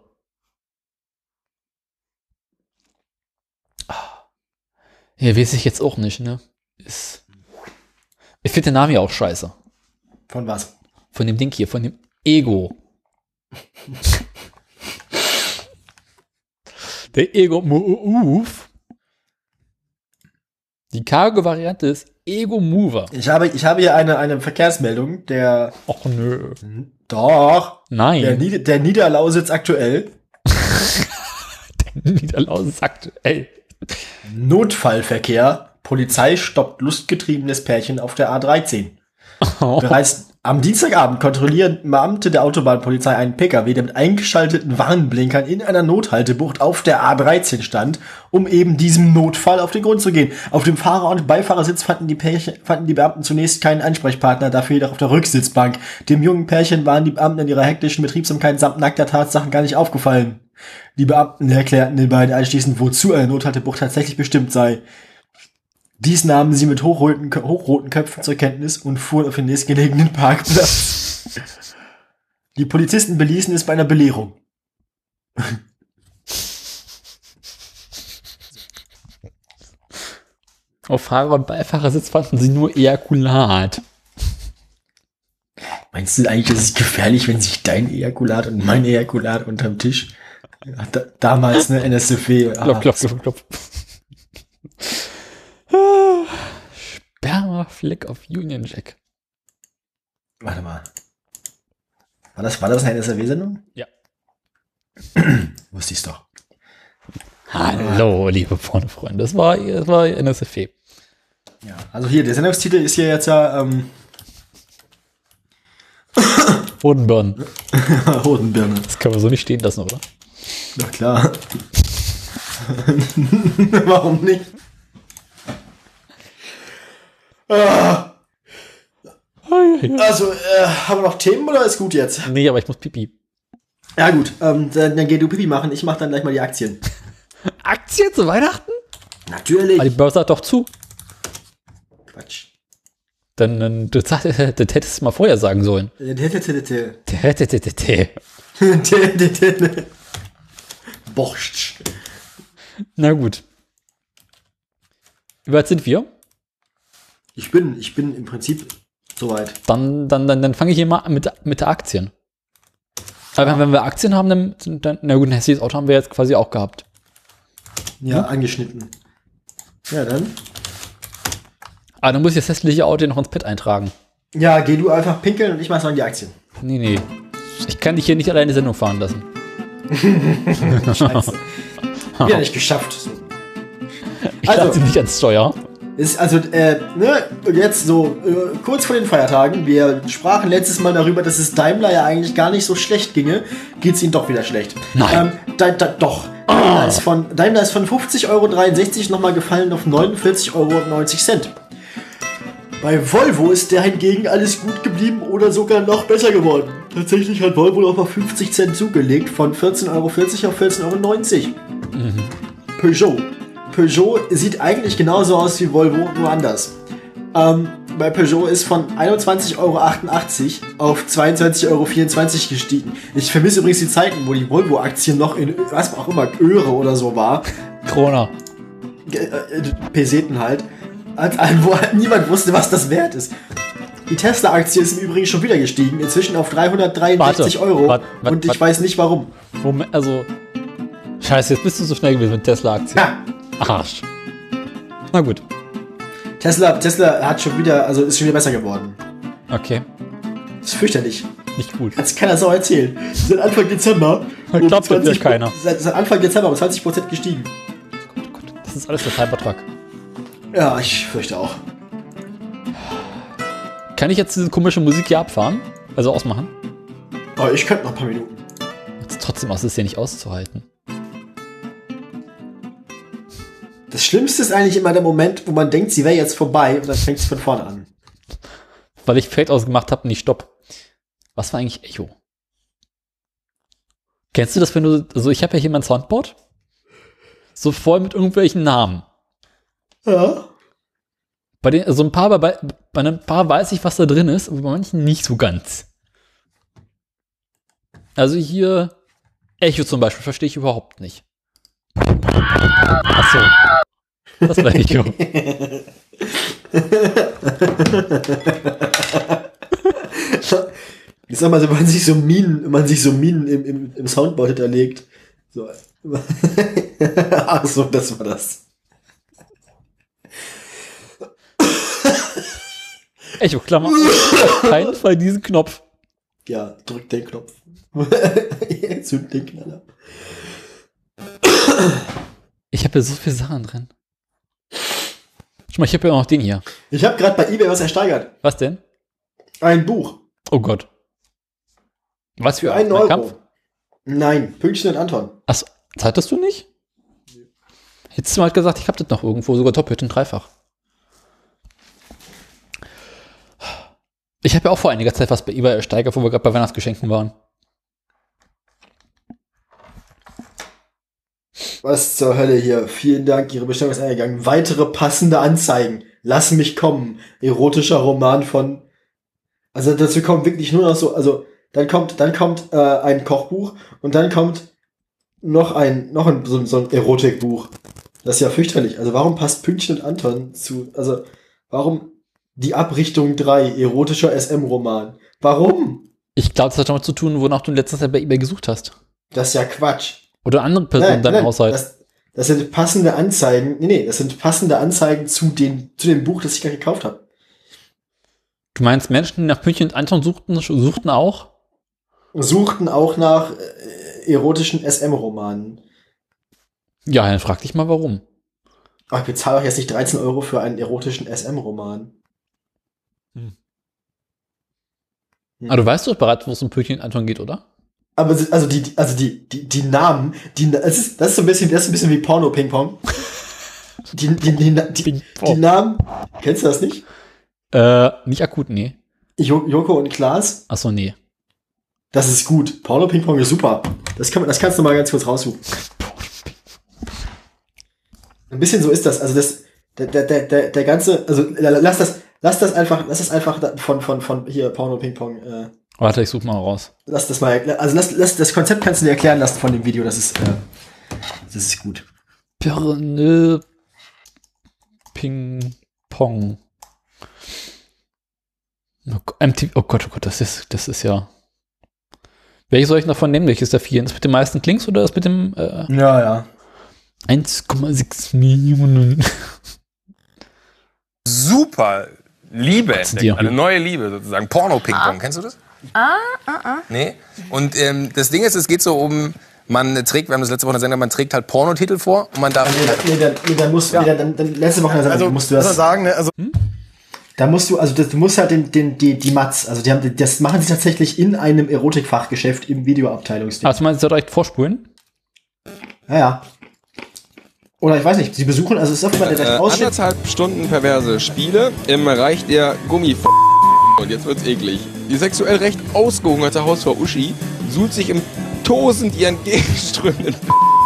Ja, weiß ich jetzt auch nicht, ne? Ist, ich finde den Namen ja auch scheiße. Von was? Von dem Ding hier, von dem Ego. Der Ego Move. Die karge Variante ist Ego Mover. Ich habe, ich habe hier eine, eine Verkehrsmeldung, der, Och nö. doch, der, Nein. Nieder, der Niederlausitz aktuell. Niederlausitz aktuell. Notfallverkehr. Polizei stoppt lustgetriebenes Pärchen auf der A13. Bereits am Dienstagabend kontrollieren Beamte der Autobahnpolizei einen Pkw, der mit eingeschalteten Warnblinkern in einer Nothaltebucht auf der A13 stand, um eben diesem Notfall auf den Grund zu gehen. Auf dem Fahrer- und Beifahrersitz fanden die, Pärchen, fanden die Beamten zunächst keinen Ansprechpartner, dafür jedoch auf der Rücksitzbank. Dem jungen Pärchen waren die Beamten in ihrer hektischen Betriebsamkeit samt nackter Tatsachen gar nicht aufgefallen. Die Beamten erklärten den beiden anschließend, wozu eine Nothaltebucht tatsächlich bestimmt sei. Dies nahmen sie mit hochroten, hochroten Köpfen zur Kenntnis und fuhren auf den nächstgelegenen Parkplatz. Die Polizisten beließen es bei einer Belehrung. Auf Fahrer- und Beifahrersitz fanden sie nur Ejakulat. Meinst du eigentlich, das ist gefährlich, wenn sich dein Ejakulat und mein Ejakulat unterm Tisch Da, damals eine NSFW. Ah, Klopf, klopf, klopf, klopf. Ah, Spermafleck auf Union Jack. Warte mal. War das, war das eine NSFW-Sendung? Ja. Wusste ich's doch. Hallo, liebe Pornofreunde. Das war, das war NSFW. Ja, also hier, der Sendungstitel ist hier jetzt ja ähm, Hodenbirnen. Hodenbirne. Das kann man so nicht stehen lassen, oder? Na klar. Warum nicht? Ah. Also, äh, haben wir noch Themen oder ist gut jetzt? Nee, aber ich muss pipi. Ja gut, ähm, dann, dann geh du Pipi machen, ich mach dann gleich mal die Aktien. Aktien zu Weihnachten? Natürlich. Aber die Börse hat doch zu. Quatsch. Dann, dann das, das hättest du mal vorher sagen sollen. Borscht. Na gut. Wie weit sind wir? Ich bin, ich bin im Prinzip soweit. Dann, dann, dann, dann fange ich hier mal mit, mit der Aktien. Aber wenn wir Aktien haben, dann, dann na gut, ein hässliches Auto haben wir jetzt quasi auch gehabt. Ja, angeschnitten. Ja, dann. Aber dann muss ich das hässliche Auto noch ins Pad eintragen. Ja, geh du einfach pinkeln und ich mach dann die Aktien. Nee, nee. Ich kann dich hier nicht alleine die Sendung fahren lassen. Scheiße. Wieder nicht geschafft. So. Ich Also- dich nicht ans Steuer. Ist also, äh, ne, jetzt so äh, kurz vor den Feiertagen, wir sprachen letztes Mal darüber, dass es Daimler ja eigentlich gar nicht so schlecht ginge, geht's ihnen doch wieder schlecht. Nein. Ähm, da, da, doch. Daimler, ist von, Daimler ist von 50,63 Euro nochmal gefallen auf 49,90 Euro. Bei Volvo ist der hingegen alles gut geblieben oder sogar noch besser geworden. Tatsächlich hat Volvo noch mal 50 Cent zugelegt, von 14,40 Euro auf 14,90 Euro. Peugeot. Peugeot sieht eigentlich genauso aus wie Volvo, nur anders. Ähm, bei Peugeot ist von 21,88 Euro auf 22,24 Euro gestiegen. Ich vermisse übrigens die Zeiten, wo die Volvo-Aktien noch in, was auch immer, Öre oder so war. Corona. Äh, äh, Peseten halt. Als, wo halt niemand wusste, was das wert ist. Die Tesla-Aktie ist im Übrigen schon wieder gestiegen, inzwischen auf 363 Warte, Euro. warte, warte, und ich weiß nicht warum. Moment, also. Scheiße, jetzt bist du so schnell gewesen mit Tesla-Aktien. Ja, Arsch. Na gut. Tesla, Tesla hat schon wieder, also ist schon wieder besser geworden. Okay. Das ist fürchterlich. Nicht gut. Kann's keiner so erzählen. Seit Anfang Dezember. um Glaubt mir keiner. Seit, seit Anfang Dezember um 20% gestiegen. Das ist alles der Cybertruck. Ja, ich fürchte auch. Kann ich jetzt diese komische Musik hier abfahren? Also ausmachen? Aber ich könnte noch ein paar Minuten. Jetzt trotzdem aus, ist hier nicht auszuhalten. Das Schlimmste ist eigentlich immer der Moment, wo man denkt, sie wäre jetzt vorbei und dann fängt es von vorne an. Weil ich Fade ausgemacht habe, nicht Stopp. Was war eigentlich Echo? Kennst du das, wenn du, also ich habe ja hier mein Soundboard. So voll mit irgendwelchen Namen. Ja. Bei den, also ein paar, bei, bei ein paar weiß ich, was da drin ist, aber bei manchen nicht so ganz. Also hier Echo zum Beispiel verstehe ich überhaupt nicht. Achso. Das war Echo. Ich sag mal, wenn man sich so Minen, wenn man sich so Minen im, im, im Soundboard hinterlegt. So. Ach so, das war das. Echo, Klammer. auf keinen Fall diesen Knopf. Ja, drück den Knopf. Zünd den Knaller. Ich habe ja so viele Sachen drin. Schau mal, ich habe ja auch noch den hier. Ich habe gerade bei eBay was ersteigert. Was denn? Ein Buch. Oh Gott. Was für Ein ein Euro. Kampf? Nein, Pünktchen und Anton. Achso, das hattest du nicht? Hättest du mal gesagt, ich habe das noch irgendwo, sogar doppelt und dreifach. Ich habe ja auch vor einiger Zeit was bei eBay ersteigert, wo wir gerade bei Weihnachtsgeschenken waren. Was zur Hölle hier? Vielen Dank, Ihre Bestellung ist eingegangen. Weitere passende Anzeigen. Lass mich kommen. Erotischer Roman von. Also dazu kommt wirklich nur noch so, also dann kommt, dann kommt äh, ein Kochbuch und dann kommt noch ein, noch ein so, so ein Erotikbuch. Das ist ja fürchterlich. Also warum passt Pünktchen und Anton zu, also warum die Abrichtung 3, erotischer SM-Roman? Warum? Ich glaube, das hat damit zu tun, wonach du in letzter Zeit bei eBay gesucht hast. Das ist ja Quatsch. Oder andere Personen in deinem Haushalt. Das, das sind passende Anzeigen. Nee, nee, das sind passende Anzeigen zu, den, zu dem Buch, das ich gerade gekauft habe. Du meinst Menschen, die nach Pünktchen und Anton suchten, suchten auch? Suchten auch nach äh, erotischen SM-Romanen. Ja, dann frag dich mal warum. Aber ich bezahle auch jetzt nicht 13 Euro für einen erotischen SM-Roman. Aber du weißt doch bereits, wo es um Pünktchen und Anton geht, oder? Aber also die, also die, die, die Namen, die, das ist, das ist so ein bisschen, das ist ein bisschen wie Porno-Ping-Pong. Die, die, die, die, die, die Namen, kennst du das nicht? Äh, nicht akut, nee. Jo Joko und Klaas, Achso, nee. das ist gut. Porno-Ping-Pong ist super. Das, kann das kannst du mal ganz kurz raussuchen. Ein bisschen so ist das. Also das, der, der, der, der, der ganze, also lass das, lass das einfach, lass das einfach von, von, von hier Porno-Ping-Pong, äh, Warte, ich such mal raus. lass das mal, erklären. also lass, lass, das Konzept kannst du dir erklären lassen von dem Video, das ist, äh, das ist gut. Birne Ping Pong. Oh, Gott, MTV, oh Gott, oh Gott, das ist, das ist ja. Welches soll ich davon nehmen? Welches der vier? Das mit den meisten Klinks oder das mit dem äh, Ja, ja. 1,6 Millionen? Super Liebe entdeckt. Eine neue Liebe sozusagen. Porno-Ping-Pong. Kennst du das? Ah, ah, ah. Nee. Und ähm, das Ding ist, es geht so um, man trägt, wir haben das letzte Woche Sendung, man trägt halt Pornotitel vor und man darf. Nee, nee, dann, nee, dann musst nee, dann, dann, letzte Woche Also, musst du muss das. sagen, ne, also Da musst du, also das, du musst halt den, den, die, die Mats, also die haben, das machen sie tatsächlich in einem Erotikfachgeschäft im Videoabteilungsding. Hast du meinst, soll direkt vorspulen? Ja, ja. Oder ich weiß nicht, sie besuchen, also es ist der, Äh, der Ausschnitt. anderthalb Stunden perverse Spiele im Reich der Gummi. Und jetzt wird's eklig. Die sexuell recht ausgehungerte Hausfrau Uschi suhlt sich im tosend ihren gegenströmenden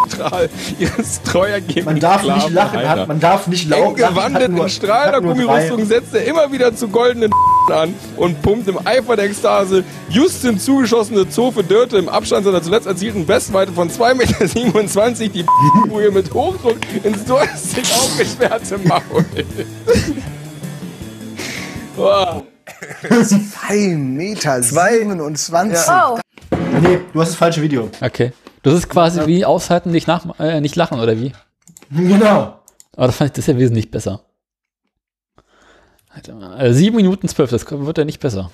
Strahl ihres Treuer gegen Man darf nicht lachen, hat, man darf nicht laut Eng gewandeten Strahl der Gummirüstung setzt er immer wieder zu goldenen an und pumpt im Eifer der Ekstase just ins zugeschossene Zofe Dörte im Abstand seiner zuletzt erzielten Bestweite von 2,27 Meter die Brühe mit Hochdruck ins durstig aufgesperrte Maul. Wow. 2 Meter 27. Wow. Nee, du hast das falsche Video. Okay. Das ist quasi wie aushalten, nicht, nach, äh, nicht lachen, oder wie? Genau. Aber das fand ich, das ist ja wesentlich besser. Warte mal, äh, 7 Minuten 12, das wird ja nicht besser.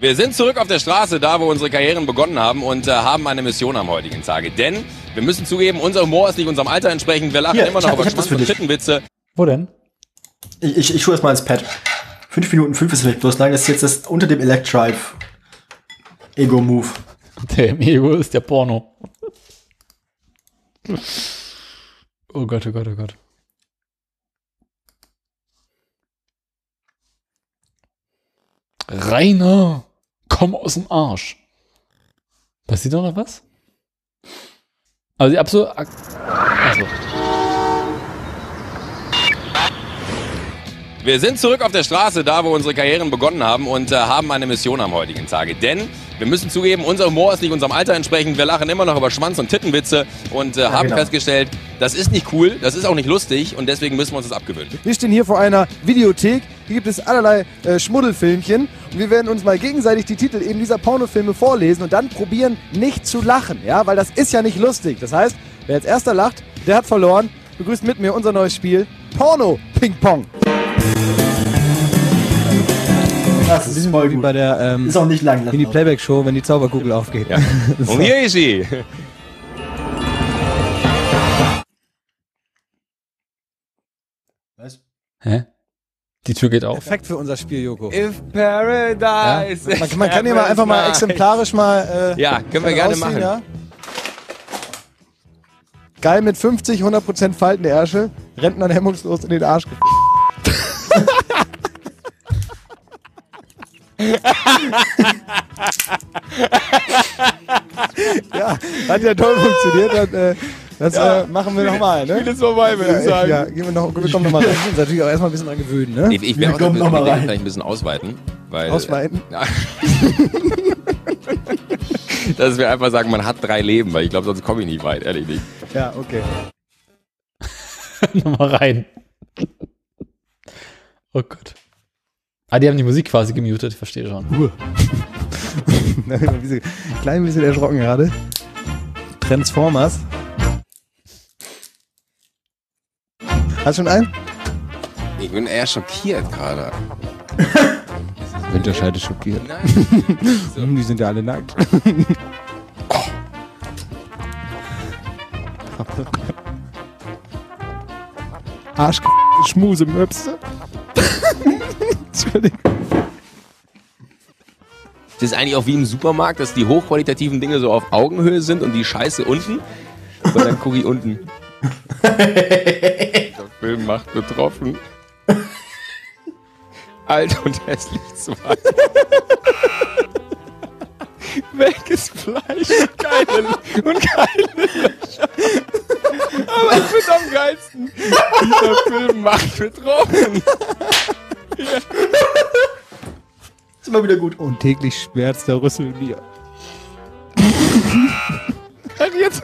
Wir sind zurück auf der Straße, da wo unsere Karrieren begonnen haben und äh, haben eine Mission am heutigen Tage. Denn wir müssen zugeben, unser Humor ist nicht unserem Alter entsprechend. Wir lachen Hier, immer noch hab- über Schwanz-. Wo denn? Ich, ich, ich tue das mal ins Pad. 5 Minuten 5 ist vielleicht bloß lang, das ist jetzt das unter dem Electrive Ego-Move. Der Ego ist der Porno. Oh Gott, oh Gott, oh Gott. Rainer, komm aus dem Arsch. Passiert doch noch was? Also die absolut. Also. Wir sind zurück auf der Straße, da wo unsere Karrieren begonnen haben und äh, haben eine Mission am heutigen Tage. Denn wir müssen zugeben, unser Humor ist nicht unserem Alter entsprechend. Wir lachen immer noch über Schwanz- und Tittenwitze und äh, haben genau. festgestellt, das ist nicht cool, das ist auch nicht lustig und deswegen müssen wir uns das abgewöhnen. Wir stehen hier vor einer Videothek. Hier gibt es allerlei äh, Schmuddelfilmchen. Und wir werden uns mal gegenseitig die Titel eben dieser Pornofilme vorlesen und dann probieren, nicht zu lachen. Ja, weil das ist ja nicht lustig. Das heißt, wer als erster lacht, der hat verloren. Begrüßt mit mir unser neues Spiel Porno Ping Pong. Das ist voll Wie bei der ähm, Ist auch nicht lang. in die Playback Show, wenn die Zauberkugel aufgeht. Ja. Und hier ist sie. Was? Hä? Die Tür geht auf. Perfekt für unser Spiel, Joko. If Paradise. Ja? Man, man kann hier mal einfach mal exemplarisch mal. Äh, Ja, können wir gerne machen. Ja? Geil mit 50, 100% faltende Ärsche, Rentnern hemmungslos in den Arsch. ge- ja, hat ja toll funktioniert. Dann, äh, das Ja. äh, machen wir nochmal, ne? Spiel ist vorbei, würde ja, ich sagen. Ja, gehen wir, noch, wir kommen nochmal rein. Wir müssen natürlich auch erstmal ein bisschen dran gewöhnen, ne? Ich, ich werde auch noch mal rein. vielleicht ein bisschen ausweiten. Weil, Ausweiten? Ja. Dass wir einfach sagen, man hat drei Leben, weil ich glaube, sonst komme ich nicht weit, ehrlich nicht. Ja, okay. Nochmal rein. Oh Gott. Ah, die haben die Musik quasi gemutet, ich verstehe schon. ein bisschen, klein bisschen erschrocken gerade. Transformers. Hast du schon einen? Ich bin eher schockiert gerade. Winterscheide schockiert. Hm, Die sind ja alle nackt. Arsch, Schmuse, Möpse. Entschuldigung. Das ist eigentlich auch wie im Supermarkt, dass die hochqualitativen Dinge so auf Augenhöhe sind und die Scheiße unten. Und dann gucke ich unten. Der Film macht betroffen. Alt und hässlich 2. Welches Fleisch und keine, und keine Löcher. Aber ich finde am geilsten. Dieser Film macht betroffen. Hier. Ist immer wieder gut. Und täglich schmerzt der Rüssel mir. Ach jetzt.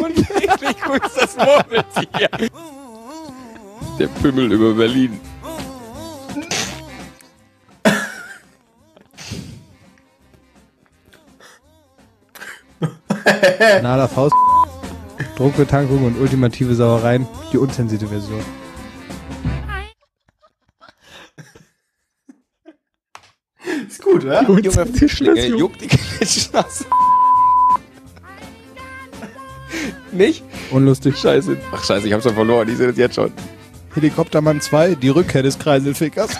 Und täglich grüßt das Murmeltier. Der Pimmel über Berlin. Nader Faust. Druckbetankung und ultimative Sauereien. Die unzensierte Version. Ist gut, oder? Junge Fischlinge, juckt die Klitschnasse. Nicht? Unlustig. Scheiße. Ach scheiße, ich hab's schon verloren. Ich sehe das jetzt schon. Helikoptermann 2, die Rückkehr des Kreiselfickers.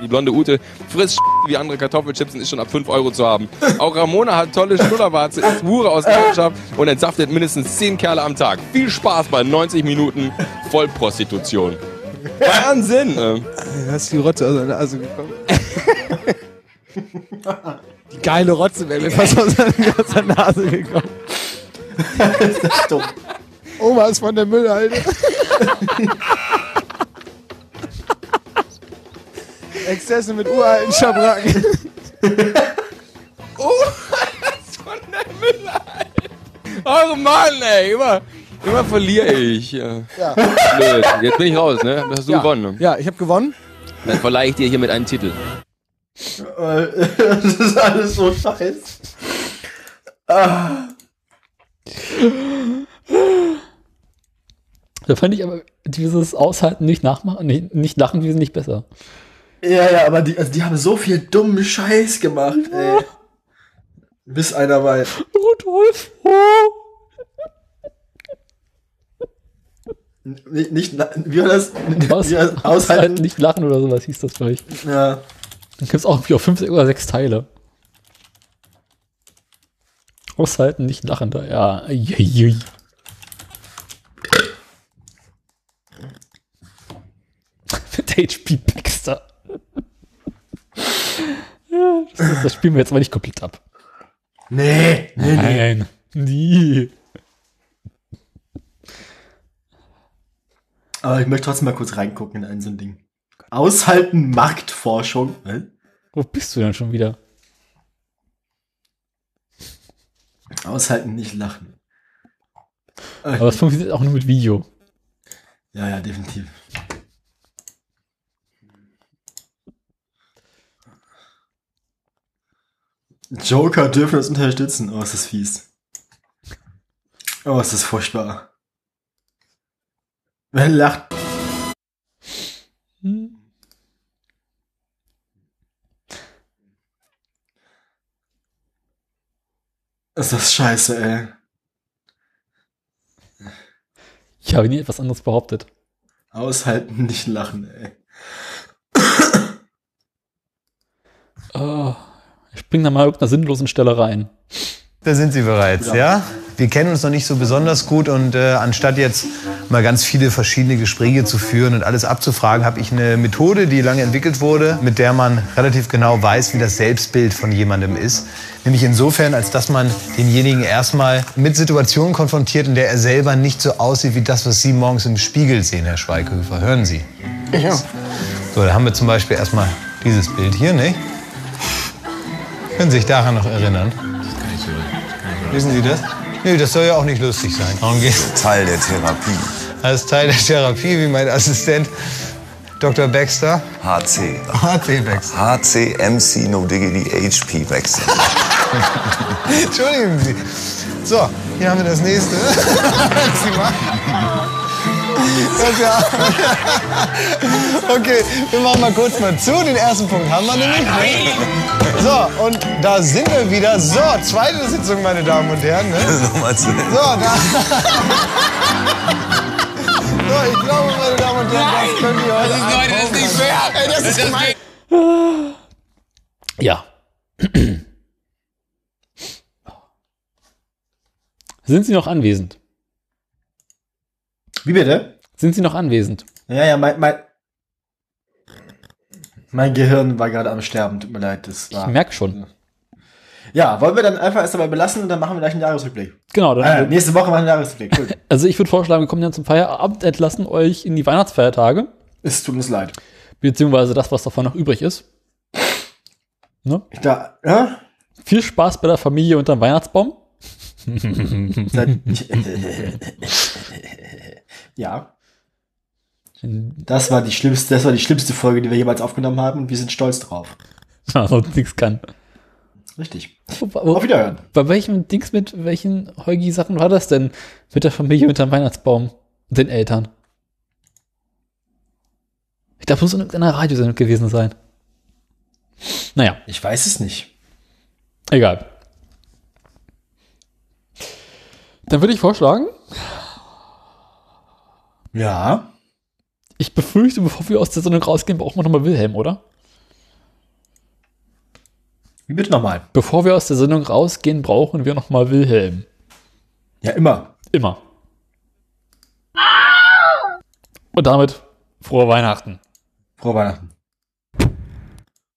Die blonde Ute frisst wie andere Kartoffelchips und ist schon ab 5 Euro zu haben. Auch Ramona hat tolle Schnullerwarze, ist Hure aus Leidenschaft und entsaftet mindestens 10 Kerle am Tag. Viel Spaß bei 90 Minuten Vollprostitution. Wahnsinn! Ähm, Du hast die Rotze aus der Nase gekommen. Die geile Rotze wäre mir fast aus der, aus der Nase gekommen. das ist dumm. Oma ist von der Müllhalde. Exzesse mit uralten Schabracken. Oh, das ist von der Müllhalde. Oh Mann, ey, immer, immer verliere ich. Ja. Ja. Blöd. Jetzt bin ich raus, ne? Hast du Ja. gewonnen. ne? Ja, ich habe gewonnen. Dann verleihe ich dir hier mit einem Titel. Das ist alles so scheiße. Ah. Da fand ich aber dieses Aushalten, nicht nachmachen, nicht, nicht lachen, wesentlich besser. Ja, ja, aber die, also die haben so viel dummen Scheiß gemacht, ey. Bis einer weiß. Rudolf, Nicht, nicht, na- wie war das? Aus, Wie war das? aushalten, Aushalten. nicht lachen oder sowas hieß das vielleicht. Ja. Dann gibt es auch irgendwie auch fünf oder sechs Teile. Aushalten, nicht lachen, da, ja. Eieiei. Mit HP Baxter. Ja, das, das spielen wir jetzt mal nicht komplett ab. Nee, nee, nee. Nein, nie. Aber ich möchte trotzdem mal kurz reingucken in ein so ein Ding. Aushalten Marktforschung. Hä? Wo bist du denn schon wieder? Aushalten, nicht lachen. Aber es funktioniert auch nur mit Video. Ja, ja, definitiv. Joker dürfen das unterstützen. Oh, ist das fies. Oh, ist das furchtbar. Wer lacht? Ist das scheiße, ey. Ich habe nie etwas anderes behauptet. Aushalten, nicht lachen, ey. Oh, ich bring da mal irgendeiner sinnlosen Stelle rein. Da sind Sie bereits, ja? Wir kennen uns noch nicht so besonders gut und äh, anstatt jetzt mal ganz viele verschiedene Gespräche zu führen und alles abzufragen, habe ich eine Methode, die lange entwickelt wurde, mit der man relativ genau weiß, wie das Selbstbild von jemandem ist. Nämlich insofern, als dass man denjenigen erstmal mit Situationen konfrontiert, in der er selber nicht so aussieht wie das, was Sie morgens im Spiegel sehen, Herr Schweighöfer. Hören Sie. Ja. So, da haben wir zum Beispiel erstmal dieses Bild hier, ne? Können Sie sich daran noch erinnern? Wissen Sie das? Nee, das soll ja auch nicht lustig sein. Darum geht's. Teil der Therapie. Als Teil der Therapie, wie mein Assistent Dr. Baxter. HC. HC Baxter. HC, MC, No Diggity, HP Baxter. Entschuldigen Sie. So, hier haben wir das nächste. Sie machen. Das ja. Okay, wir machen mal kurz mal zu. Den ersten Punkt haben wir nämlich. Ne? So, und da sind wir wieder. So, zweite Sitzung, meine Damen und Herren. Ne? Nochmal zu. So, da. So, ich glaube, meine Damen und Herren, das können wir heute. Das ist, Leute, das ist nicht fair. Ey, das ist Das gemein. Ja. Sind Sie noch anwesend? Wie bitte? Sind Sie noch anwesend? Ja, ja, mein, mein, mein Gehirn war gerade am Sterben. Tut mir leid. Das war, Ich merke schon. Ja, wollen wir dann einfach erst dabei belassen und dann machen wir gleich einen Jahresrückblick. Genau. Dann Äh, nächste Woche machen wir einen Jahresrückblick. Gut. Also ich würde vorschlagen, wir kommen dann zum Feierabend, entlassen euch in die Weihnachtsfeiertage. Es tut uns leid. Beziehungsweise das, was davon noch übrig ist. Ne? Da, ja? Viel Spaß bei der Familie unterm Weihnachtsbaum. ja. Das war die schlimmste, das war die schlimmste Folge, die wir jemals aufgenommen haben und wir sind stolz drauf. Ja, sonst nichts kann. Richtig. Auf Wiederhören. Bei welchem Dings mit welchen Heugi-Sachen war das denn? Mit der Familie unterm Weihnachtsbaum und den Eltern? Ich glaube, es muss in irgendeiner Radiosendung gewesen sein. Naja. Ich weiß es nicht. Egal. Dann würde ich vorschlagen. Ja. Ich befürchte, bevor wir aus der Sendung rausgehen, brauchen wir nochmal Wilhelm, oder? Wie bitte nochmal? Bevor wir aus der Sendung rausgehen, brauchen wir nochmal Wilhelm. Ja, immer. Immer. Und damit frohe Weihnachten. Frohe Weihnachten.